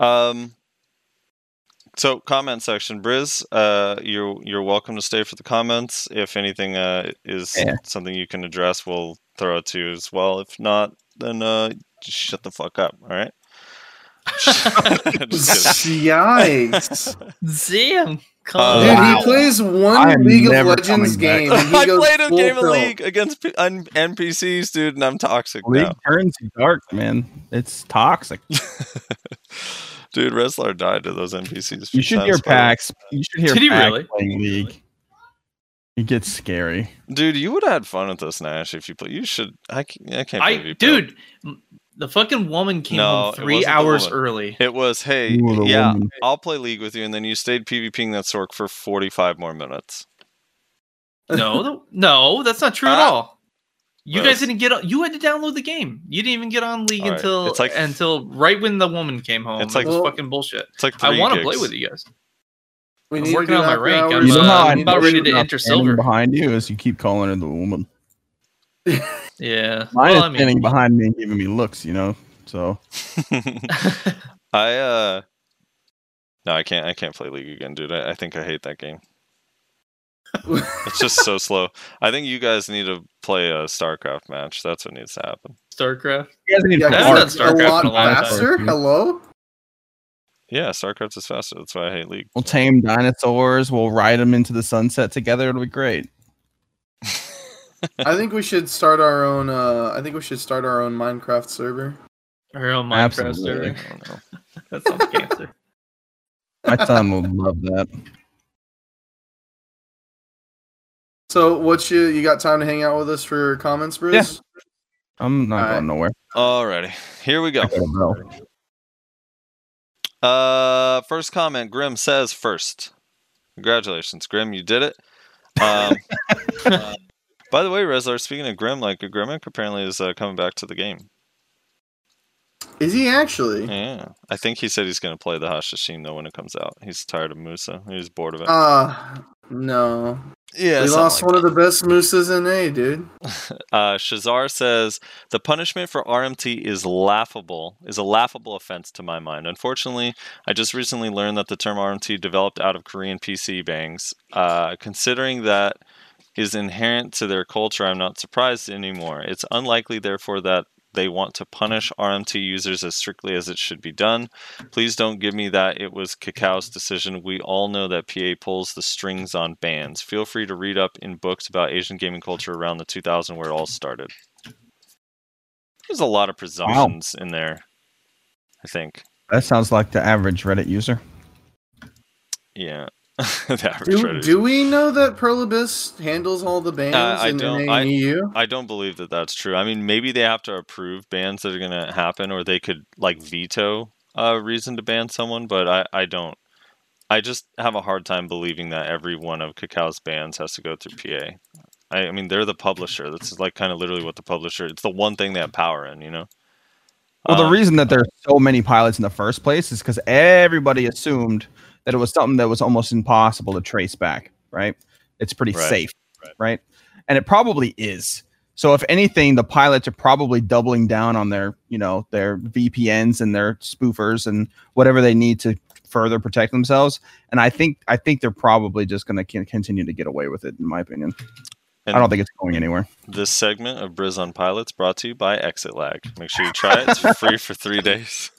on. Um. So comment section, Brizz, uh, you're you're welcome to stay for the comments. If anything uh, is Yeah. something you can address, we'll throw it to you as well. If not, then uh, just shut the fuck up. All right. Just yikes. Damn. Come Uh, Dude, Wow. he plays one League of Legends game. And he I goes played a game of. League against P- un- NPCs, dude, and I'm toxic League now. turns dark, man. It's toxic. Dude, Rezlar died to those NPCs. You should hear by. PAX. You should hear Did he PAX really? playing League. It gets scary. Dude, you would have had fun with this, Nash, if you play. You should. I can't believe I you failed. dude, m- the fucking woman came No, home three hours early. It was, hey, yeah, woman. I'll play League with you, and then you stayed PvPing that Sorc for 45 more minutes. No, th- no, that's not true at Ah. all. You Well, guys didn't get on. You had to download the game. You didn't even get on League All right, until it's like- until right when the woman came home. It's It's like- like Well, fucking bullshit. It's like I want to play with you guys. We I'm working on my rank. hours. I'm, You know uh, I I'm about ready to enter silver. behind you as you keep calling her the woman. Yeah. Mine Well, is I mean, standing behind me and giving me looks. You know, So I uh no, I can't. I can't play League again, dude. I, I think I hate that game. It's just so slow. I think you guys need to play a StarCraft match. That's what needs to happen. StarCraft. you guys need Yeah, to I haven't it's done a lot in time. faster. Hello. Yeah, StarCraft is faster. That's why I hate League. We'll tame dinosaurs. We'll ride them into the sunset together. It'll be great. I think we should start our own. Uh, I think we should start our own Minecraft server. Our own Minecraft Absolutely. server. I don't. That sounds cancer. My son would love that. So, what you you got time to hang out with us for comments, Bruce? Yeah. I'm not All right. going nowhere. Alrighty, here we go. Go. Uh, first comment. Grim says first. Congratulations, Grim. You did it. Um, uh, by the way, Rezlar, speaking of Grim, like Grimic apparently is uh, coming back to the game. Is he actually? Yeah, I think he said he's going to play the Hashashin though when it comes out. He's tired of Musa. He's bored of it. Uh no. yeah, we lost like one of the best mooses in A, dude. Uh, Shazar says the punishment for RMT is laughable, is a laughable offense to my mind. Unfortunately, I just recently learned that the term RMT developed out of Korean PC bangs. Uh, considering that is inherent to their culture, I'm not surprised anymore. It's unlikely, therefore, that they want to punish RMT users as strictly as it should be done. Please don't give me that it was Kakao's decision. We all know that PA pulls the strings on bans. Feel free to read up in books about Asian gaming culture around the 2000 where it all started. There's a lot of presumptions in there, I think. That sounds like the average Reddit user. Yeah. the Do, do we know that Pearl Abyss handles all the bans Uh, I in don't- I- EU? I don't believe that that's true. I mean, maybe they have to approve bans that are going to happen, or they could like veto a reason to ban someone. But I, I don't. I just have a hard time believing that every one of Kakao's bans has to go through PA. I, I mean, they're the publisher. This is like kind of literally what the publisher. It's the one thing they have power in, you know. Well, the Um, reason that there's so many pilots in the first place is because everybody assumed that it was something that was almost impossible to trace back, right? It's pretty Right, safe, right. And it probably is. So if anything, the pilots are probably doubling down on their, you know, their VPNs and their spoofers and whatever they need to further protect themselves. And I think I think they're probably just going to continue to get away with it, in my opinion. And I don't think it's going anywhere. This segment of Brizz on Pilots brought to you by ExitLag. Make sure you try it. It's free for three days.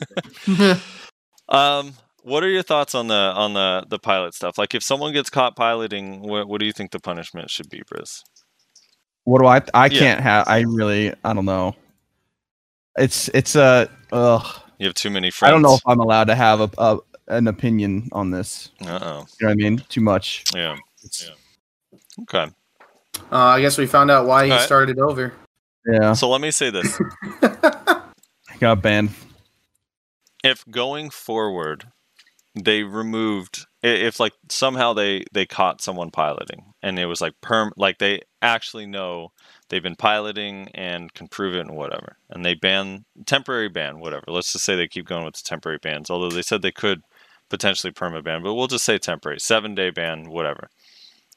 um, what are your thoughts on the on the the pilot stuff? Like, if someone gets caught piloting, what what do you think the punishment should be, Brizz? What do I? I Yeah. can't have. I really. I don't know. It's it's a. ugh. You have too many friends. I don't know if I'm allowed to have a, a an opinion on this. Uh oh. You know what I mean? Too much. Yeah. yeah. Okay. Uh, I guess we found out why he Alright. started over. Yeah. So let me say this: I Got banned. if going forward they removed if like somehow they they caught someone piloting and it was like perm like they actually know they've been piloting and can prove it and whatever. And they ban temporary ban whatever. Let's just say they keep going with the temporary bans although they said they could potentially perma ban but we'll just say temporary seven day ban whatever.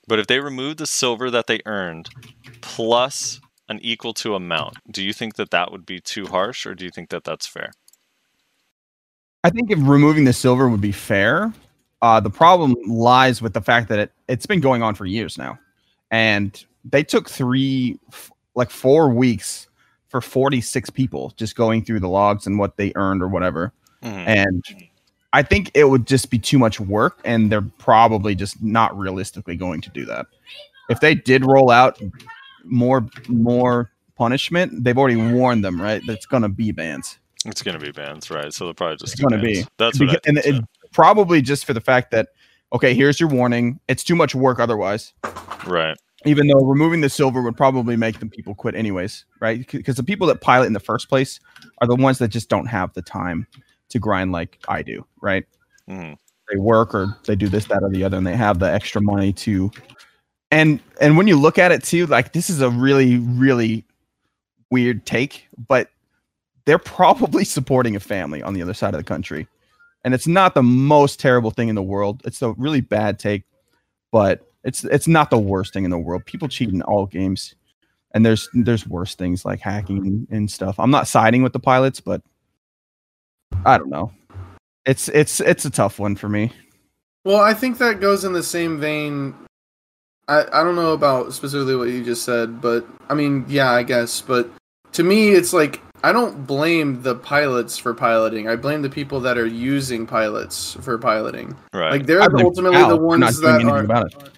But if they remove the silver that they earned plus an equal to amount do you think that that would be too harsh or do you think that that's fair I think if removing the silver would be fair. Uh, the problem lies with the fact that it, it's been going on for years now, and they took three, f- like four weeks for 46 people just going through the logs and what they earned or whatever. Mhm. And I think it would just be too much work, and they're probably just not realistically going to do that. If they did roll out more more punishment, they've already warned them, right? That's going to be bans. It's gonna be bans, right? So they'll probably just It's going to be. That's what I and it, probably just for the fact that okay, here's your warning. It's too much work otherwise. right. Even though removing the silver would probably make the people quit anyways, right? Because the people that pilot in the first place are the ones that just don't have the time to grind like I do, right? Mhm. They work or they do this, that, or the other, and they have the extra money to. And and when you look at it too, like this is a really really weird take, but they're probably supporting a family on the other side of the country. And it's not the most terrible thing in the world. It's a really bad take, but it's it's not the worst thing in the world. People cheat in all games. And there's there's worse things like hacking and, stuff. I'm not siding with the pilots, but I don't know. It's it's it's a tough one for me. Well, I think that goes in the same vein. I, I don't know about specifically what you just said, but I mean, yeah, I guess. But to me, it's like I don't blame the pilots for piloting. I blame the people that are using pilots for piloting. Right. Like they're I blame ultimately Cal the for not ones that are. about it.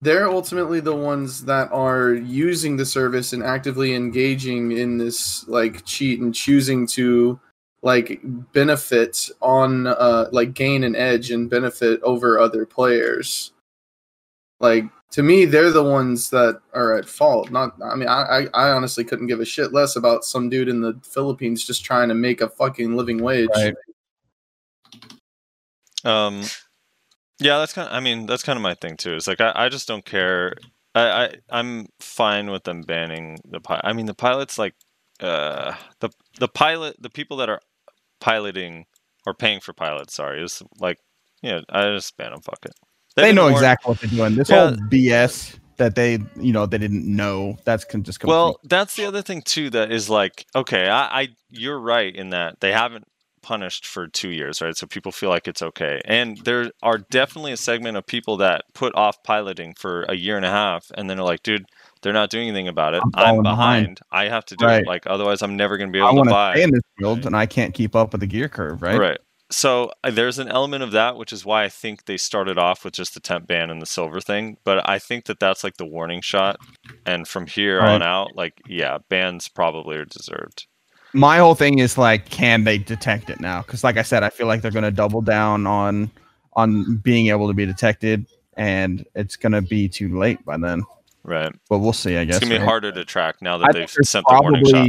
They're ultimately the ones that are using the service and actively engaging in this like cheat and choosing to like benefit on uh like gain an edge and benefit over other players. Like to me, they're the ones that are at fault. Not, I mean, I, I, I honestly couldn't give a shit less about some dude in the Philippines just trying to make a fucking living wage. Right. Um, yeah, that's kind. Of, I mean, that's kind of my thing too. Is like I, I just don't care. I, I I'm fine with them banning the pilot. I mean, the pilots like uh the the pilot the people that are piloting or paying for pilots. Sorry, is like yeah, I just ban them. Fuck it. They've They know warned- exactly what they're doing. This Yeah. whole BS that they you know they didn't know that's con- just complete. Well, that's the other thing too. That is like, okay, I, I you're right in that they haven't punished for two years, right? So people feel like it's okay, and there are definitely a segment of people that put off piloting for a year and a half, and then are like, dude, they're not doing anything about it. I'm I'm, behind. behind." I have to do Right. it. Like otherwise, I'm never going to be I able want to to buy. stay in this field and I can't keep up with the gear curve, right? Right. So uh, there's an element of that, which is why I think they started off with just the temp ban and the silver thing. But I think that that's like the warning shot, and from here Right. on out, like yeah, bans probably are deserved. My whole thing is like, can they detect it now? Because like I said, I feel like they're going to double down on on being able to be detected, and it's going to be too late by then. Right. But we'll see. I guess It's gonna be right? harder to track now that think they've sent the warning shot.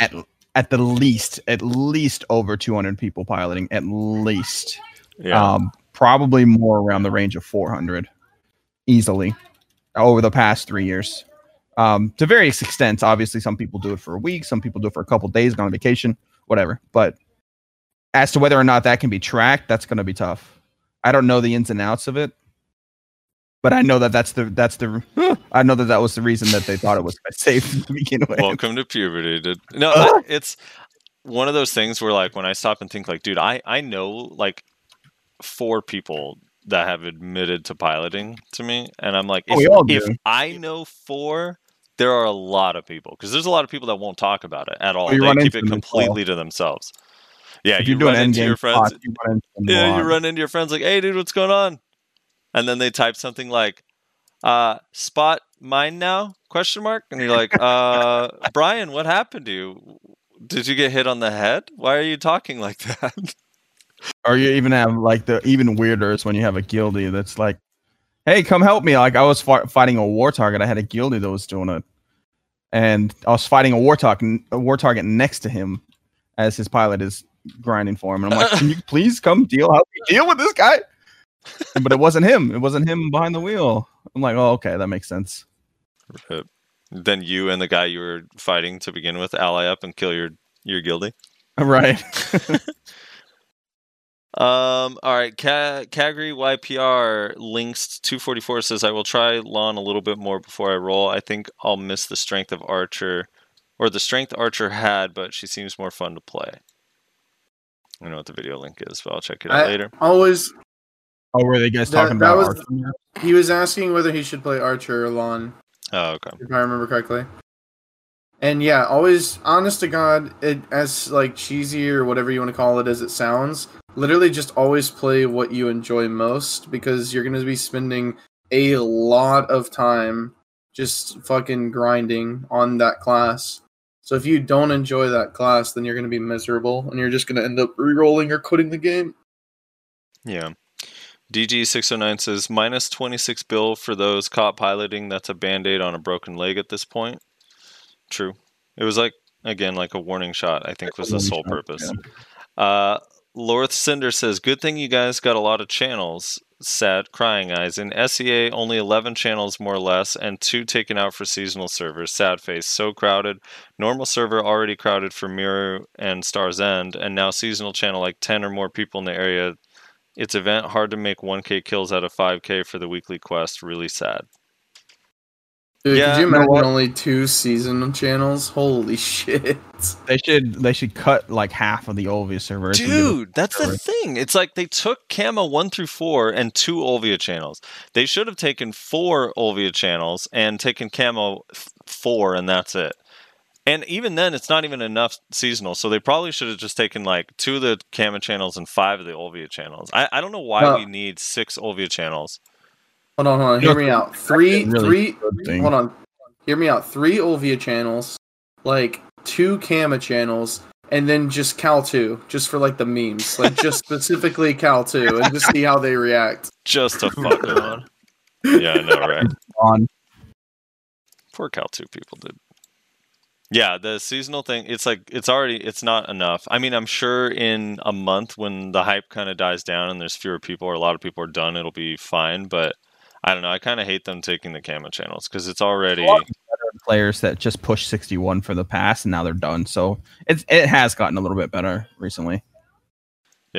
at at the least at least over 200 people piloting at least. Yeah. um probably more around the range of 400 easily over the past three years. Um to various extents obviously some people do it for a week some people do it for a couple days go on vacation whatever. But as to whether or not that can be tracked that's going to be tough. I don't know the ins and outs of it but i know that that's the that's the i know that that was the reason that they thought it was safe to begin with Welcome to puberty, dude. No, it's one of those things where like when I stop and think like, dude, I I know like four people that have admitted to piloting to me, and I'm like, Oh, if, all if. I know four, there are a lot of people because there's a lot of people that won't talk about it at all. Oh, they keep it completely to themselves. Yeah, if you you're doing run into your friends. spots, you run into Yeah, you run into your friends like, "Hey, dude, what's going on?" And then they type something like, uh, "Spot mine now?" Question mark. And you're like, "Uh, Brian, what happened to you? Did you get hit on the head? Why are you talking like that?" or you even have like the even weirder is when you have a guilty that's like, "Hey, come help me!" Like I was fi- fighting a war target. I had a guilty that was doing it, and I was fighting a war target, a war target next to him, as his pilot is grinding for him. And I'm like, "Can you please come deal help me deal with this guy?" But it wasn't him. It wasn't him behind the wheel. I'm like, "Oh, okay, that makes sense." Rip. Then you and the guy you were fighting to begin with ally up and kill your your guilty. Right. Um, all right, Ca- Calgary YPR links 244 says I will try Lahn a little bit more before I roll. I think I'll miss the strength of Archer or the strength Archer had, but she seems more fun to play. I don't know what the video link is, but I'll check it out I later. always Oh, were they guys That- talking that about? was- Archer? he was asking whether he should play Archer or Lahn. Oh, okay. if I remember correctly. And yeah, always honest to God, it as like cheesy or whatever you want to call it as it sounds. Literally, just always play what you enjoy most because you're gonna be spending a lot of time just fucking grinding on that class. So if you don't enjoy that class, then you're gonna be miserable and you're just gonna end up re-rolling or quitting the game. Yeah. DG609 says minus 26 bill for those caught piloting. That's a band aid on a broken leg at this point. True. It was like, again, like a warning shot, I think was the sole purpose. Uh, Lorth Cinder says, Good thing you guys got a lot of channels. Sad, crying eyes. In SEA, only 11 channels more or less, and two taken out for seasonal servers. Sad face. So crowded. Normal server already crowded for Mirror and Star's End, and now seasonal channel like 10 or more people in the area. It's event hard to make 1k kills out of 5k for the weekly quest. Really sad. Dude, Yeah, could you you know imagine what? only two season channels? Holy shit! They should they should cut like half of the Olvia servers. and give Dude, that's the thing. It's like they took Kama 1 through 4 and two Olvia channels. They should have taken four Olvia channels and taken Kama 4 and that's it. And even then, it's not even enough seasonal. So they probably should have just taken like two of the Kama channels and five of the Olvia channels. I, I don't know why No. we need six Olvia channels. Hold on, hold on. Hear me out. Three, Really three. Hold on. Hear me out. Three Olvia channels, like two Kama channels, and then just Cal two, just for like the memes, like just specifically Cal two, and just see how they react. Just to fuck with them. Yeah, I know, right? on. Poor Cal 2 people did. Yeah, the seasonal thing, it's like it's already it's not enough. I mean, I'm sure in a month when the hype kind of dies down and there's fewer people or a lot of people are done, it'll be fine, but I don't know. I kind of hate them taking the camo channels because it's already players that just push 61 for the pass and now they're done. So it it has gotten a little bit better recently.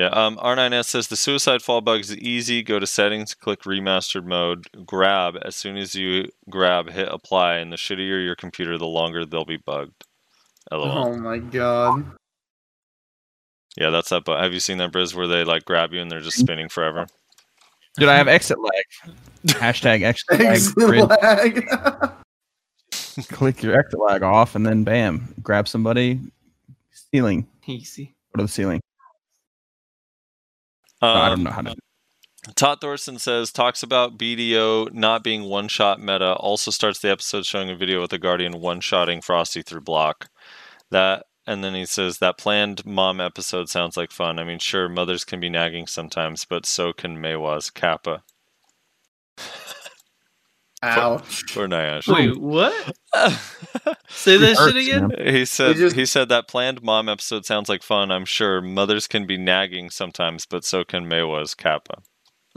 Yeah, um, R9S says the suicide fall bug is easy. Go to settings, click remastered mode, grab. As soon as you grab, hit apply, and the shittier your computer, the longer they'll be bugged. LOL. Oh my god. Yeah, that's that. But have you seen that Brizz where they like grab you and they're just spinning forever? Dude, I have ExitLag. Hashtag ExitLag. Exit grid. lag. Click your ExitLag off and then bam, grab somebody. Ceiling. Easy. Go to the ceiling. Um, I don't know how to. Todd Thorson says talks about BDO not being one shot meta. Also starts the episode showing a video with the Guardian one shotting Frosty through block. That and then he says that planned mom episode sounds like fun. I mean, sure, mothers can be nagging sometimes, but so can Maehwas Kappa Ouch. or Nayashe. Wait, what? Say that shit again. man. He said just- he said that planned mom episode sounds like fun. I'm sure mothers can be nagging sometimes, but so can Maehwas Kappa.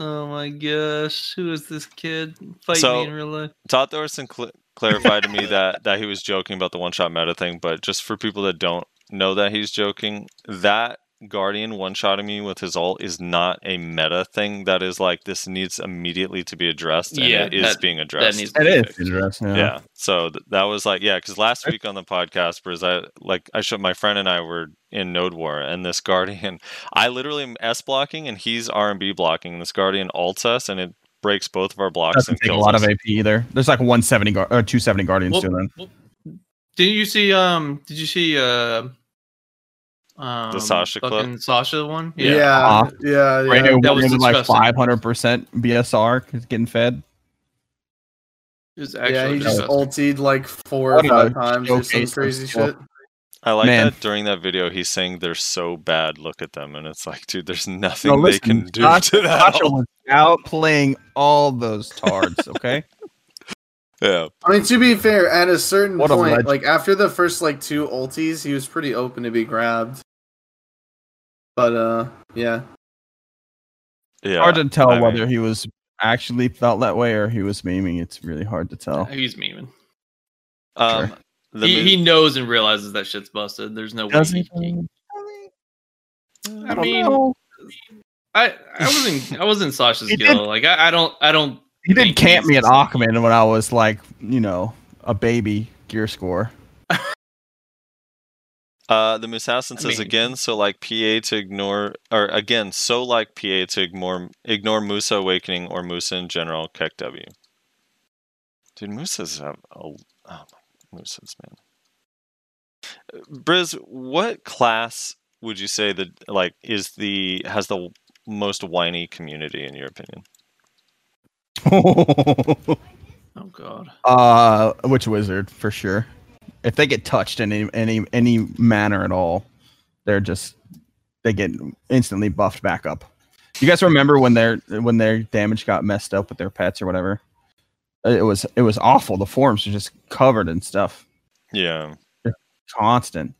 Oh my gosh, who is this kid? Fight So- me in real life. Todd Thorson cl- clarified to me that that he was joking about the one shot meta thing, but just for people that don't know that he's joking, that Guardian one shotting me with his ult is not a meta thing. That is like this needs immediately to be addressed, and Yeah, it is that- being addressed. needs- It is interesting. yeah. So th- that was like yeah, because last week on the podcast, Brizz, I like I showed my friend and I were in Node War, and this Guardian, I literally am S blocking, and he's R and B blocking. This Guardian ults us, and it breaks both of our blocks Doesn't and take a lot us. of AP either. There's like 170 guard or 270 guardians Well, doing well, did you see? Um, did you see? Uh, um, the Sasha clip? Sasha one. Yeah, yeah, yeah. that. Right here, that was with like 500 percent BSR 'cause it's getting fed. It was Yeah, actually he just disgusting. ultied like four or What a five times or some crazy skill. shit. I like Man. that during that video he's saying they're so bad. Look at them, and it's like, dude, there's nothing No, they can do Sasha, to that. Sasha was out playing all those tards. Okay, Yeah, I mean, to be fair, at a certain What point, legend. like after the first like two ulties, he was pretty open to be grabbed. But uh, yeah, yeah. hard to tell I mean, whether he was actually felt that way or he was memeing. It's really hard to tell. He's memeing. um, Sure. the He, mo- he knows and realizes that shit's busted. There's no way. Does He, he? he- I I don't mean, know. I I wasn't I wasn't Sasha's He skill. Like I, I don't I don't. He did think camp me at Aakman when I was like, you know, a baby gear score. uh, the Musassin I says mean- again, so like PA to ignore, or again, so like PA to ignore ignore Musa Awakening or Musa in general. Keck W. Dude, Musa's have a, oh my Musa's man. Brizz, what class would you say that like is the has the most whiny community in your opinion? Oh god. uh, which wizard for sure? If they get touched in any any any manner at all, they're just they get instantly buffed back up. You guys remember when their when their damage got messed up with their pets or whatever? It was it was awful. The forums were just covered in stuff, Yeah. constant.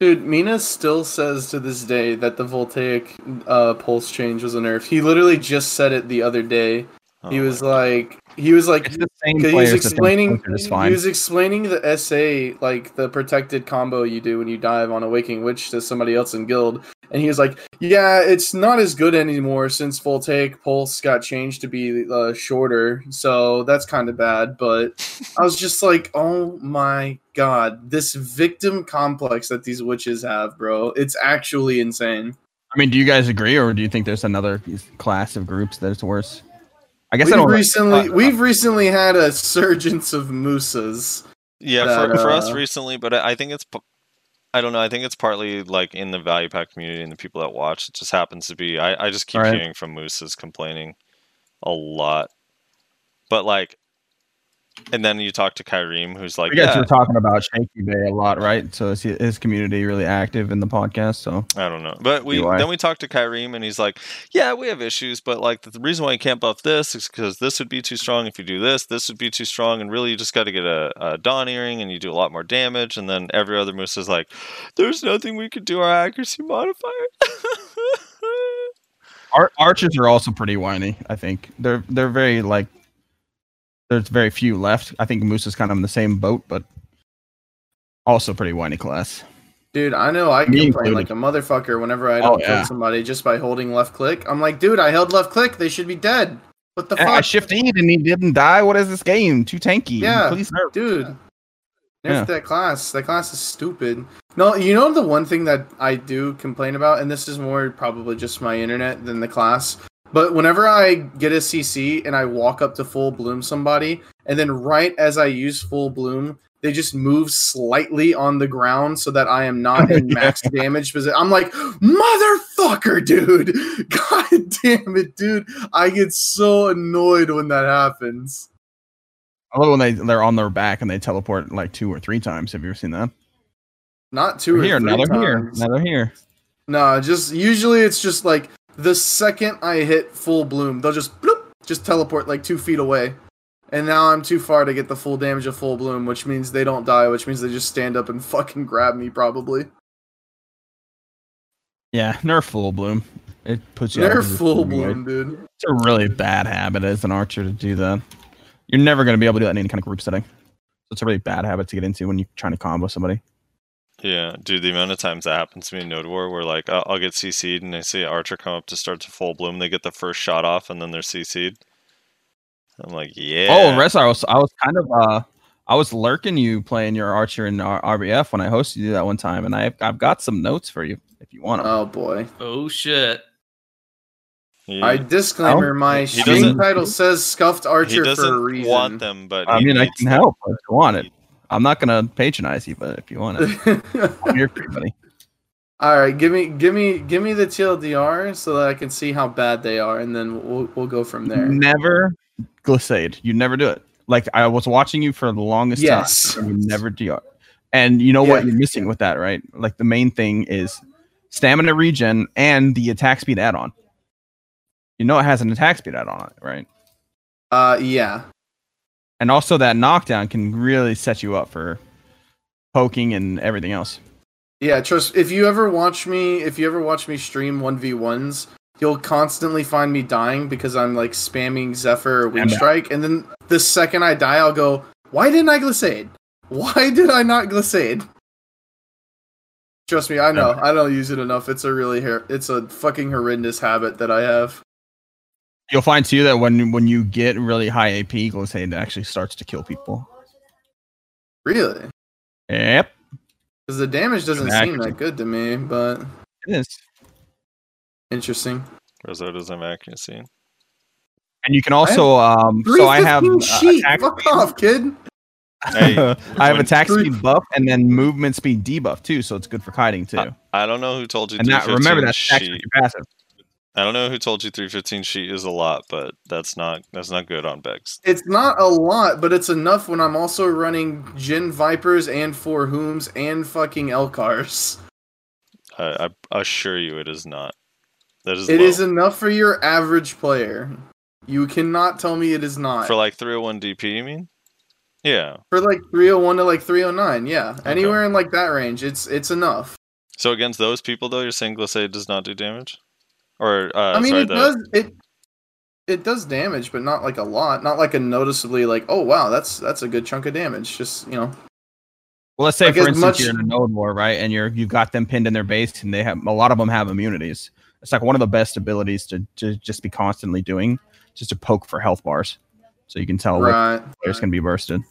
dude, Mina still says to this day that the voltaic uh, pulse change was a nerf. He literally just said it the other day. He Oh was like, he was like, he was explaining, he was explaining the SA, like the protected combo you do when you dive on a Waking Witch to somebody else in guild, and he was like, "Yeah, it's not as good anymore since voltaic pulse got changed to be uh, shorter, so that's kind of bad." But I was just like, "Oh my god, this victim complex that these witches have, bro! It's actually insane." I mean, do you guys agree, or do you think there's another class of groups that is worse? I guess we've I don't recently uh, we've recently had a surgence of Musas. Yeah, that, for, for us uh, recently, but I I think it's, I don't know. I think it's partly like in the value pack community and the people that watch. It just happens to be. I, I just keep Alright. hearing from Musas complaining a lot, but like, and then you talk to Kyriem, who's like, I guess yeah, you're talking about Shaky Bay a lot, right? So is his community really active in the podcast? So I don't know. But we then we talked to Kyriem and he's like, "Yeah, we have issues, but like the, the reason why you can't buff this is because this would be too strong if you do this. This would be too strong, and really you just got to get a, a dawn earring and you do a lot more damage. And then every other Musa is like, "There's nothing we could do our accuracy modifier." Ar- archers are also pretty whiny. I think they're they're very like there's very few left. I think Musa is kind of in the same boat, but also pretty whiny class. Dude, I know I Me complain included. like a motherfucker whenever I Oh, don't kill yeah. somebody just by holding left click. I'm like, dude, I held left click. They should be dead. What the Yeah, I fuck, shift E and he didn't die. What is this game? Too tanky. Yeah, Please nerf. dude? Nerf Yeah. that class. That class is stupid. No, you know the one thing that I do complain about, and this is more probably just my internet than the class. But whenever I get a CC and I walk up to full bloom somebody, and then right as I use full bloom, they just move slightly on the ground so that I am not in max damage position. I'm like, motherfucker, dude! God damn it, dude! I get so annoyed when that happens. I love when they they're on their back and they teleport like two or three times. Have you ever seen that? Not 2 They're or here, three now they're here, now they're here. No, just usually it's just like the second I hit full bloom, they'll just bloop, just teleport like two feet away. And now I'm too far to get the full damage of full bloom, which means they don't die, which means they just stand up and fucking grab me probably. Yeah, nerf full bloom. It puts you. out They're of position full bloom, dude. It's a really bad habit as an archer to do that. You're never going to be able to do that in any kind of group setting. So it's a really bad habit to get into when you're trying to combo somebody. Yeah, dude, the amount of times that happens to me in Node War, where like I'll, I'll get CC'd and I see Archer come up to start to full bloom, they get the first shot off and then they're CC'd. I'm like, yeah. Oh, Rezlar, I was I was kind of uh I was lurking you playing your archer in R- RBF when I hosted you that one time, and I I've got some notes for you if you want them. Oh boy. Oh shit. He, I disclaimer my He stream title says scuffed he archer for a doesn't reason. want them, but I mean, I can them. help if you want it. I'm not gonna patronize you, but if you want it, I'm here for you, buddy. All right, give me, give me, give me the TLDR so that I can see how bad they are, and then we'll we'll go from there. Never glissade. You never do it. Like I was watching you for the longest Yes. time. And you never DR. And you know Yeah. what you're missing with that, right? Like the main thing is stamina regen and the attack speed add-on. You know it has an attack speed add-on right? Uh, yeah. And also that knockdown can really set you up for poking and everything else. Yeah, trust. If you ever watch me, if you ever watch me stream one v ones, you'll constantly find me dying because I'm like spamming Zephyr or Wind Strike, and then the second I die, I'll go, "Why didn't I glissade? Why did I not glissade?" Trust me, I know. I don't use it enough. It's a really her- it's a fucking horrendous habit that I have. You'll find too that when when you get really high AP, glissade actually starts to kill people. Really, Yep, because the damage doesn't Exactly. seem that good to me. But it is. interesting. Rizzo doesn't have accuracy. And you can also um so I have 315 uh, sheet. Fuck speed. off, kid. Hey, I have attack Three- speed buff and then movement speed debuff too, so it's good for kiting too. I don't know who told you. and that remember 315 that's attacks sheet. with your passive. I don't know who told you 315 sheet is a lot, but that's not that's not good on Bex. It's not a lot, but it's enough when I'm also running Gen Vipers and Four Whoms and fucking Elcars. I, I assure you, it is not. That is It low. is enough for your average player. You cannot tell me it is not. for like 301 DP. You mean? Yeah. For like 301 to like 309, yeah. Anywhere in like that range, it's it's enough. So against those people, though, you're saying Glissade does not do damage, or uh, I mean, sorry, it the- does it it does damage, but not like a lot. Not like a noticeably like, oh wow, that's that's a good chunk of damage. Just you know, Well, let's say Like, for instance much- you're in a node war, right, and you're you've got them pinned in their base, and they have a lot of them have immunities. It's like one of the best abilities to to just be constantly doing, just to poke for health bars, so you can tell what Right. players can be bursted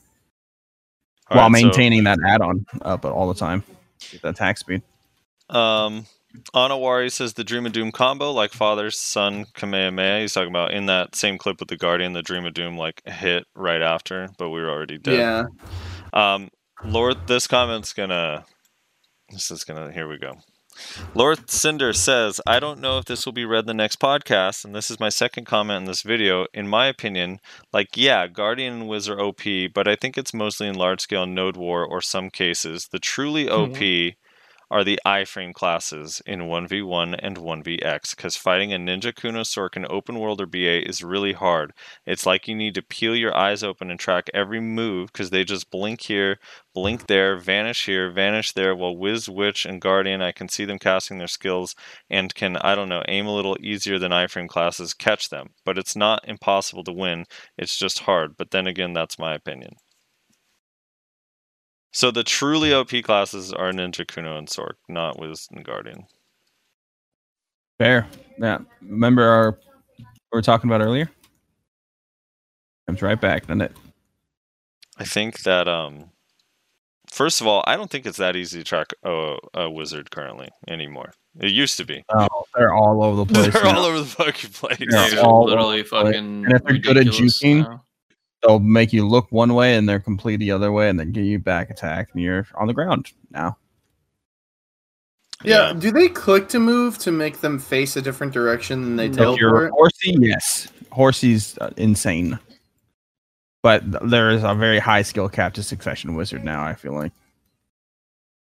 All while right, so- maintaining that add-on up all the time, get the attack speed. Um, Anawari says the Dream of Doom combo, like father son Kamehameha. He's talking about in that same clip with the Guardian, the Dream of Doom like hit right after, but we were already dead. Yeah. Um, Lord, this comment's gonna. This is gonna. Here we go. Lord Cinder says, I don't know if this will be read in the next podcast, and this is my second comment in this video. In my opinion, like, yeah, Guardian and Wiz are OP, but I think it's mostly in large scale node war or some cases. The truly OP are the iframe classes in 1v1 and 1vx, because fighting a Ninja Kuno Sorc in open world or BA is really hard. It's like you need to peel your eyes open and track every move, because they just blink here, blink there, vanish here, vanish there, while Wiz, Witch, and Guardian, I can see them casting their skills and can, I don't know, aim a little easier than iframe classes, catch them. But it's not impossible to win, it's just hard. But then again, that's my opinion. So the truly OP classes are Ninja Kuno and Sorc, not Wiz and Guardian. Fair. Yeah. Remember our what we were talking about earlier? Comes right back, doesn't it? I think that um first of all, I don't think it's that easy to track a, a wizard currently anymore. It used to be. Oh, they're all over the place. They're now. all over the fucking place. Yeah, They're all literally over place. fucking. And if they're good at ridiculous juking, now. They'll make you look one way and they're complete the other way and then give you back attack and you're on the ground now. Yeah. Do they click to move to make them face a different direction than they If you're teleport? horsey, yes. Horsey's uh, insane. But there is a very high skill cap to Succession Wizard now, I feel like.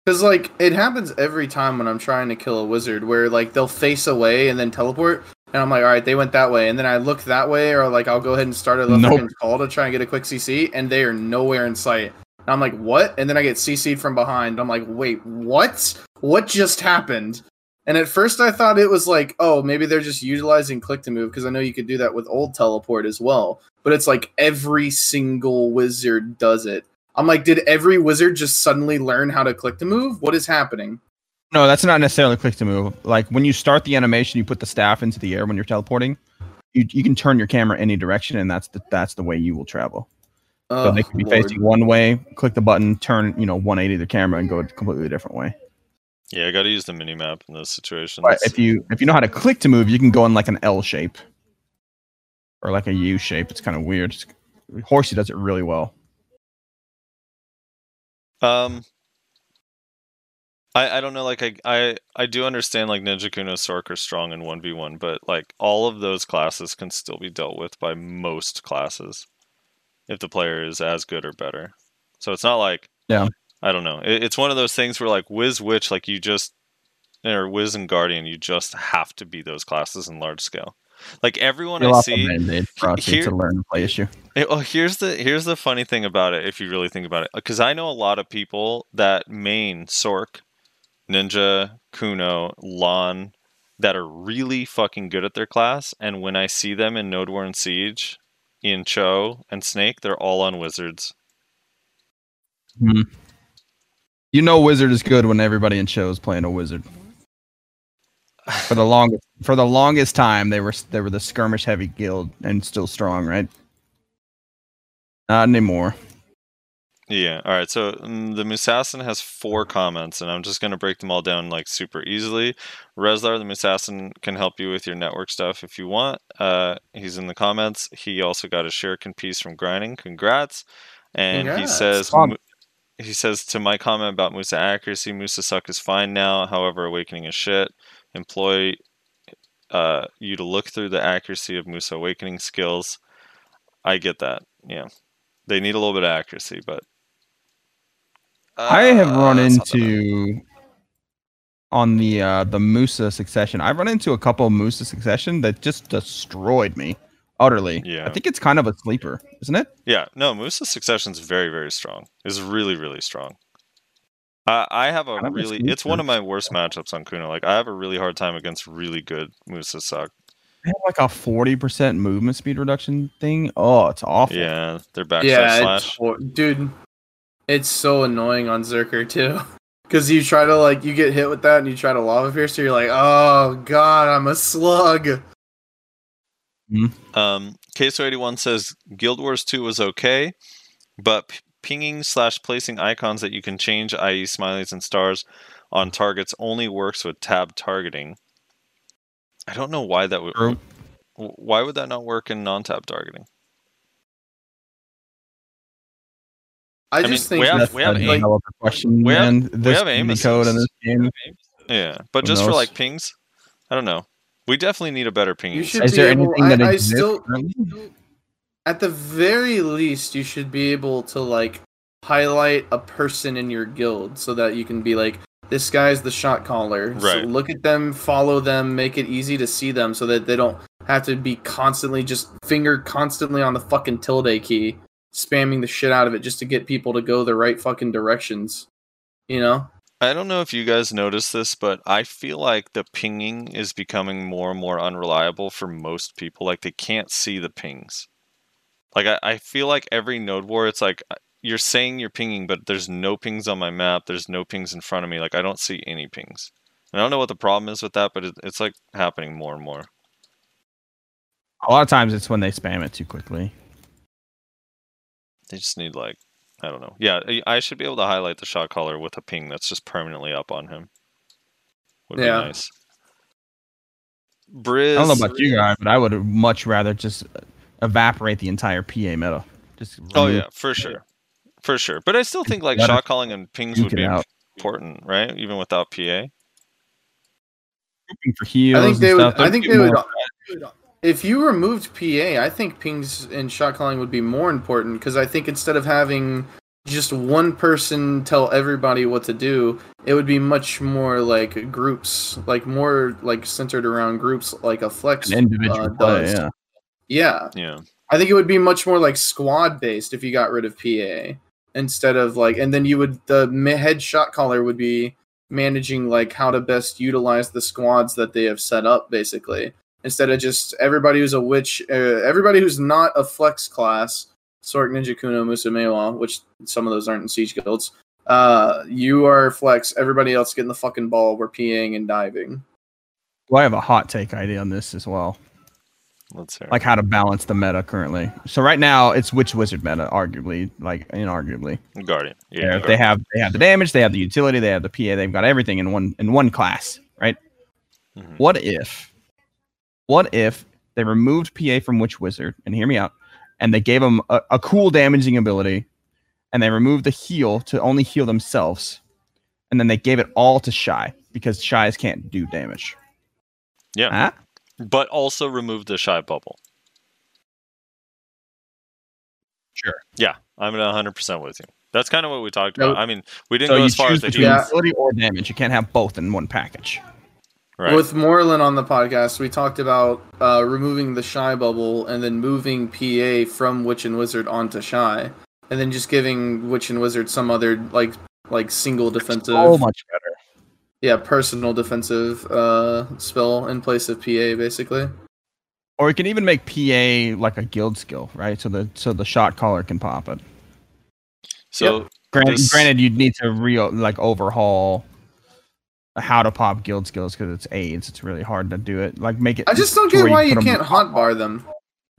Because like it happens every time when I'm trying to kill a wizard, where like they'll face away and then teleport, and I'm like, all right, they went that way, and then I look that way, or like I'll go ahead and start a Nope. nope. call to try and get a quick CC, and they are nowhere in sight. And I'm like, what? And then I get CC'd from behind. I'm like, wait, what? What just happened? And at first I thought it was like, oh, maybe they're just utilizing click to move because I know you could do that with old teleport as well. But it's like every single wizard does it. I'm like, did every wizard just suddenly learn how to click to move? What is happening? No, that's not necessarily click to move. Like when you start the animation, you put the staff into the air when you're teleporting. You, you can turn your camera any direction, and that's the that's the way you will travel. so they Oh, can be Lord. facing one way, click the button, turn you know 180 the camera, and go a completely different way. Yeah, I got to use the mini map in those situations. But if you if you know how to click to move, you can go in like an L shape or like a U shape. It's kind of weird. Horsey does it really well. Um, I I don't know. Like I I I do understand like Ninja Kuno Sorc are strong in one v one, but like all of those classes can still be dealt with by most classes if the player is as good or better. So it's not like Yeah. I don't know. It, it's one of those things where like Wiz Witch, like you just or Wiz and Guardian, you just have to be those classes in large scale. Like everyone Peel I see, here- a learn to play issue. it- well, here's the here's the funny thing about it. If you really think about it, because I know a lot of people that main Sorc, Ninja, Kuno, Lahn, that are really fucking good at their class, and when I see them in Node War and Siege, in Cho and Snake, they're all on Wizards. Hmm. You know, Wizard is good when everybody in show is playing a Wizard. For the longest, for the longest time, they were they were the skirmish heavy guild and still strong, right? Not anymore. Yeah. All right. So mm, the Musassin has four comments, and I'm just going to break them all down like super easily. Rezlar, the Musassin, can help you with your network stuff if you want. Uh, he's in the comments. He also got a Shuriken piece from Grinding. Congrats. And he says, he says to my comment about Musa accuracy, Musa suck is fine now. However, Awakening is shit. Employ uh, you to look through the accuracy of Musa Awakening skills. I get that. Yeah. They need a little bit of accuracy, but I have uh, run it's not that bad. into on the uh the Musa succession. I've run into a couple of Musa succession that just destroyed me utterly. Yeah. I think it's kind of a sleeper, isn't it? Yeah, no, Musa succession is very, very strong. It's really, really strong. I I have a Kind of a really. It's one of my worst matchups on Kuno. Like I have a really hard time against really good Musa suck. They have like a forty percent movement speed reduction thing. Oh, it's awful. Yeah, their backslash yeah, slash. it's dude. It's so annoying on Zerker too. Cause you try to like you get hit with that and you try to lava piercer, you're like, oh god, I'm a slug. Um, Queso81 says Guild Wars 2 was okay, but p- pinging slash placing icons that you can change, i.e., smileys and stars, on targets only works with tab targeting. I don't know why that would. Why would that not work in non-tab targeting? I, I just mean, think we have- we have a aim- developer question. we have- man. we have aim code in this game. Yeah, but Who just for like pings, I don't know. We definitely need a better ping. you should Is be there able. anything I, that I exists still, at the very least, you should be able to like highlight a person in your guild so that you can be like, this guy's the shot caller. So Right. look at them, follow them, make it easy to see them so that they don't have to be constantly just finger constantly on the fucking tilde key, spamming the shit out of it just to get people to go the right fucking directions. You know? I don't know if you guys noticed this, but I feel like the pinging is becoming more and more unreliable for most people. Like they can't see the pings. Like I, I feel like every node war, it's like uh, you're saying you're pinging, but there's no pings on my map. There's no pings in front of me. Like I don't see any pings. And I don't know what the problem is with that, but it, it's like happening more and more. A lot of times it's when they spam it too quickly. They just need like I don't know. Yeah, I- I should be able to highlight the shot caller with a ping that's just permanently up on him. Would Yeah. be nice. Brizz, I don't know about you guys, but I would much rather just uh, evaporate the entire PA meta. Just Oh yeah, for sure, for sure. But I still think like shot calling and pings would be out. important, right? Even without PA. for heals. I think and they would. stuff, I that'd think they would. More- If you removed PA, I think pings and shot calling would be more important because I think instead of having just one person tell everybody what to do, it would be much more like groups, like more like centered around groups, like a flex an individual uh, play. does. Yeah. Yeah, Yeah. I think it would be much more like squad based if you got rid of PA instead of like, and then you would the ma- head shot caller would be managing like how to best utilize the squads that they have set up basically instead of just everybody who's a witch, uh, everybody who's not a flex class, Sorc, Ninja Kuno, Musumewa, which some of those aren't in siege guilds. Uh, you are flex. Everybody else getting the fucking ball. We're peeing and diving. Well, I have a hot take idea on this as well. Let's hear. Like how to balance the meta currently. So right now it's Witch Wizard meta, arguably, like inarguably. Guardian. Yeah. Yeah, Guardian. they have they have the damage, they have the utility, they have the PA, they've got everything in one in one class, right? Mhm. What if what if they removed PA from Witch Wizard, and hear me out, and they gave them a, a cool damaging ability, and they removed the heal to only heal themselves, and then they gave it all to Shai because Shais can't do damage. Yeah. Huh? But also remove the Shai bubble. Sure. Yeah, I'm at 100 percent with you. That's kind of what we talked No. about. I mean, we didn't So go as far as choose the between. Yeah. utility or damage. You can't have both in one package. Right. With Moreland on the podcast, we talked about uh, removing the Shai bubble and then moving PA from Witch and Wizard onto Shai, and then just giving Witch and Wizard some other like like single defensive, So much better. yeah, personal defensive uh, spell in place of PA, basically. Or you can even make PA like a guild skill, right? So the so the shot caller can pop it. so Granted, This- granted, you'd need to re like overhaul how to pop guild skills because it's AIDS. It's really hard to do it. Like make it. I just don't get why you put 'em- can't hotbar them.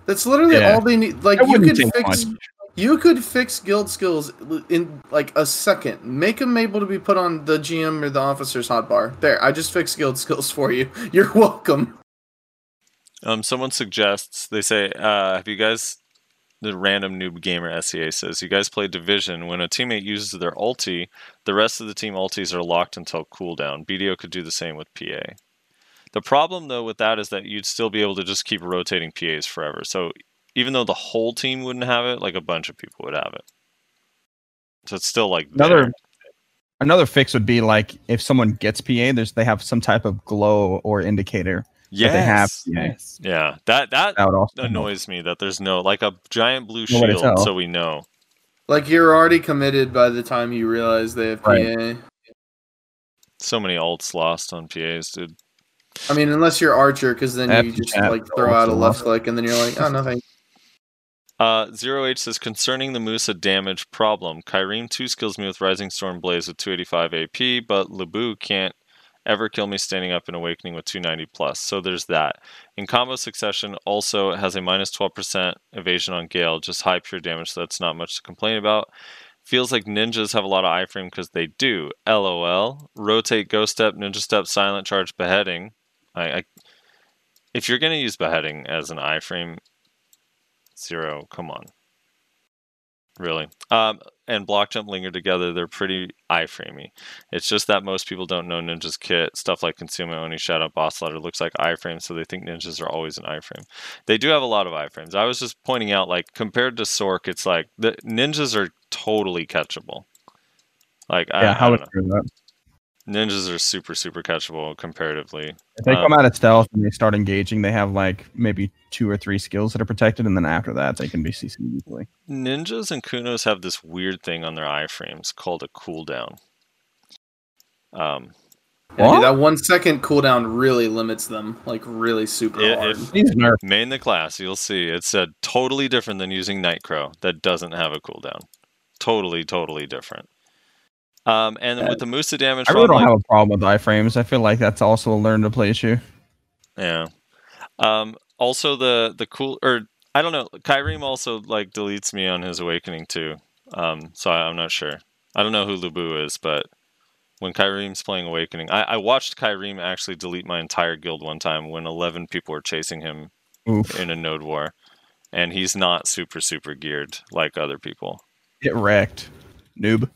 That's literally Yeah. all they need. Like It you could fix, much. you could fix guild skills in like a second. Make them able to be put on the GM or the officer's hotbar. There, I just fixed guild skills for you. You're welcome. Um, someone suggests they say, uh, "Have you guys?" The random noob gamer SEA says, "You guys play Division. When a teammate uses their ulti, the rest of the team ultis are locked until cooldown. BDO could do the same with PA. The problem though with that is that you'd still be able to just keep rotating PAs forever. So even though the whole team wouldn't have it, like a bunch of people would have it. So it's still like Another there. another fix would be like if someone gets PA, there's they have some type of glow or indicator that they have. Yes. Yeah, that that That also annoys me that there's no like a giant blue No way to shield, tell. so we know. Like you're already committed by the time you realize they have PA. So many alts lost on PAs, dude. I mean, unless you're Archer, because then you just chat, like throw out a left lost. click and then you're like, oh no, thank Uh, Zero H says concerning the Musa damage problem, Kyrene two skills me with Rising Storm Blaze with 285 AP, but Labu can't ever kill me standing up in Awakening with 290 plus. So there's that. In combo succession, also it has a minus 12% evasion on Gale, just high pure damage, so that's not much to complain about. Feels like ninjas have a lot of iframe because they do. LOL. Rotate, Ghost Step, Ninja Step, Silent Charge, Beheading. I, I if you're gonna use beheading as an iframe, zero, come on. Really. Um, and block jump linger together, they're pretty iframey. It's just that most people don't know Ninja's kit. Stuff like Consume Oni Shadow Boss Ladder looks like iframe, so they think ninjas are always an iframe. They do have a lot of iframes. I was just pointing out, like, compared to Sorc, it's like the ninjas are totally catchable. Like, I, Yeah, I how don't would know. do that? Ninjas are super, super catchable comparatively. If they Um, come out of stealth and they start engaging, they have like maybe two or three skills that are protected, and then after that, they can be CC easily. Ninjas and Kunos have this weird thing on their iframes called a cooldown. Um, Yeah, dude, that one second cooldown really limits them, like really super i- hard. if main the class, you'll see it's a totally different than using Nightcrow that doesn't have a cooldown. Totally, totally different. Um, and then with the Musa damage, I really don't like- have a problem with iframes. I feel like that's also a learn to play issue. Yeah. Um, also the the cool or I don't know. Kyreem also like deletes me on his awakening too. Um, so I, I'm not sure. I don't know who Lubu is, but when Kyreem's playing awakening, I, I watched Kyreem actually delete my entire guild one time when 11 people were chasing him Oof. in a node war, and he's not super super geared like other people. Get wrecked, noob.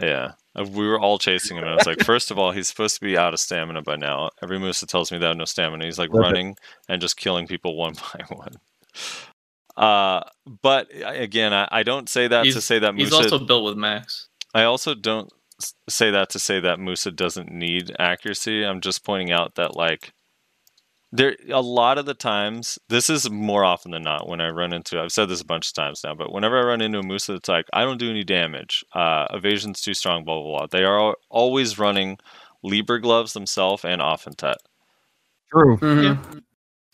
Yeah. We were all chasing him, and I was like, first of all, he's supposed to be out of stamina by now. Every Musa tells me they have no stamina. He's like Rip it. running and just killing people one by one. Uh, but again, I, I don't say that to say that Musa. he's also built with max. I also don't say that to say that Musa doesn't need accuracy. I'm just pointing out that like there a lot of the times this is more often than not when I run into I've said this a bunch of times now, but whenever I run into a Musa that's like I don't do any damage, uh, evasion's too strong, blah blah blah. They are always running Libra gloves themselves and Offin Tett True. Mm-hmm.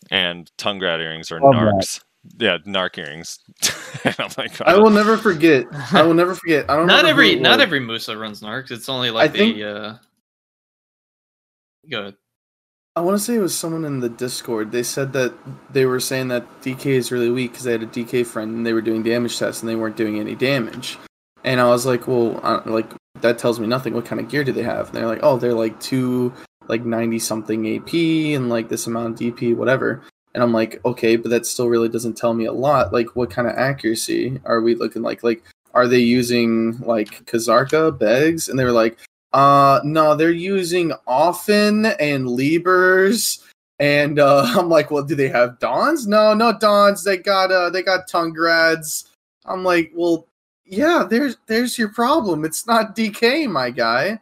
and Tungrad earrings or Love that. Yeah, narc earrings. and I'm like, I will never forget. I will never forget. I don't know. Not every not was. every Musa runs narcs. It's only like I think- the uh go ahead. I want to say it was someone in the Discord. They said that they were saying that DK is really weak because they had a DK friend and they were doing damage tests and they weren't doing any damage. And I was like, well, uh, like that tells me nothing. What kind of gear do they have? And they're like, oh, they're like two, like ninety something AP and like this amount of DP, whatever. And I'm like, okay, but that still really doesn't tell me a lot. Like, what kind of accuracy are we looking like? Like, are they using like Kzarka, Begs? And they were like, uh, no, they're using Offin and Liebers. And uh, I'm like, well, do they have Dawns? No, no Dawns. They got uh, they got Tungrads. I'm like, well, yeah. There's there's your problem. It's not DK, my guy.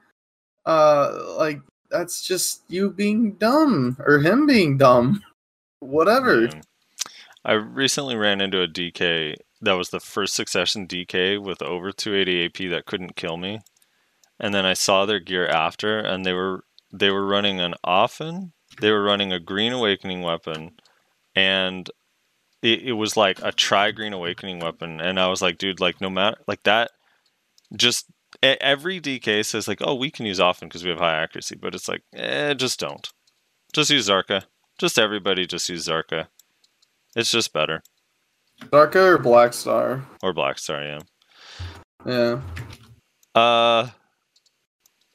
Uh, like that's just you being dumb or him being dumb. Whatever. I recently ran into a DK that was the first succession DK with over 280 AP that couldn't kill me. And then I saw their gear after and they were they were running an Offin, they were running a green awakening weapon and it, it was like a tri green awakening weapon and I was like dude like no matter like that just every DK says like oh we can use Offin because we have high accuracy but it's like eh just don't. Just use Zarka. Just everybody just use Zarka. It's just better. Darka or Black Star? Or Black Star, yeah. Yeah. Uh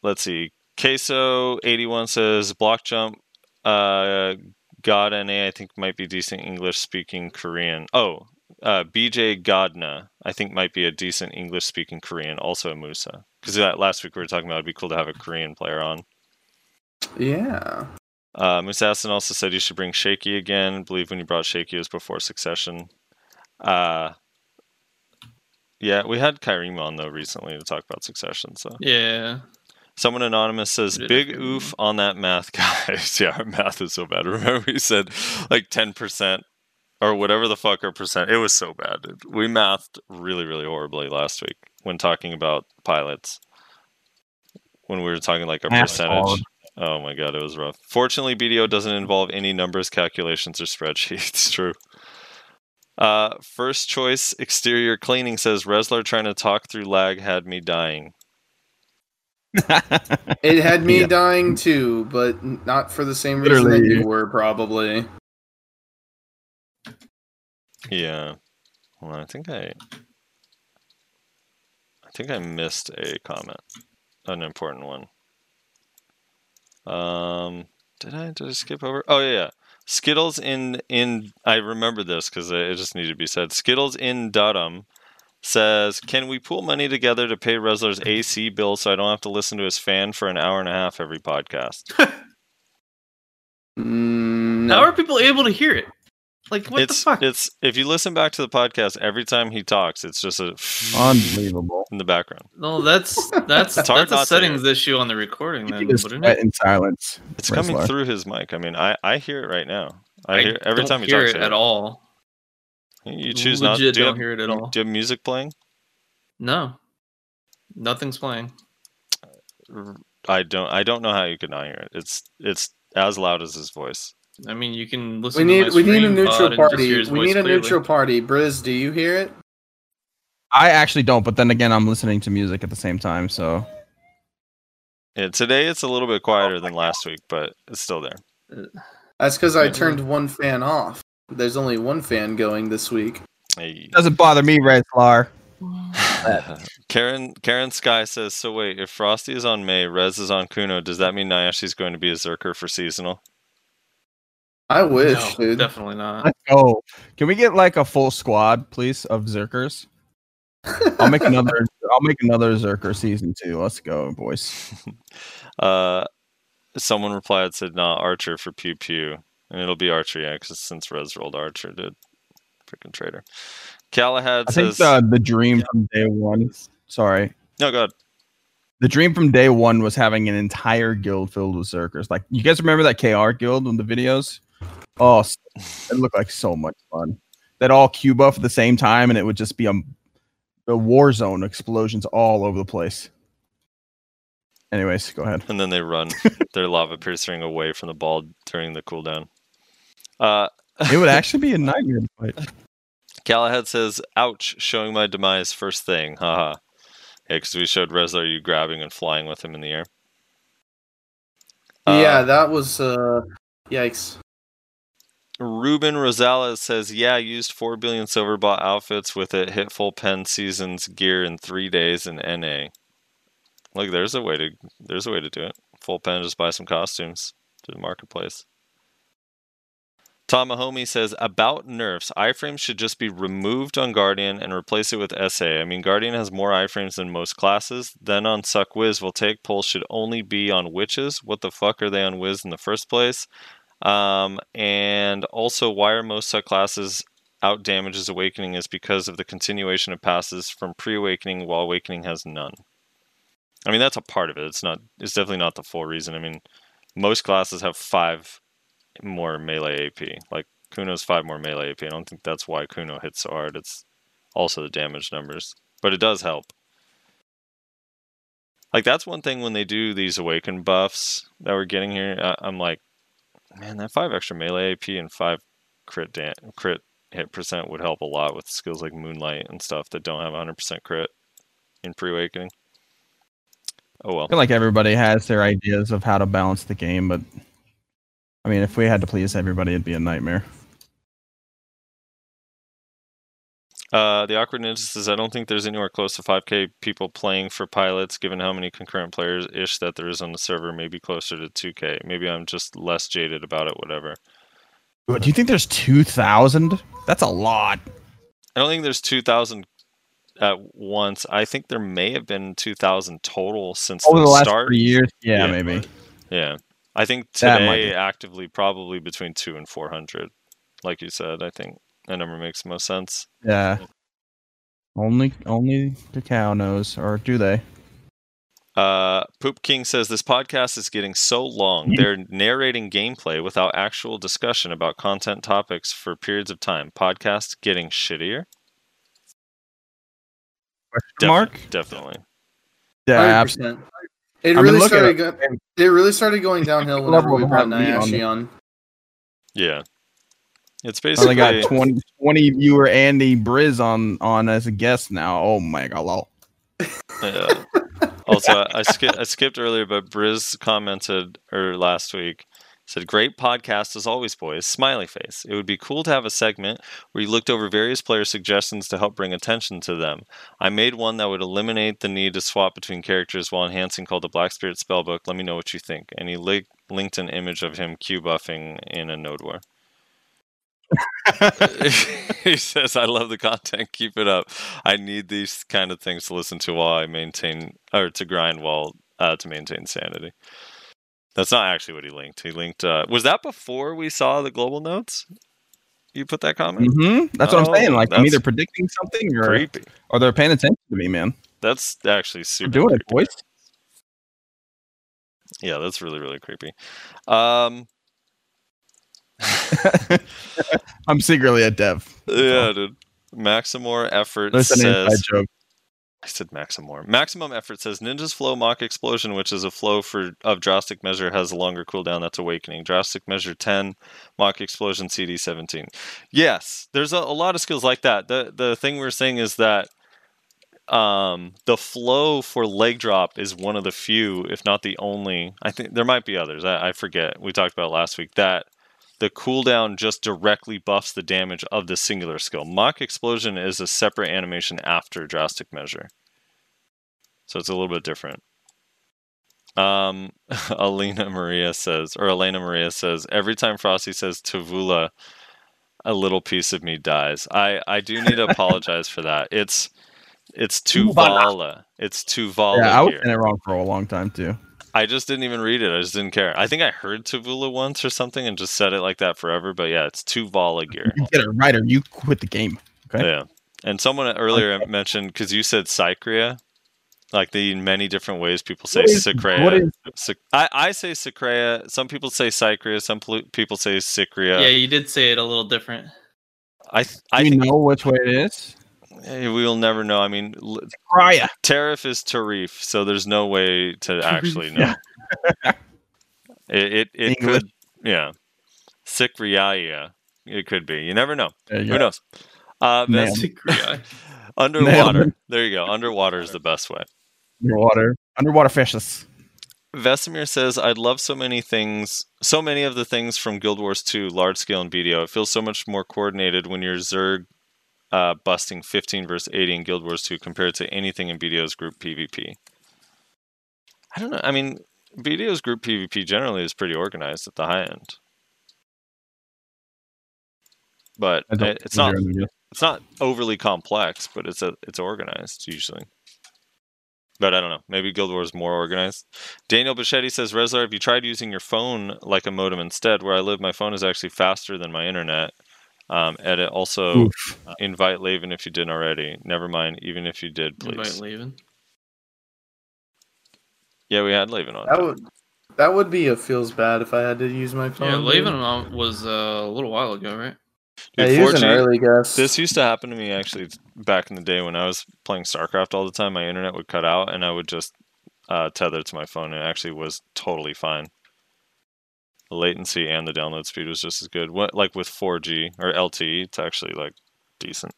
let's see. Queso eighty one says block jump uh God NA I think might be decent English speaking Korean. Oh, uh BJ Godna I think might be a decent English speaking Korean, also a Musa. Because that last week we were talking about it'd be cool to have a Korean player on. Yeah. Uh, Musassin also said you should bring Shaky again. I believe when you brought Shaky it was before Succession. Uh, yeah, we had Kyrima on though recently to talk about Succession. So Yeah. Someone anonymous says big oof on that math, guys. yeah, our math is so bad. Remember we said like ten percent or whatever the fuck our percent. It was so bad. dude. We mathed really, really horribly last week when talking about pilots. When we were talking like a Math percentage. hard. Oh my god, it was rough. Fortunately, BDO doesn't involve any numbers, calculations, or spreadsheets. True. Uh, first choice exterior cleaning says Rezlar trying to talk through lag had me dying. It had me Yeah. dying too, but not for the same reason that you were probably. Yeah. Well, I think I. I think I missed a comment, an important one. Um, did I did I skip over? Oh yeah, yeah. Skittles in in I remember this because it just needed to be said. Skittles in Dudham says, "Can we pool money together to pay Rezlar's AC bill so I don't have to listen to his fan for an hour and a half every podcast?" Mm, How are people able to hear it? Like what it's the fuck? it's if you listen back to the podcast every time he talks, it's just a Unbelievable. in the background. No, that's that's It's that's a settings issue on the recording You then, just it? in silence. It's coming through his mic. I mean, I, I hear it right now. I, hear every don't time he hear talks it at all. You choose not. Legit Do you, don't have, hear it at all. do you have music playing? No, nothing's playing. I don't. I don't know how you could not hear it. It's it's as loud as his voice. I mean, you can listen. We to need my we need a neutral and just hear party. We need a clearly. neutral party. Brizz, do you hear it? I actually don't, but then again, I'm listening to music at the same time, so Yeah, today it's a little bit quieter oh than last week, but it's still there. That's because I turned one fan off. There's only one fan going this week. Hey. doesn't bother me, Rezlar. Karen Karen Sky says. So wait, if Frosty is on May, Rez is on Kuno. Does that mean Nayashe's going to be a Zerker for seasonal? I wish, No, dude. definitely not. Let's. Can we get like a full squad, please, of Zerkers? I'll make another. I'll make another Zerker season two. Let's go, boys. Uh, someone replied said, "Nah, Archer for Pew Pew," and it'll be Archer, yeah, because since Rez rolled Archer, dude, freaking traitor. Galahad I think says, the the dream from day one. Sorry, "No, God, the dream from day one was having an entire guild filled with Zerkers. Like you guys remember that KR guild in the videos? Oh, it looked like so much fun. That all Q buff at the same time, and it would just be a, a war zone explosions all over the place. Anyways, go ahead. and then they run their lava piercing away from the ball during the cooldown." Uh, It would actually be a nightmare to fight. Galahad says, "Ouch!" Showing my demise first thing. Haha. Yeah, because we showed Rezlar you grabbing and flying with him in the air. Uh, yeah, that was uh, yikes. Ruben Rosales says, "Yeah, I used four billion silver bought outfits with it. Hit full pen seasons gear in three days in NA. Look, there's a way to there's a way to do it. Full pen, just buy some costumes to the marketplace." Tom Mahomey says about nerfs, iframes should just be removed on Guardian and replace it with SA. I mean, Guardian has more iframes than most classes. Then on Suck Wiz, take pulls should only be on witches. What the fuck are they on Wiz in the first place? Um, and also, why are most Suck classes out damages Awakening is because of the continuation of passes from pre-Awakening, while Awakening has none. I mean, that's a part of it. It's not. It's definitely not the full reason. I mean, most classes have five more melee AP. Like Kuno's five more melee AP. I don't think that's why Kuno hits so hard. It's also the damage numbers, but it does help. Like that's one thing when they do these awaken buffs that we're getting here. I, I'm like, man, that five extra melee AP and five crit crit hit percent would help a lot with skills like Moonlight and stuff that don't have 100% crit in pre-awakening. Oh well. I feel like everybody has their ideas of how to balance the game, but I mean, if we had to please everybody, it'd be a nightmare. Uh, the awkwardness is I don't think there's anywhere close to 5k people playing for pilots, given how many concurrent players ish that there is on the server. Maybe closer to 2k. Maybe I'm just less jaded about it. Whatever. What, do you think there's two thousand? That's a lot. I don't think there's 2,000 at once. I think there may have been 2,000 total since Over the, the last start. three years, yeah, Yeah. maybe. Yeah, I think That might today be- actively probably between two and 400. Like you said, I think that number makes the most sense. Yeah. Only, only the cow knows, or do they? Uh, Poop King says this podcast is getting so long. They're narrating gameplay without actual discussion about content topics for periods of time. Podcast getting shittier. Question Defi- mark? Definitely. Yeah, Hundred abs- percent. It I mean, really started. it. Go- it really started going downhill whenever we brought heart on Nayashe on. Yeah. It's I basically got 20, 20 viewer Andy Brizz on on as a guest now. Oh my god, lol. Yeah. also, I, ski- I skipped earlier, but Brizz commented or last week said, "Great podcast as always, boys." Smiley face. It would be cool to have a segment where you looked over various player suggestions to help bring attention to them. I made one that would eliminate the need to swap between characters while enhancing, called the Black Spirit Spellbook. Let me know what you think. And he li- linked an image of him Q buffing in a Node War. he says, "I love the content. Keep it up. I need these kind of things to listen to while I maintain or to grind while uh, to maintain sanity." That's not actually what he linked. He linked. Uh, was that before we saw the global notes? You put that comment. hmm That's what I'm saying. Oh, Like I'm either predicting something or Creepy. or they're paying attention to me, man. That's actually We're super. doing it, boys. Yeah, that's really really creepy. Um, I'm secretly a dev. yeah, dude. Maximore effort inside says. I said maximum. Maximum effort says Ninja's flow mock explosion, which is a flow for of drastic measure, has a longer cooldown. That's awakening. Drastic measure ten, mock explosion CD seventeen. Yes, there's a, a lot of skills like that. The the thing we're saying is that um, the flow for leg drop is one of the few, if not the only. I think there might be others. I, I forget. We talked about last week that the cooldown just directly buffs the damage of the singular skill. Mock explosion is a separate animation after drastic measure, so it's a little bit different. Um, Alina Maria says, or Elena Maria says, every time Frosty says Tavula, a little piece of me dies. I I do need to apologize for that. It's it's Tuvala. It's Tuvala Yeah, I was here. saying it wrong for a long time too. I just didn't even read it. I just didn't care. I think I heard Tavula once or something and just said it like that forever. But yeah, it's Tuvala gear. You get it right or you quit the game. Okay. Yeah. And someone earlier mentioned because you said Cycria, like the many different ways people say What is- Cycrea. what is- I, I say Cycrea. Some people say Cycria. Some pl- people say Cycria. Yeah, you did say it a little different. I th- I Do you think know which way it is? Eh, we'll never know. I mean, l- Raya. Tariff is Tarif, so there's no way to actually know. it it, it could, yeah. Cycria, it could be. You never know. There you Who go. knows? Uh, Nailed Ves- it. Cycria. underwater. it. There you go. Underwater is the best way. Underwater. Underwater fishes. Vesemir says, I'd love so many things, so many of the things from Guild Wars 2, large scale and BDO. It feels so much more coordinated when you're Zerg uh, busting 15 versus 80 in Guild Wars 2 compared to anything in BDO's group PvP. I don't know. I mean, BDO's group PvP generally is pretty organized at the high end. But it- it's not it's not overly complex, but it's a it's organized usually. But I don't know. Maybe Guild Wars is more organized. Daniel Bichetti says, Rezlar, have you tried using your phone like a modem instead? Where I live, my phone is actually faster than my internet. Um, edit also Oof. uh, invite Laven if you didn't already. Never mind, even if you did, please. Invite please. Laven. Yeah, we had Laven on. That would that would be a feels bad if I had to use my phone. Yeah, dude. Laven was uh, a little while ago, right? Yeah, he was an early guess. This used to happen to me actually back in the day when I was playing StarCraft all the time. My internet would cut out and I would just uh, tether to my phone. and It actually was totally fine. The latency and the download speed was just as good. What like with 4G or LTE, it's actually like decent.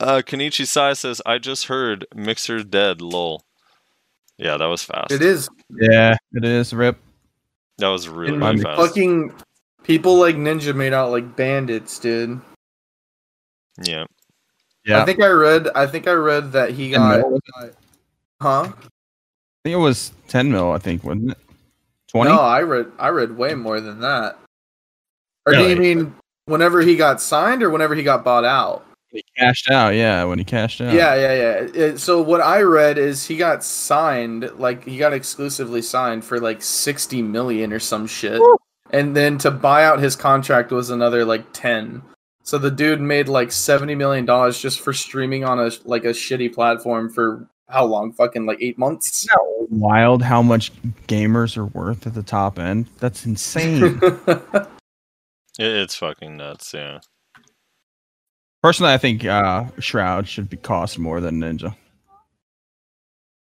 Uh, Kenichi Sai says, "I just heard Mixer dead. Lol." Yeah, that was fast. It is. Yeah, it is. Rip. That was really, And really fast. fucking people like Ninja made out like bandits, dude. Yeah. Yeah. I think I read. I think I read that he got. mil, Huh? I think it was 10 mil, I think, wasn't it? 20? No, I read. I read way more than that. Or do you mean whenever he got signed, or whenever he got bought out? He cashed out, yeah, when he cashed out. Yeah, yeah, yeah. It- so what I read is he got signed, like he got exclusively signed for like sixty million or some shit, and then to buy out his contract was another like ten. So the dude made like seventy million dollars just for streaming on a like a shitty platform for how long? Fucking like eight months. Isn't wild how much gamers are worth at the top end? That's insane. It, it's fucking nuts. Yeah. Personally, I think uh, Shroud should be cost more than Ninja.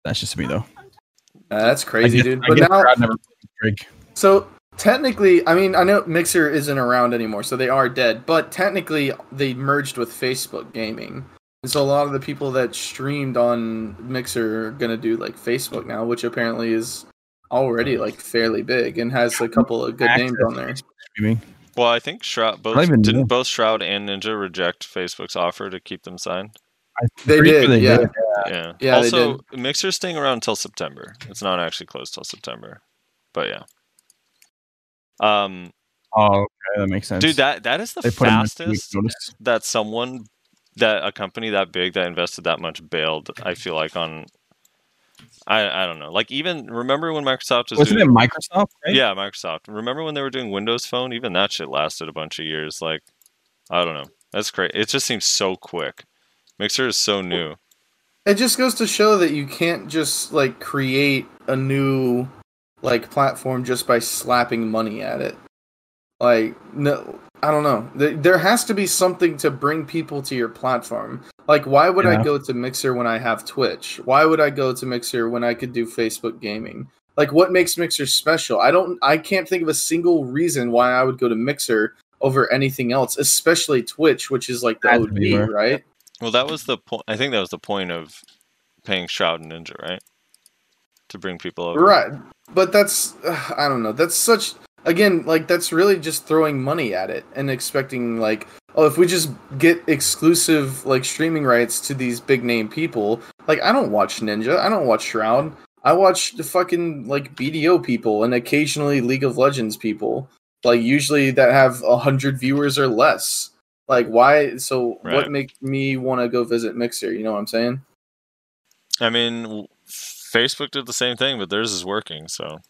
That's just me, though. Uh, that's I crazy, guess- dude. I But guess now, Shroud never played So technically, I mean, I know Mixer isn't around anymore, so they are dead. But technically, they merged with Facebook Gaming, and so a lot of the people that streamed on Mixer are gonna do like Facebook now, which apparently is already like fairly big and has a couple of good names on there. Streaming. Well, I think Shroud both didn't know. both Shroud and Ninja reject Facebook's offer to keep them signed. They did, sure yeah. did. Yeah. Yeah, they also, Mixer's staying around until September. It's not actually closed till September, but yeah. Um, Oh, okay, that makes sense. dude, that that is the they put 'em in two weeks fastest notice. that someone that a company that big that invested that much bailed. I feel like on. I, I don't know. Like even remember when Microsoft was Wasn't doing, it Microsoft? Right? Yeah, Microsoft. Remember when they were doing Windows Phone? Even that shit lasted a bunch of years. Like, I don't know. That's great. It just seems so quick. Mixer is so new. It just goes to show that you can't just like create a new like platform just by slapping money at it. Like no, I don't know. There, there has to be something to bring people to your platform. Like why would Yeah. I go to Mixer when I have Twitch? Why would I go to Mixer when I could do Facebook gaming? Like what makes Mixer special? I don't I can't think of a single reason why I would go to Mixer over anything else, especially Twitch, which is like the Has to OG, be, right? right? Well, that was the point. I think that was the point of paying Shroud and Ninja, right? To bring people over. Right. But that's ugh, I don't know. That's such again like that's really just throwing money at it and expecting like oh if we just get exclusive like streaming rights to these big name people like I don't watch Ninja, I don't watch Shroud. I watch the fucking like BDO people and occasionally League of Legends people. Like usually that have a hundred viewers or less. Like why so Right. what make me want to go visit Mixer, you know what I'm saying? I mean, Facebook did the same thing, but theirs is working. So,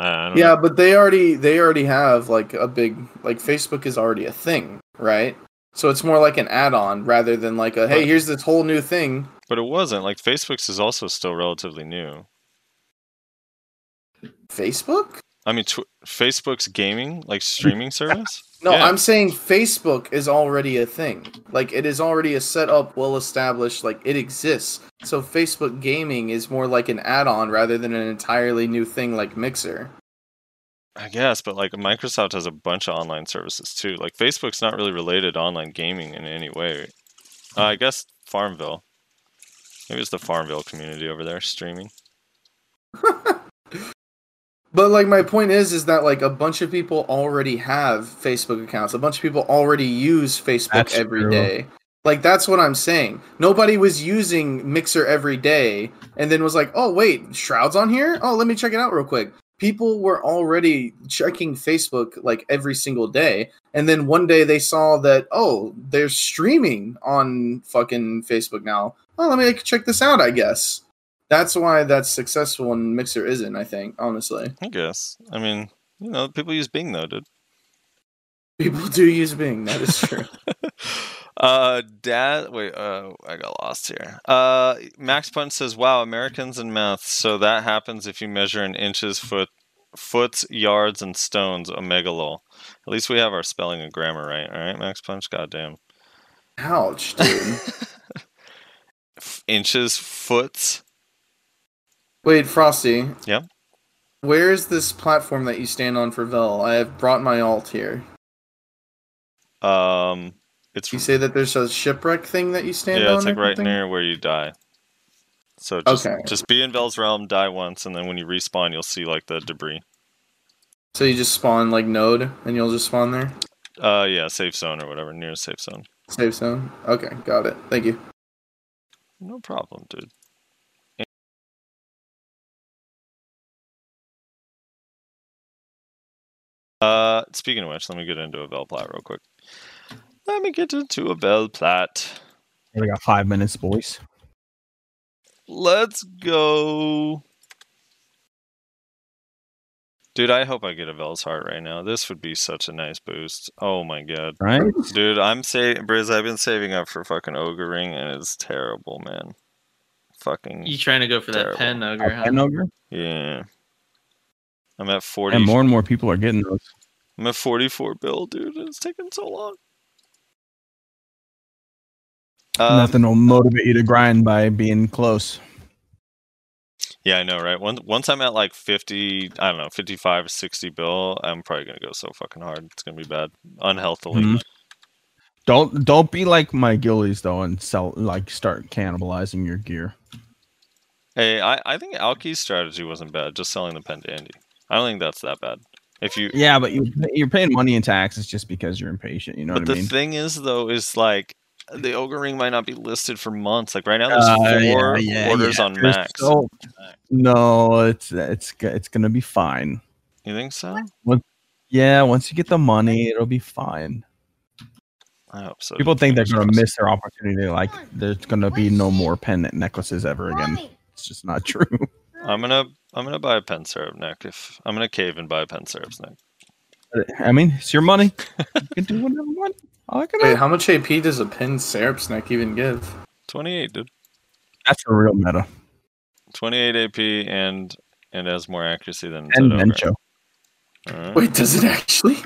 Uh, don't Yeah, know. but they already they already have like a big like Facebook is already a thing, right? So it's more like an add-on rather than like a hey, here's this whole new thing. But it wasn't. Like Facebook's is also still relatively new. Facebook? I mean, tw- Facebook's gaming like streaming service. No, Yeah. I'm saying Facebook is already a thing. Like it is already a set up, well established, like it exists. So Facebook gaming is more like an add-on rather than an entirely new thing like Mixer. I guess, but like Microsoft has a bunch of online services too. Like Facebook's not really related to online gaming in any way. Uh, I guess Farmville. Maybe it's the Farmville community over there streaming. But like my point is is that like a bunch of people already have Facebook accounts. A bunch of people already use Facebook That's every true. day. Like that's what I'm saying. Nobody was using Mixer every day and then was like, "Oh, wait, Shroud's on here? Oh, let me check it out real quick." People were already checking Facebook like every single day. And then one day they saw that, "Oh, they're streaming on fucking Facebook now. Oh, let me check this out, I guess." That's why that's successful and Mixer isn't, I think, honestly. I guess. I mean, you know, people use Bing though, dude. People do use Bing. That is true. uh, dad. Wait. Uh, I got lost here. Uh, Max Punch says, "Wow, Americans and math. So that happens if you measure in inches, foot, foot, yards, and stones. A megalol. At least we have our spelling and grammar right. All right, Max Punch. Goddamn. Ouch, dude. Inches, foots. Wait, Frosty. Yeah. Where's this platform that you stand on for Vell? I have brought my alt here. Um, it's You say that there's a shipwreck thing that you stand yeah, on? Yeah, it's like right something? near where you die. So just Okay. just be in Vell's realm, die once, and then when you respawn, you'll see like the debris. So you just spawn like node and you'll just spawn there? Uh, yeah, safe zone or whatever, near safe zone. Safe zone? Okay, got it. Thank you. No problem, dude. Speaking of which, let me get into a Vell plat real quick. Let me get into a Vell plat. We got five minutes, boys. Let's go. Dude, I hope I get a Vell's heart right now. This would be such a nice boost. Oh my god. Right? Dude, I'm saving Brizz, I've been saving up for fucking Ogre Ring and it's terrible, man. Fucking You trying to go for that Terrible. pen ogre? huh? Pen ogre? yeah. I'm at 40 And more and more people are getting those. I'm at 44 bill, dude. It's taking so long. Um, Nothing will motivate you to grind by being close. Yeah, I know, right? Once once I'm at like 50, I don't know, 55 60 bill, I'm probably going to go so fucking hard. It's going to be bad. Unhealthily. Mhm. Don't don't be like my gillies though and sell like start cannibalizing your gear. Hey, I, I think Alki's strategy wasn't bad, just selling the pen to Andy. I don't think that's that bad. If you Yeah, but you you're paying money in taxes just because you're impatient. You know But what the I mean? thing is though, is like the ogre ring might not be listed for months. Like right now there's Uh, yeah, four yeah, orders yeah. on There's max. so- no, it's it's it's gonna be fine. You think so? Yeah, once you get the money, it'll be fine. I hope so. People think they're gonna miss their opportunity. Like there's gonna be no more pendant necklaces ever again. It's just not true. I'm gonna I'm gonna buy a pen Serap neck if I'm gonna cave and buy a pen Serap's neck. Uh, I mean, it's your money. You can do whatever you want. I like it. Wait, how much AP does a pen syrup snack even give? Twenty eight, dude. That's a real meta. Twenty eight AP and and has more accuracy than And Ted Mencho. Alright. Wait, does it actually?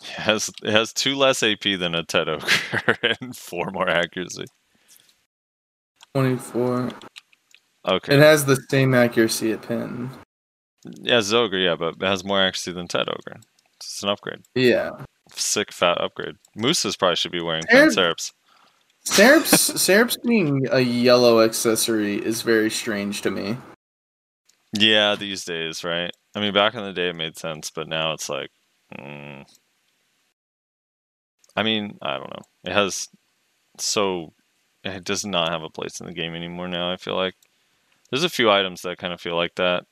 It has it has two less AP than a Ted Ogre and four more accuracy. 24. Okay. It has the same accuracy at pin. Yeah, Zogre, yeah, but it has more accuracy than Ted Ogre. It's an upgrade. Yeah. Sick fat upgrade. Musas probably should be wearing pen Syrup- syrups. Syrups, syrups being a yellow accessory is very strange to me. Yeah, these days, right? I mean, back in the day it made sense, but now it's like, mm. I mean, I don't know. It has so it does not have a place in the game anymore. Now I feel like there's a few items that kind of feel like that.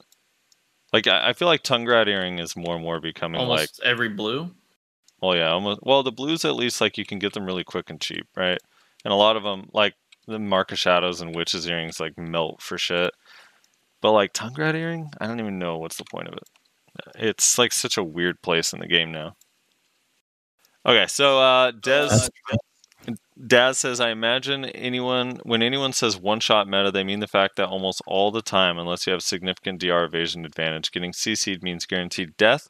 Like I, I feel like Tungrad earring is more and more becoming like every blue. Well, yeah, almost. Well, the blues at least like you can get them really quick and cheap, right? And a lot of them, like the Mark of Shadows and Witches earrings, like melt for shit. But like Tungrad earring, I don't even know what's the point of it. It's like such a weird place in the game now. Okay, so uh, Des That's- Daz says, I imagine anyone when anyone says one shot meta, they mean the fact that almost all the time, unless you have significant DR evasion advantage, getting CC'd means guaranteed death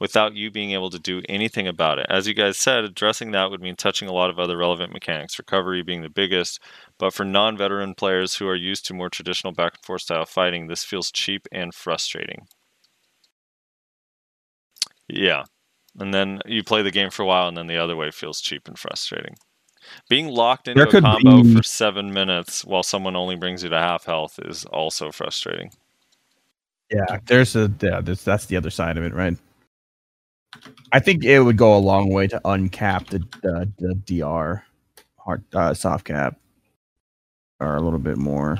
without you being able to do anything about it. As you guys said, addressing that would mean touching a lot of other relevant mechanics, recovery being the biggest. But for non veteran players who are used to more traditional back and forth style fighting, this feels cheap and frustrating. Yeah. And then you play the game for a while, and then the other way feels cheap and frustrating. Being locked into There a combo be- for seven minutes while someone only brings you to half health is also frustrating. Yeah, there's a yeah, there's, that's the other side of it, right? I think it would go a long way to uncap the the, the DR hard uh, soft cap, or a little bit more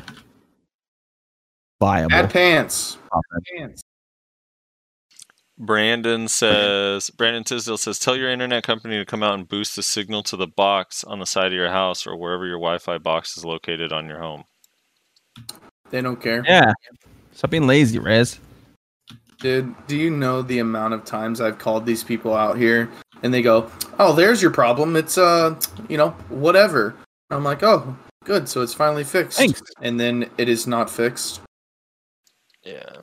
viable. Add pants. offense. Pants. Brandon says, Brandon Tisdale says, tell your internet company to come out and boost the signal to the box on the side of your house or wherever your Wi-Fi box is located on your home. They don't care. Yeah, stop being lazy, Rez. Dude, do you know the amount of times I've called these people out here and they go, "Oh, there's your problem. It's uh, you know, whatever." I'm like, "Oh, good. So it's finally fixed." Thanks. And then it is not fixed. Yeah,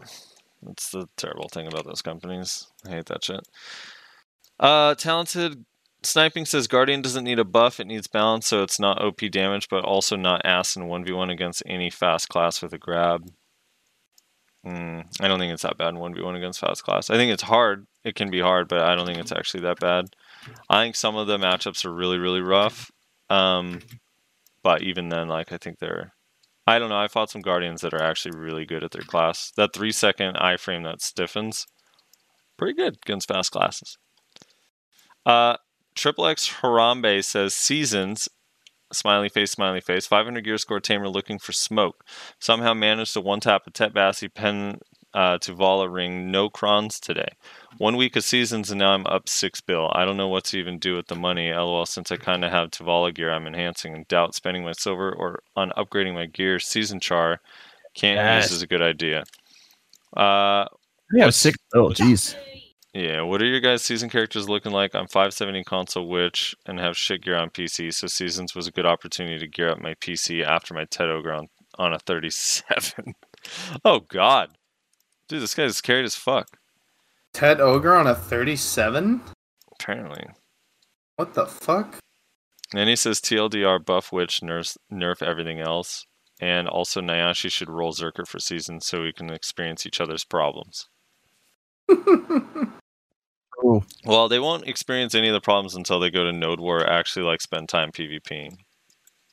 that's the terrible thing about those companies. I hate that shit. Uh, talented sniping says Guardian doesn't need a buff; it needs balance, so it's not OP damage, but also not ass in one v one against any fast class with a grab. Mm, I don't think it's that bad in one v one against fast class. I think it's hard. It can be hard, but I don't think it's actually that bad. I think some of the matchups are really, really rough. Um, but even then, like I think they're I don't know. I fought some guardians that are actually really good at their class. That three second iframe that stiffens, pretty good against fast classes. Uh, Triple X Harambe says seasons. Smiley face, smiley face. 500 gear score tamer looking for smoke. Somehow managed to one tap a Tet Bassi pen uh, Tuvala ring. No crons today. One week of seasons and now I'm up six bill. I don't know what to even do with the money. LOL, since I kind of have Tavala gear, I'm enhancing and doubt spending my silver or on upgrading my gear. Season char can't Yes. use is a good idea. Uh, Yeah, six. Oh, jeez. yeah, what are your guys' season characters looking like? I'm 570 console witch and have shit gear on PC, so seasons was a good opportunity to gear up my PC after my Ted Ogre on, on a 37. oh god. Dude, this guy is carried as fuck, Ted Ogre on a 37? apparently. What the fuck? And he says TLDR buff witch nerf nerf everything else. and also Nayashe should roll Zerker for season so we can experience each other's problems. Ooh. Well, they won't experience any of the problems until they go to Node War, actually like spend time PvPing.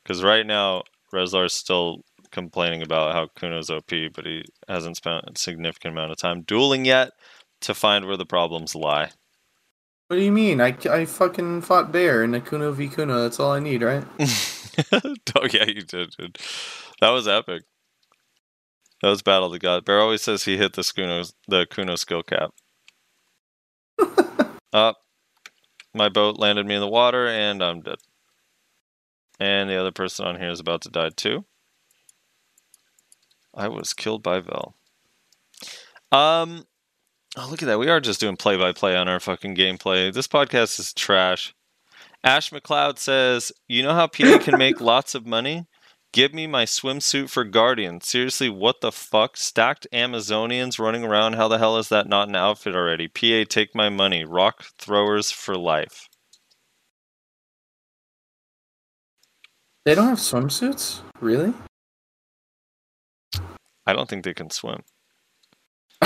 Because right now, Rezlar's still complaining about how Kuno's OP, but he hasn't spent a significant amount of time dueling yet to find where the problems lie. What do you mean? I, I fucking fought Bear in a Kuno v Kuno. That's all I need, right? oh yeah, you did, dude. That was epic. That was Battle of the God. Bear always says he hit the Kuno the Kuno skill cap. Up. my boat landed me in the water and I'm dead. And the other person on here is about to die too. I was killed by Vell. Um Oh look at that. We are just doing play by play on our fucking gameplay. This podcast is trash. Ash McLeod says, You know how PA can make lots of money? Give me my swimsuit for Guardian. Seriously, what the fuck? Stacked Amazonians running around. How the hell is that not an outfit already? PA, take my money. Rock throwers for life. They don't have swimsuits? Really? I don't think they can swim.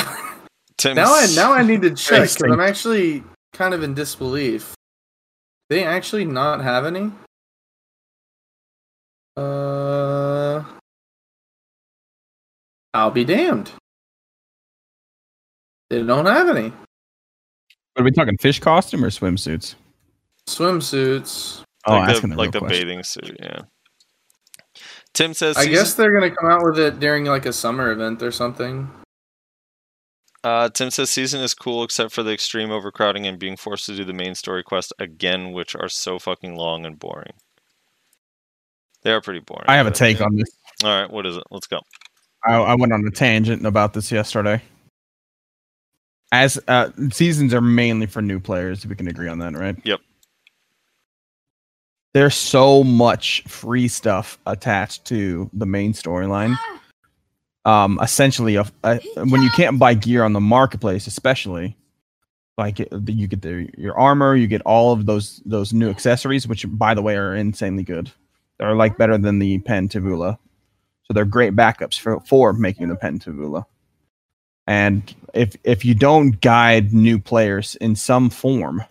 Tim Now I now I need to check because. I'm actually kind of in disbelief. They actually not have any? Uh I'll be damned. They don't have any. Are we talking fish costume or swimsuits? Swimsuits. Oh, like asking the, the like the bathing suit, yeah. Tim says I guess they're gonna come out with it during like a summer event or something. Uh, Tim says season is cool except for the extreme overcrowding and being forced to do the main story quest again, which are so fucking long and boring. They are pretty boring. I have a but- take on this. All right, what is it? Let's go. I, I went on a tangent about this yesterday. As uh, seasons are mainly for new players, we can agree on that, right? Yep. There's so much free stuff attached to the main storyline. Um, essentially, a, a, when you can't buy gear on the marketplace, especially, like you get the your armor, you get all of those those new accessories, which by the way are insanely good. They're like better than the pen Tavula. So they're great backups for, for making the pen Tavula. And if if you don't guide new players in some form,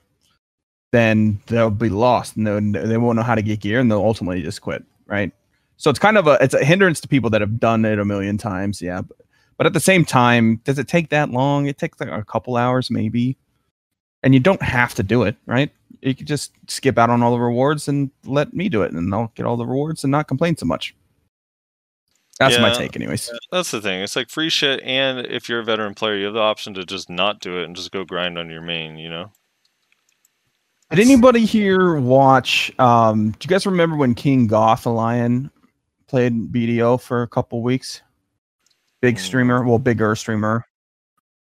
then they'll be lost and they won't know how to get gear and they'll ultimately just quit, right? So it's kind of a it's a hindrance to people that have done it a million times, yeah. But, but at the same time, does it take that long? It takes like a couple hours maybe. And you don't have to do it, right? You could just skip out on all the rewards and let me do it and I'll get all the rewards and not complain so much. That's my take anyways. That's the thing. It's like free shit, and if you're a veteran player, you have the option to just not do it and just go grind on your main. You know? Did anybody here watch? Um, do you guys remember when Kinggothalion played BDO for a couple weeks? Big streamer, well, bigger streamer.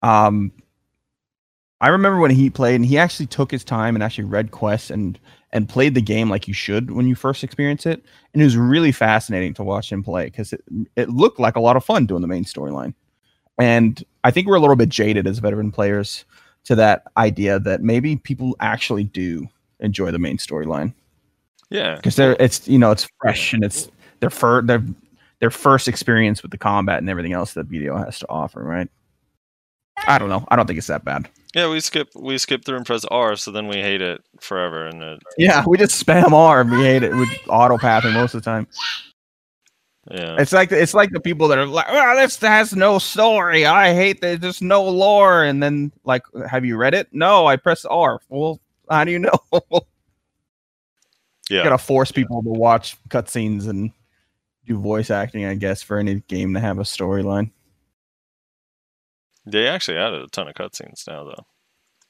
Um, I remember when he played, and he actually took his time and actually read quests and and played the game like you should when you first experience it. And it was really fascinating to watch him play because it it looked like a lot of fun doing the main storyline. And I think we're a little bit jaded as veteran players to that idea that maybe people actually do enjoy the main storyline Yeah. because they're it's you know it's fresh and it's their fir- their their first experience with the combat and everything else that BDO has to offer, right? I don't know. I don't think it's that bad. Yeah, we skip we skip through and press R, so then we hate it forever, and it, Yeah, we just spam R and we hate it We auto pathing most of the time. Yeah. It's like it's like the people that are like, "Well, this has no story. I hate that. There's no lore." And then like, have you read it? No, I press R. Well, how do you know? Yeah. You gotta force people to watch cutscenes and do voice acting, I guess, for any game to have a storyline. They actually added a ton of cutscenes now, though.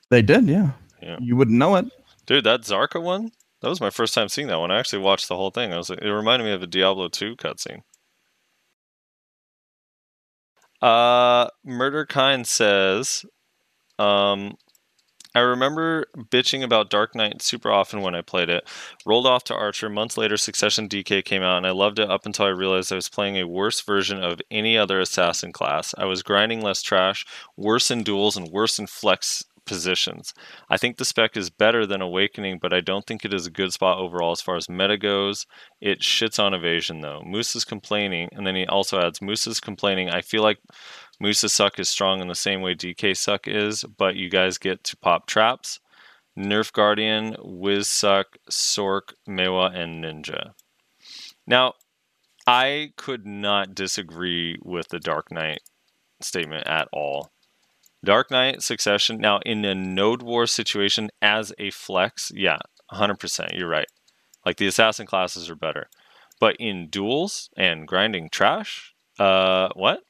They did, yeah. Yeah. You wouldn't know it. Dude, that Zarka one, that was my first time seeing that one. I actually watched the whole thing. I was like, it reminded me of a Diablo 2 cutscene. Uh, Murder Kind says, um, I remember bitching about Dark Knight super often when I played it. Rolled off to Archer. Months later, Succession DK came out, and I loved it up until I realized I was playing a worse version of any other assassin class. I was grinding less trash, worse in duels, and worse in flex positions. I think the spec is better than Awakening, but I don't think it is a good spot overall as far as meta goes. It shits on evasion though. Moose is complaining, and then he also adds Moose is complaining. I feel like Moose's suck is strong in the same way DK suck is, but you guys get to pop traps. Nerf Guardian, Wiz Suck, Sorc, Maehwa, and Ninja. Now, I could not disagree with the Dark Knight statement at all. Dark Knight Succession. Now, in a Node War situation as a flex, yeah, 100%. You're right. Like the assassin classes are better. But in duels and grinding trash, uh, what?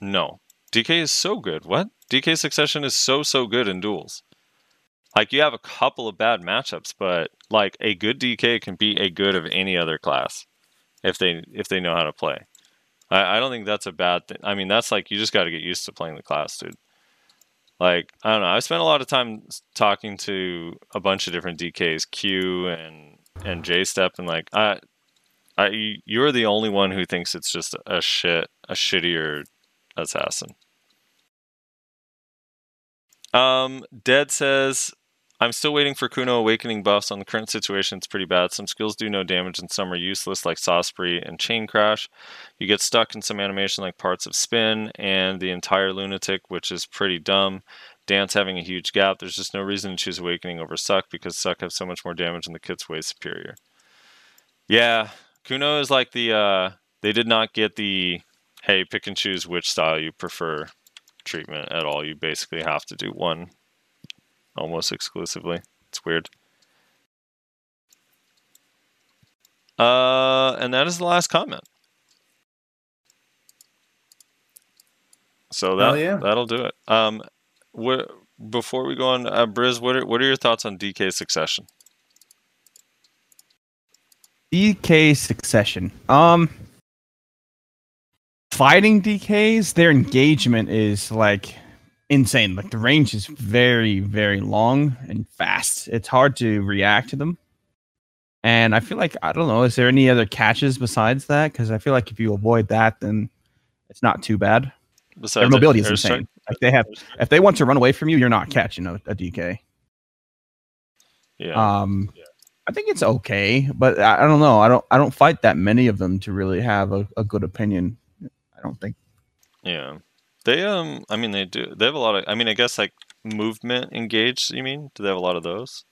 No. DK is so good. What? DK Succession is so, so good in duels. Like you have a couple of bad matchups, but like a good DK can beat a good of any other class if they if they know how to play. I, I don't think that's a bad thing. I mean, that's like you just got to get used to playing the class, dude. Like I don't know. I spent a lot of time talking to a bunch of different DKs, Q and and J Step, and like I, I you- you're the only one who thinks it's just a shit a shittier assassin. Um, Dead says, I'm still waiting for Kuno Awakening buffs. On the current situation, it's pretty bad. Some skills do no damage and some are useless, like Saw and Chain Crash. You get stuck in some animation like parts of Spin and the entire Lunatic, which is pretty dumb. Dance having a huge gap. There's just no reason to choose Awakening over Suck because Suck have so much more damage and the kit's way superior. Yeah, Kuno is like the, uh, they did not get the, hey, pick and choose which style you prefer treatment at all. You basically have to do one almost exclusively. It's weird. Uh, and that is the last comment. So that yeah. that'll do it. Um, what before we go on, uh, Brizz, what are what are your thoughts on DK Succession? DK Succession. Um, fighting DKs, their engagement is like insane. Like the range is very, very long and fast. It's hard to react to them. And I feel like I don't know. Is there any other catches besides that? Because I feel like if you avoid that, then it's not too bad. Besides Their mobility is insane. Like they have, if they want to run away from you, you're not catching a, a DK. Yeah. Um, yeah. I think it's okay, but I, I don't know. I don't. I don't fight that many of them to really have a, a good opinion. I don't think. Yeah. They um I mean they do they have a lot of I mean I guess like movement engaged, you mean? Do they have a lot of those?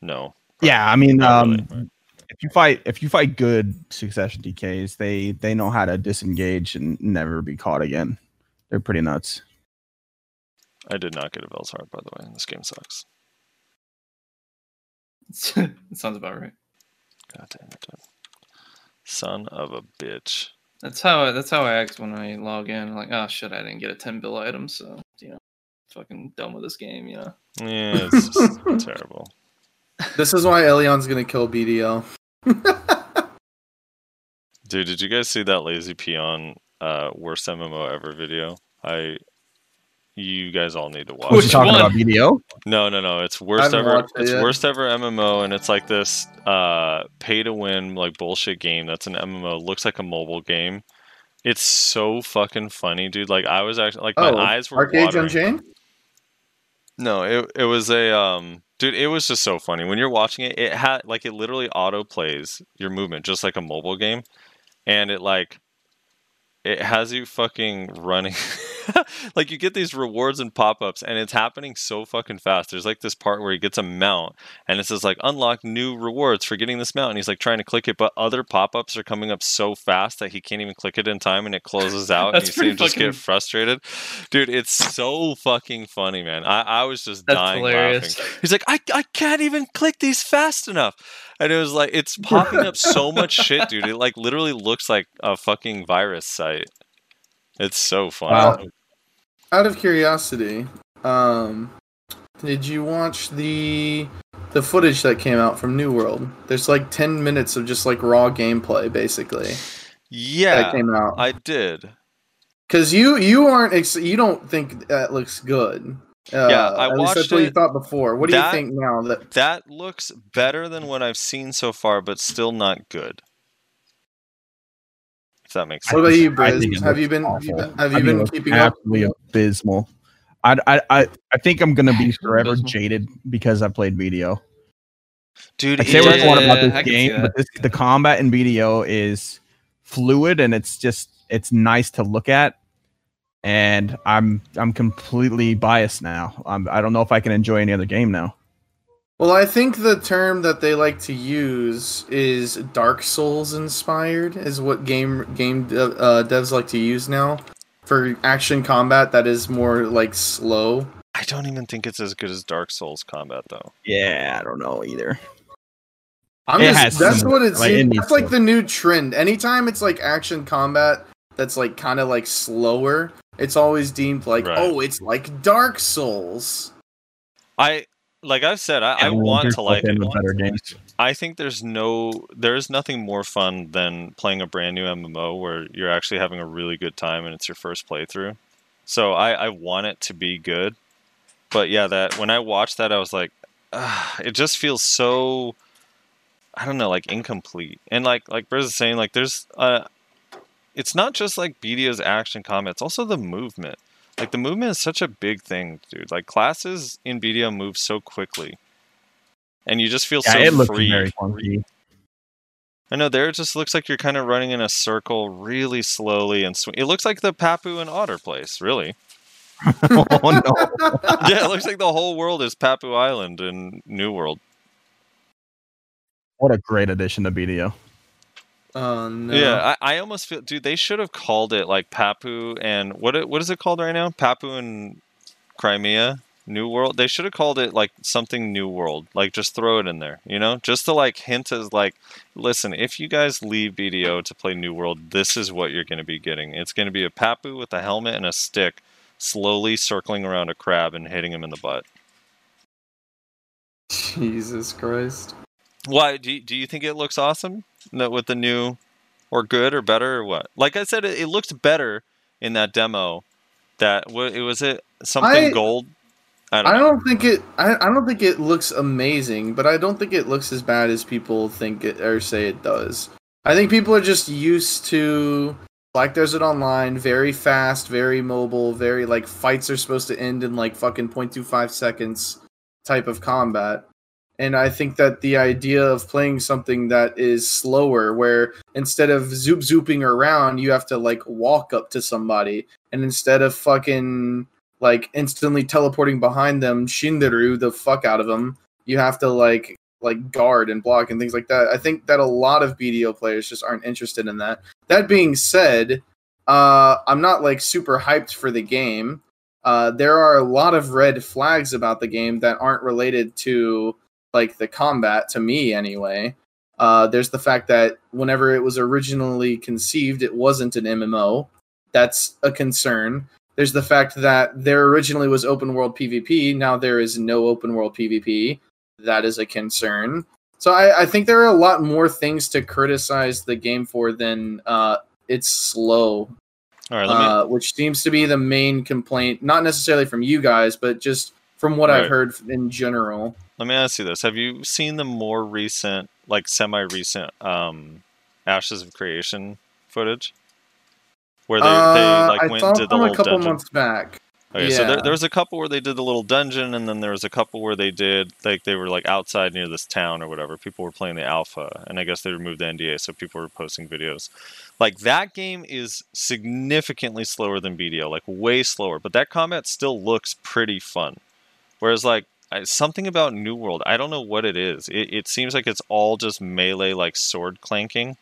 No. Yeah, I mean, um, really, if you fight if you fight good succession DKs, they they know how to disengage and never be caught again. They're pretty nuts. I did not get a Vell's heart by the way. This game sucks. it sounds about right. God damn it. Son of a bitch. That's how I, that's how I act when I log in. like, oh shit, I didn't get a ten bill item, so you know, fucking done with this game. You know. Yeah, it's just terrible. This is why Elyon's gonna kill BDL. Dude, did you guys see that LazyPeon uh worst MMO ever video? I you guys all need to watch. What you it. talking about BDO? No, no, no. It's worst ever. it It's yet. worst ever MMO, and it's like this uh, pay to win like bullshit game. That's an MMO. Looks like a mobile game. It's so fucking funny, dude. Like I was actually like my Oh, eyes were ArcheAge watering. Unchained? No, it it was a um, dude. It was just so funny when you're watching it. It had like it literally auto plays your movement just like a mobile game, and it like it has you fucking running. like you get these rewards and pop-ups and it's happening so fucking fast. There's like this part where he gets a mount and it says like unlock new rewards for getting this mount and he's like trying to click it but other pop-ups are coming up so fast that he can't even click it in time and it closes out and you That's see him pretty just fucking- get frustrated. Dude, it's so fucking funny, man. I, I was just That's dying hilarious. laughing. He's like, I, I can't even click these fast enough. And it was like it's popping up so much shit, dude. It like literally looks like a fucking virus site. It's so funny. Wow. Out of curiosity, um, did you watch the the footage that came out from New World? There's like ten minutes of just like raw gameplay, basically. Yeah, that came out. I did. Because you you aren't ex- you don't think that looks good. Uh, Yeah, I at least that's watched what you thought before. What do That- you think now? That That looks better than what I've seen so far, but still not good. If that makes sense. what about you, Brizz? Have you been awful. have you I think it been looks keeping up? absolutely abysmal. I, I, I, I think I'm gonna be forever abysmal. jaded because I played BDO. Dude, I say what I want about this I game, but this, the combat in BDO is fluid and it's just it's nice to look at. And I'm I'm completely biased now. I'm, I don't know if I can enjoy any other game now. Well, I think the term that they like to use is Dark Souls inspired, is what game game uh, devs like to use now for action combat that is more like slow. I don't even think it's as good as Dark Souls combat though. Yeah, I don't know either. I'm It just, has that's some- what it like, it seems. needs That's like to. the new trend. Anytime it's like action combat that's like kind of like slower, it's always deemed like, Right. oh, it's like Dark Souls. I like I've said, I, I want to like it. better games. I think there's no there's nothing more fun than playing a brand new MMO where you're actually having a really good time and it's your first playthrough. So I, I want it to be good. But yeah, that when I watched that I was like, it just feels so I don't know, like incomplete. And like like Brizz is saying, like there's uh it's not just like BDO's action combat, it's also the movement. Like the movement is such a big thing, dude. Like classes in BDO move so quickly. And you just feel Yeah, so free. I know there it just looks like you're kind of running in a circle really slowly and sw- it looks like the Papu and Otter place, really. oh no! yeah, it looks like the whole world is Papu Island in New World. What a great addition to BDO. Oh no. Yeah, I, I almost feel, dude, they should have called it like Papu and what it, what is it called right now? Papu and Crimea, New World. They should have called it like something New World. Like just throw it in there, you know, just to like hint as like, listen, if you guys leave BDO to play New World, this is what you're going to be getting. It's going to be a Papu with a helmet and a stick, slowly circling around a crab and hitting him in the butt. Jesus Christ. Why do you, do you think it looks awesome with the new, or good or better or what? Like I said, it, it looks better in that demo. That it was it something I- gold. I don't I don't think it. I, I don't think it looks amazing, but I don't think it looks as bad as people think it or say it does. I think people are just used to like there's it online, very fast, very mobile, very like fights are supposed to end in like fucking 0.25 seconds type of combat. And I think that the idea of playing something that is slower, where instead of zoop zooping around, you have to like walk up to somebody, and instead of fucking like instantly teleporting behind them, Shinderu the fuck out of them. You have to like like guard and block and things like that. I think that a lot of BDO players just aren't interested in that. That being said, uh, I'm not like super hyped for the game. Uh, there are a lot of red flags about the game that aren't related to like the combat to me anyway. Uh, there's the fact that whenever it was originally conceived, it wasn't an MMO. That's a concern. There's the fact that there originally was open world PvP. Now there is no open world PvP. That is a concern. So I, I think there are a lot more things to criticize the game for than uh, it's slow, All right, let me. uh, which seems to be the main complaint. Not necessarily from you guys, but just from what I've heard in general. Let me ask you this: Have you seen the more recent, like semi-recent, um, Ashes of Creation footage, where they, Uh, they like I went and did the whole a couple dungeon? months back. Okay, so there, there was a couple where they did the little dungeon, and then there was a couple where they did like they were like outside near this town or whatever. People were playing the alpha, and I guess they removed the NDA, so people were posting videos. Like that game is significantly slower than BDO, like way slower, but that combat still looks pretty fun. Whereas like I- something about New World, I don't know what it is. It, it seems like it's all just melee, like sword clanking.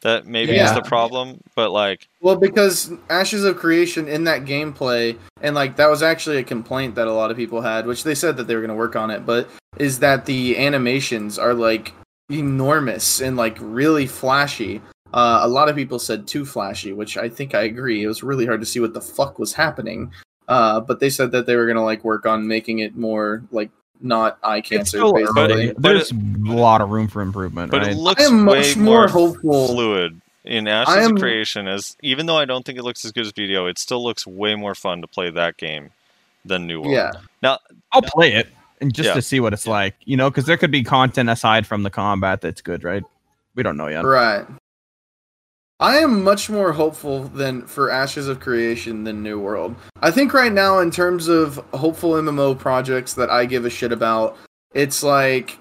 That maybe is the problem, but like Well, because Ashes of Creation in that gameplay, and like that was actually a complaint that a lot of people had, which they said that they were going to work on it, but is that the animations are like enormous and like really flashy. Uh, a lot of people said too flashy, which I think I agree. It was really hard to see what the fuck was happening. Uh, but they said that they were going to like work on making it more like not eye cancer, still basically. early. There's a lot of room for improvement, but right? it looks I am way much more, more hopeful. fluid in Ashes am- of Creation. As even though I don't think it looks as good as BDO, it still looks way more fun to play that game than New World. Yeah. Now, I'll play it and just Yeah. to see what it's like, you know, because there could be content aside from the combat that's good, right? We don't know yet. Right. I am much more hopeful than for Ashes of Creation than New World. I think right now, in terms of hopeful MMO projects that I give a shit about, it's like,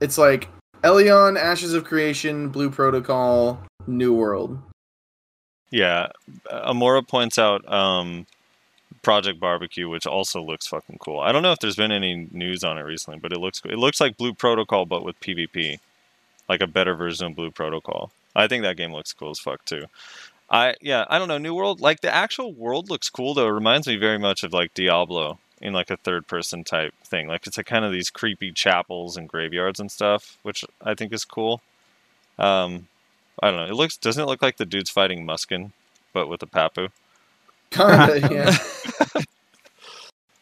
it's like Elyon, Ashes of Creation, Blue Protocol, New World. Yeah, Amora points out um, Project Barbecue, which also looks fucking cool. I don't know if there's been any news on it recently, but it looks it looks like Blue Protocol, but with PvP, like a better version of Blue Protocol. I think that game looks cool as fuck too. I yeah, I don't know. New World, like the actual world looks cool though. It reminds me very much of like Diablo in like a third person type thing. Like it's like kind of these creepy chapels and graveyards and stuff, which I think is cool. Um, I don't know. It looks doesn't it look like the dude's fighting Muskan, but with a Papu? Kinda, yeah.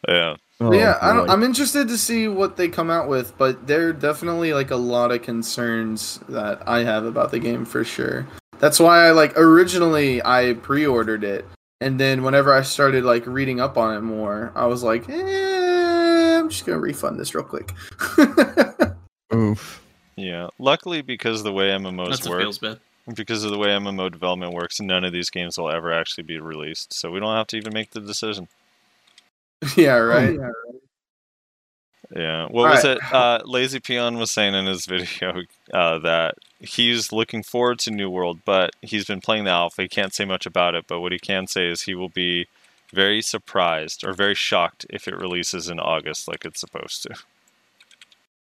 Yeah. Oh, yeah, I don't, I'm interested to see what they come out with, but there are definitely like a lot of concerns that I have about the game for sure. That's why I like originally I pre-ordered it, and then whenever I started like reading up on it more, I was like, eh, I'm just gonna refund this real quick. Oof. Yeah. Luckily, because the way MMOs That's work, feels bad. because of the way MMO development works, none of these games will ever actually be released. So we don't have to even make the decision. yeah, right. Yeah. What was Alright. it? Uh, LazyPeon was saying in his video uh, that he's looking forward to New World, but he's been playing the alpha. He can't say much about it, but what he can say is he will be very surprised or very shocked if it releases in August like it's supposed to.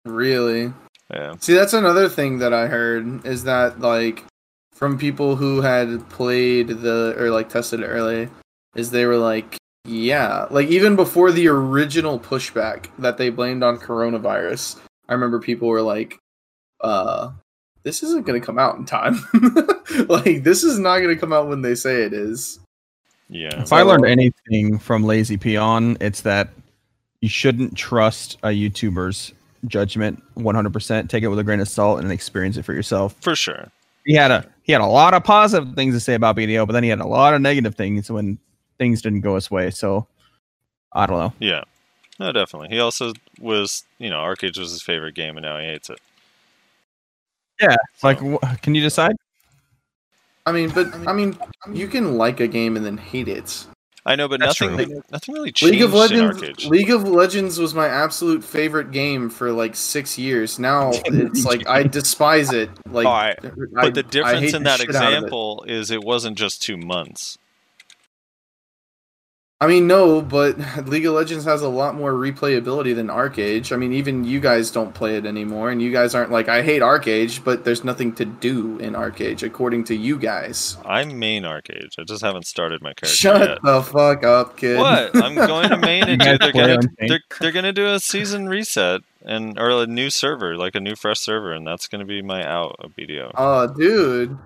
Really. Yeah. See, that's another thing that I heard is that like from people who had played the or like tested it early, is they were like, yeah, like even before the original pushback that they blamed on coronavirus, I remember people were like, uh, this isn't gonna come out in time. like this is not gonna come out when they say it is. Yeah. If I learned anything from LazyPeon, it's that you shouldn't trust a YouTuber's judgment 100%. Take it with a grain of salt and experience it for yourself. For sure. He had a he had a lot of positive things to say about BDO, but then he had a lot of negative things when things didn't go his way. So I don't know. Yeah. No, definitely. He also was, you know, ArcheAge was his favorite game, and now he hates it. Yeah, it's like wh- can you decide? I mean, but I mean, you can like a game and then hate it. I know, but That's nothing, true. nothing really changed League of Legends. ArcheAge. League of Legends was my absolute favorite game for like six years. Now it's like I despise it. Like, Alright, I- But the difference in that shit out of it. example is it wasn't just two months. I mean, no, but League of Legends has a lot more replayability than ArcheAge. I mean, even you guys don't play it anymore, and you guys aren't like I hate ArcheAge, but there's nothing to do in ArcheAge according to you guys. I'm main ArcheAge. I just haven't started my character Shut yet. the fuck up, kid. What? I'm going to main it, dude. They're gonna they're, they're gonna do a season reset and or a new server, like a new fresh server, and that's gonna be my out of BDO. Oh, dude.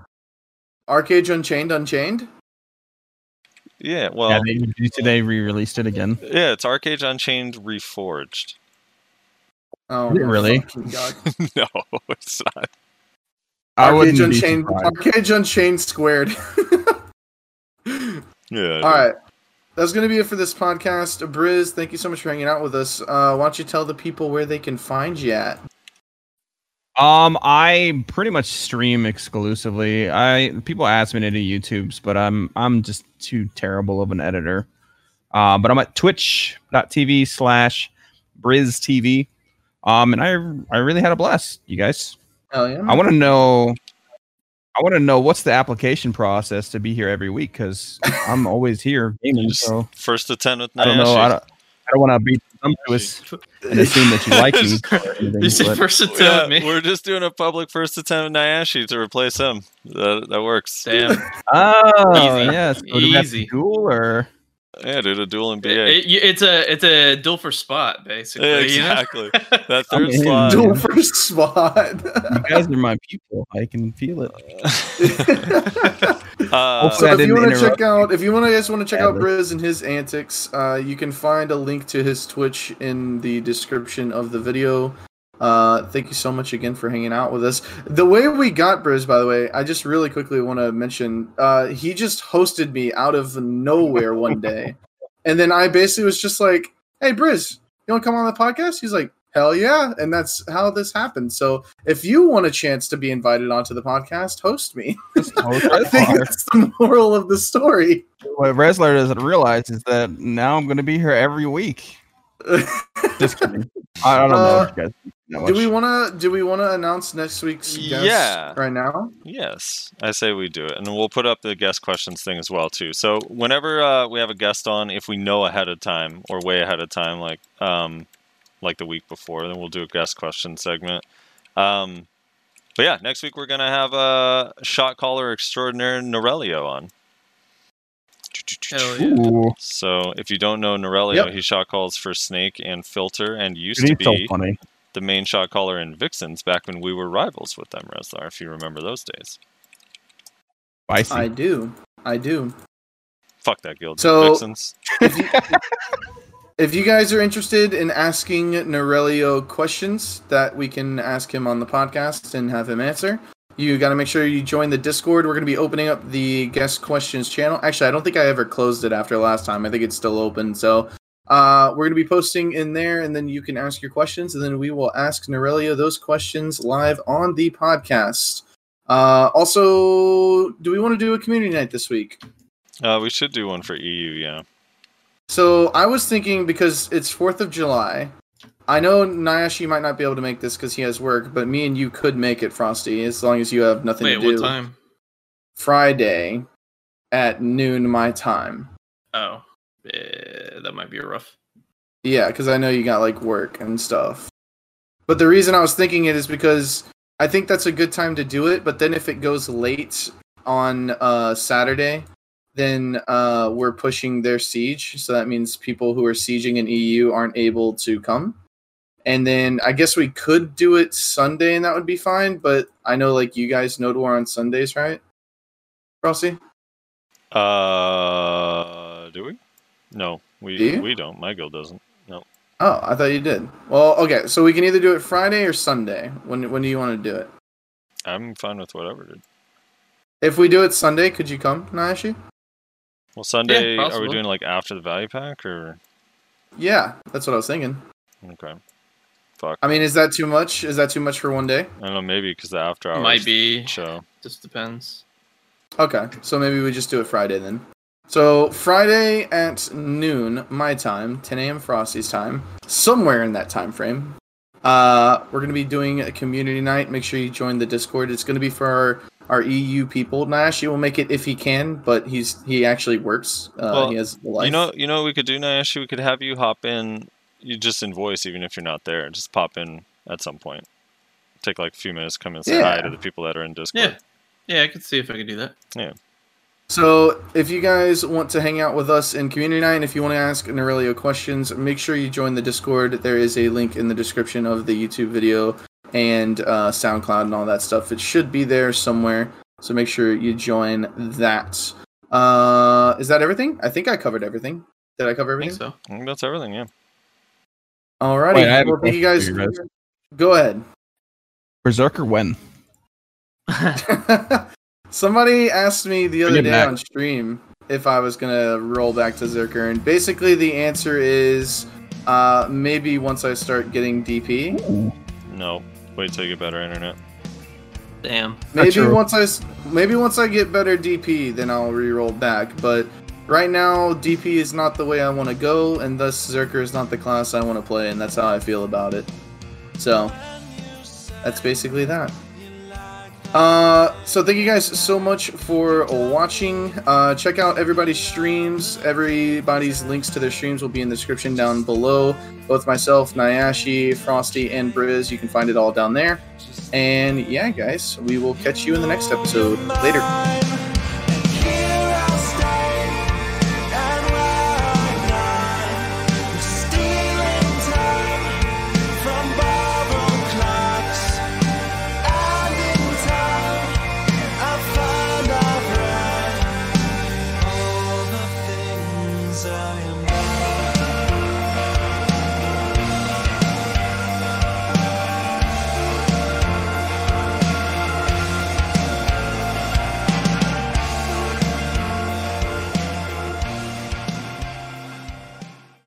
ArcheAge Unchained Unchained? Yeah, well, yeah, yeah, they, did they re-released it again. Yeah, it's ArcheAge Unchained Reforged. Oh, Is it my really? no, it's not. I ArcheAge wouldn't be Unchained. ArcheAge Unchained squared. Yeah. All right. That's going to be it for this podcast. Brizz, thank you so much for hanging out with us. Uh, why don't you tell the people where they can find you at? Um, I pretty much stream exclusively. I people ask me to do YouTubes, but I'm I'm just too terrible of an editor. Uh, but I'm at twitch.tv slash BrizzTV. Um, and I I really had a blast, you guys. Hell yeah. I want to know. I want to know what's the application process to be here every week because I'm always here gaming. So first attempt with I don't know. I don't. I don't want to be presumptuous and assume that you like me. anything, You say but- first attempt Yeah, me. we're just doing a public first attempt with Nayashe to replace him. That that works. Damn. Oh, Easy. yeah. So do we have to Easy. duel or Yeah, dude, a dual It- NBA. it- it's a it's a duel for spot basically. you know? exactly. That I'm third slot. Duel first spot. you guys are my people. I can feel it. Uh, so if you want to interrupt check out, if you want to guys want to check out Brizz and his antics, uh, you can find a link to his Twitch in the description of the video. Uh, thank you so much again for hanging out with us. The way we got Brizz, by the way, I just really quickly want to mention, uh, he just hosted me out of nowhere one day, and then I basically was just like, "Hey, Brizz, you want to come on the podcast?" He's like, Hell yeah, and that's how this happened. So if you want a chance to be invited onto the podcast, host me. I think that's the moral of the story. What Rezlar doesn't realize is that now I'm going to be here every week. Just kidding. I, I don't know. Uh, if you guys know Do we want to? Do we want to announce next week's guest Yeah. right now? Yes, I say we do it, and we'll put up the guest questions thing as well too. So whenever uh, we have a guest on, if we know ahead of time or way ahead of time, like um, like the week before, then we'll do a guest question segment. Um, but yeah, next week we're gonna have a shot caller extraordinaire Norelio on. Hell yeah. So if you don't know Norelio, Yep. he shot calls for Snake and Filter, and used dude, to he's so be funny. The main shot caller in Vixens back when we were rivals with them, Rezlar, if you remember those days. Spicy. I do. I do. Fuck that guild. So- Vixens. If you, if you guys are interested in asking Norelio questions that we can ask him on the podcast and have him answer, you got to make sure you join the Discord. We're going to be opening up the guest questions channel. Actually, I don't think I ever closed it after last time. I think it's still open. So uh, we're going to be posting in there, and then you can ask your questions, and then we will ask Norelio those questions live on the podcast. Uh, also, do we want to do a community night this week? Uh, we should do one for EU, yeah. So I was thinking because it's Fourth of July. I know Nayashe might not be able to make this because he has work, but me and you could make it, Frosty, as long as you have nothing Wait, to do. what time? Friday at noon my time. Oh, eh, that might be rough. Yeah, because I know you got like work and stuff. But the reason I was thinking it is because I think that's a good time to do it. But then if it goes late on uh, Saturday, then uh, we're pushing their siege. So that means people who are sieging in EU aren't able to come. And then I guess we could do it Sunday, and that would be fine. But I know like you guys know to war on Sundays, right? Rossi? Uh, do we? No, we do we don't. My guild doesn't. No. Oh, I thought you did. Well, okay. So we can either do it Friday or Sunday. When when do you want to do it? I'm fine with whatever, dude. If we do it Sunday, could you come, Nayashe? Well, Sunday, are we doing like after the value pack or? Yeah, that's what I was thinking. Okay. Fuck. I mean, is that too much? Is that too much for one day? I don't know, maybe because the after hours Might be. show. Just depends. Okay, so maybe we just do it Friday then. So Friday at noon, my time, 10 a.m. Frosty's time, somewhere in that time frame. Uh, we're gonna be doing a community night. Make sure you join the Discord. It's gonna be for our, our EU people. Nayashe will make it if he can, but he's he actually works. Uh, Well, he has a life. You know, you know, what we could do Nayashe. We could have you hop in. You just in voice, even if you're not there. Just pop in at some point. Take like a few minutes, come and say hi to the people that are in Discord. Yeah, yeah, I could see if I could do that. So, if you guys want to hang out with us in Community Night, and if you want to ask Norelio questions, make sure you join the Discord. There is a link in the description of the YouTube video and uh, SoundCloud and all that stuff. It should be there somewhere. So make sure you join that. Uh, is that everything? I think I covered everything. Did I cover I think everything? so. I think that's everything. Yeah. Alrighty. Wait, I have a well, thank you guys. question for you Go ahead. Berserker when? Somebody asked me the other day back. on stream if I was gonna roll back to Zerker, and basically the answer is uh, maybe once I start getting DP. No. Wait till you get better internet. Damn. Maybe once I maybe once I get better DP, then I'll re-roll back. But right now, DP is not the way I want to go, and thus Zerker is not the class I want to play, and that's how I feel about it. So that's basically that. Uh, so thank you guys so much for watching. Uh, check out everybody's streams. Everybody's links to their streams will be in the description down below. Both myself, Nayashe, Frosty, and Brizz. You can find it all down there. And yeah, guys, we will catch you in the next episode. Later.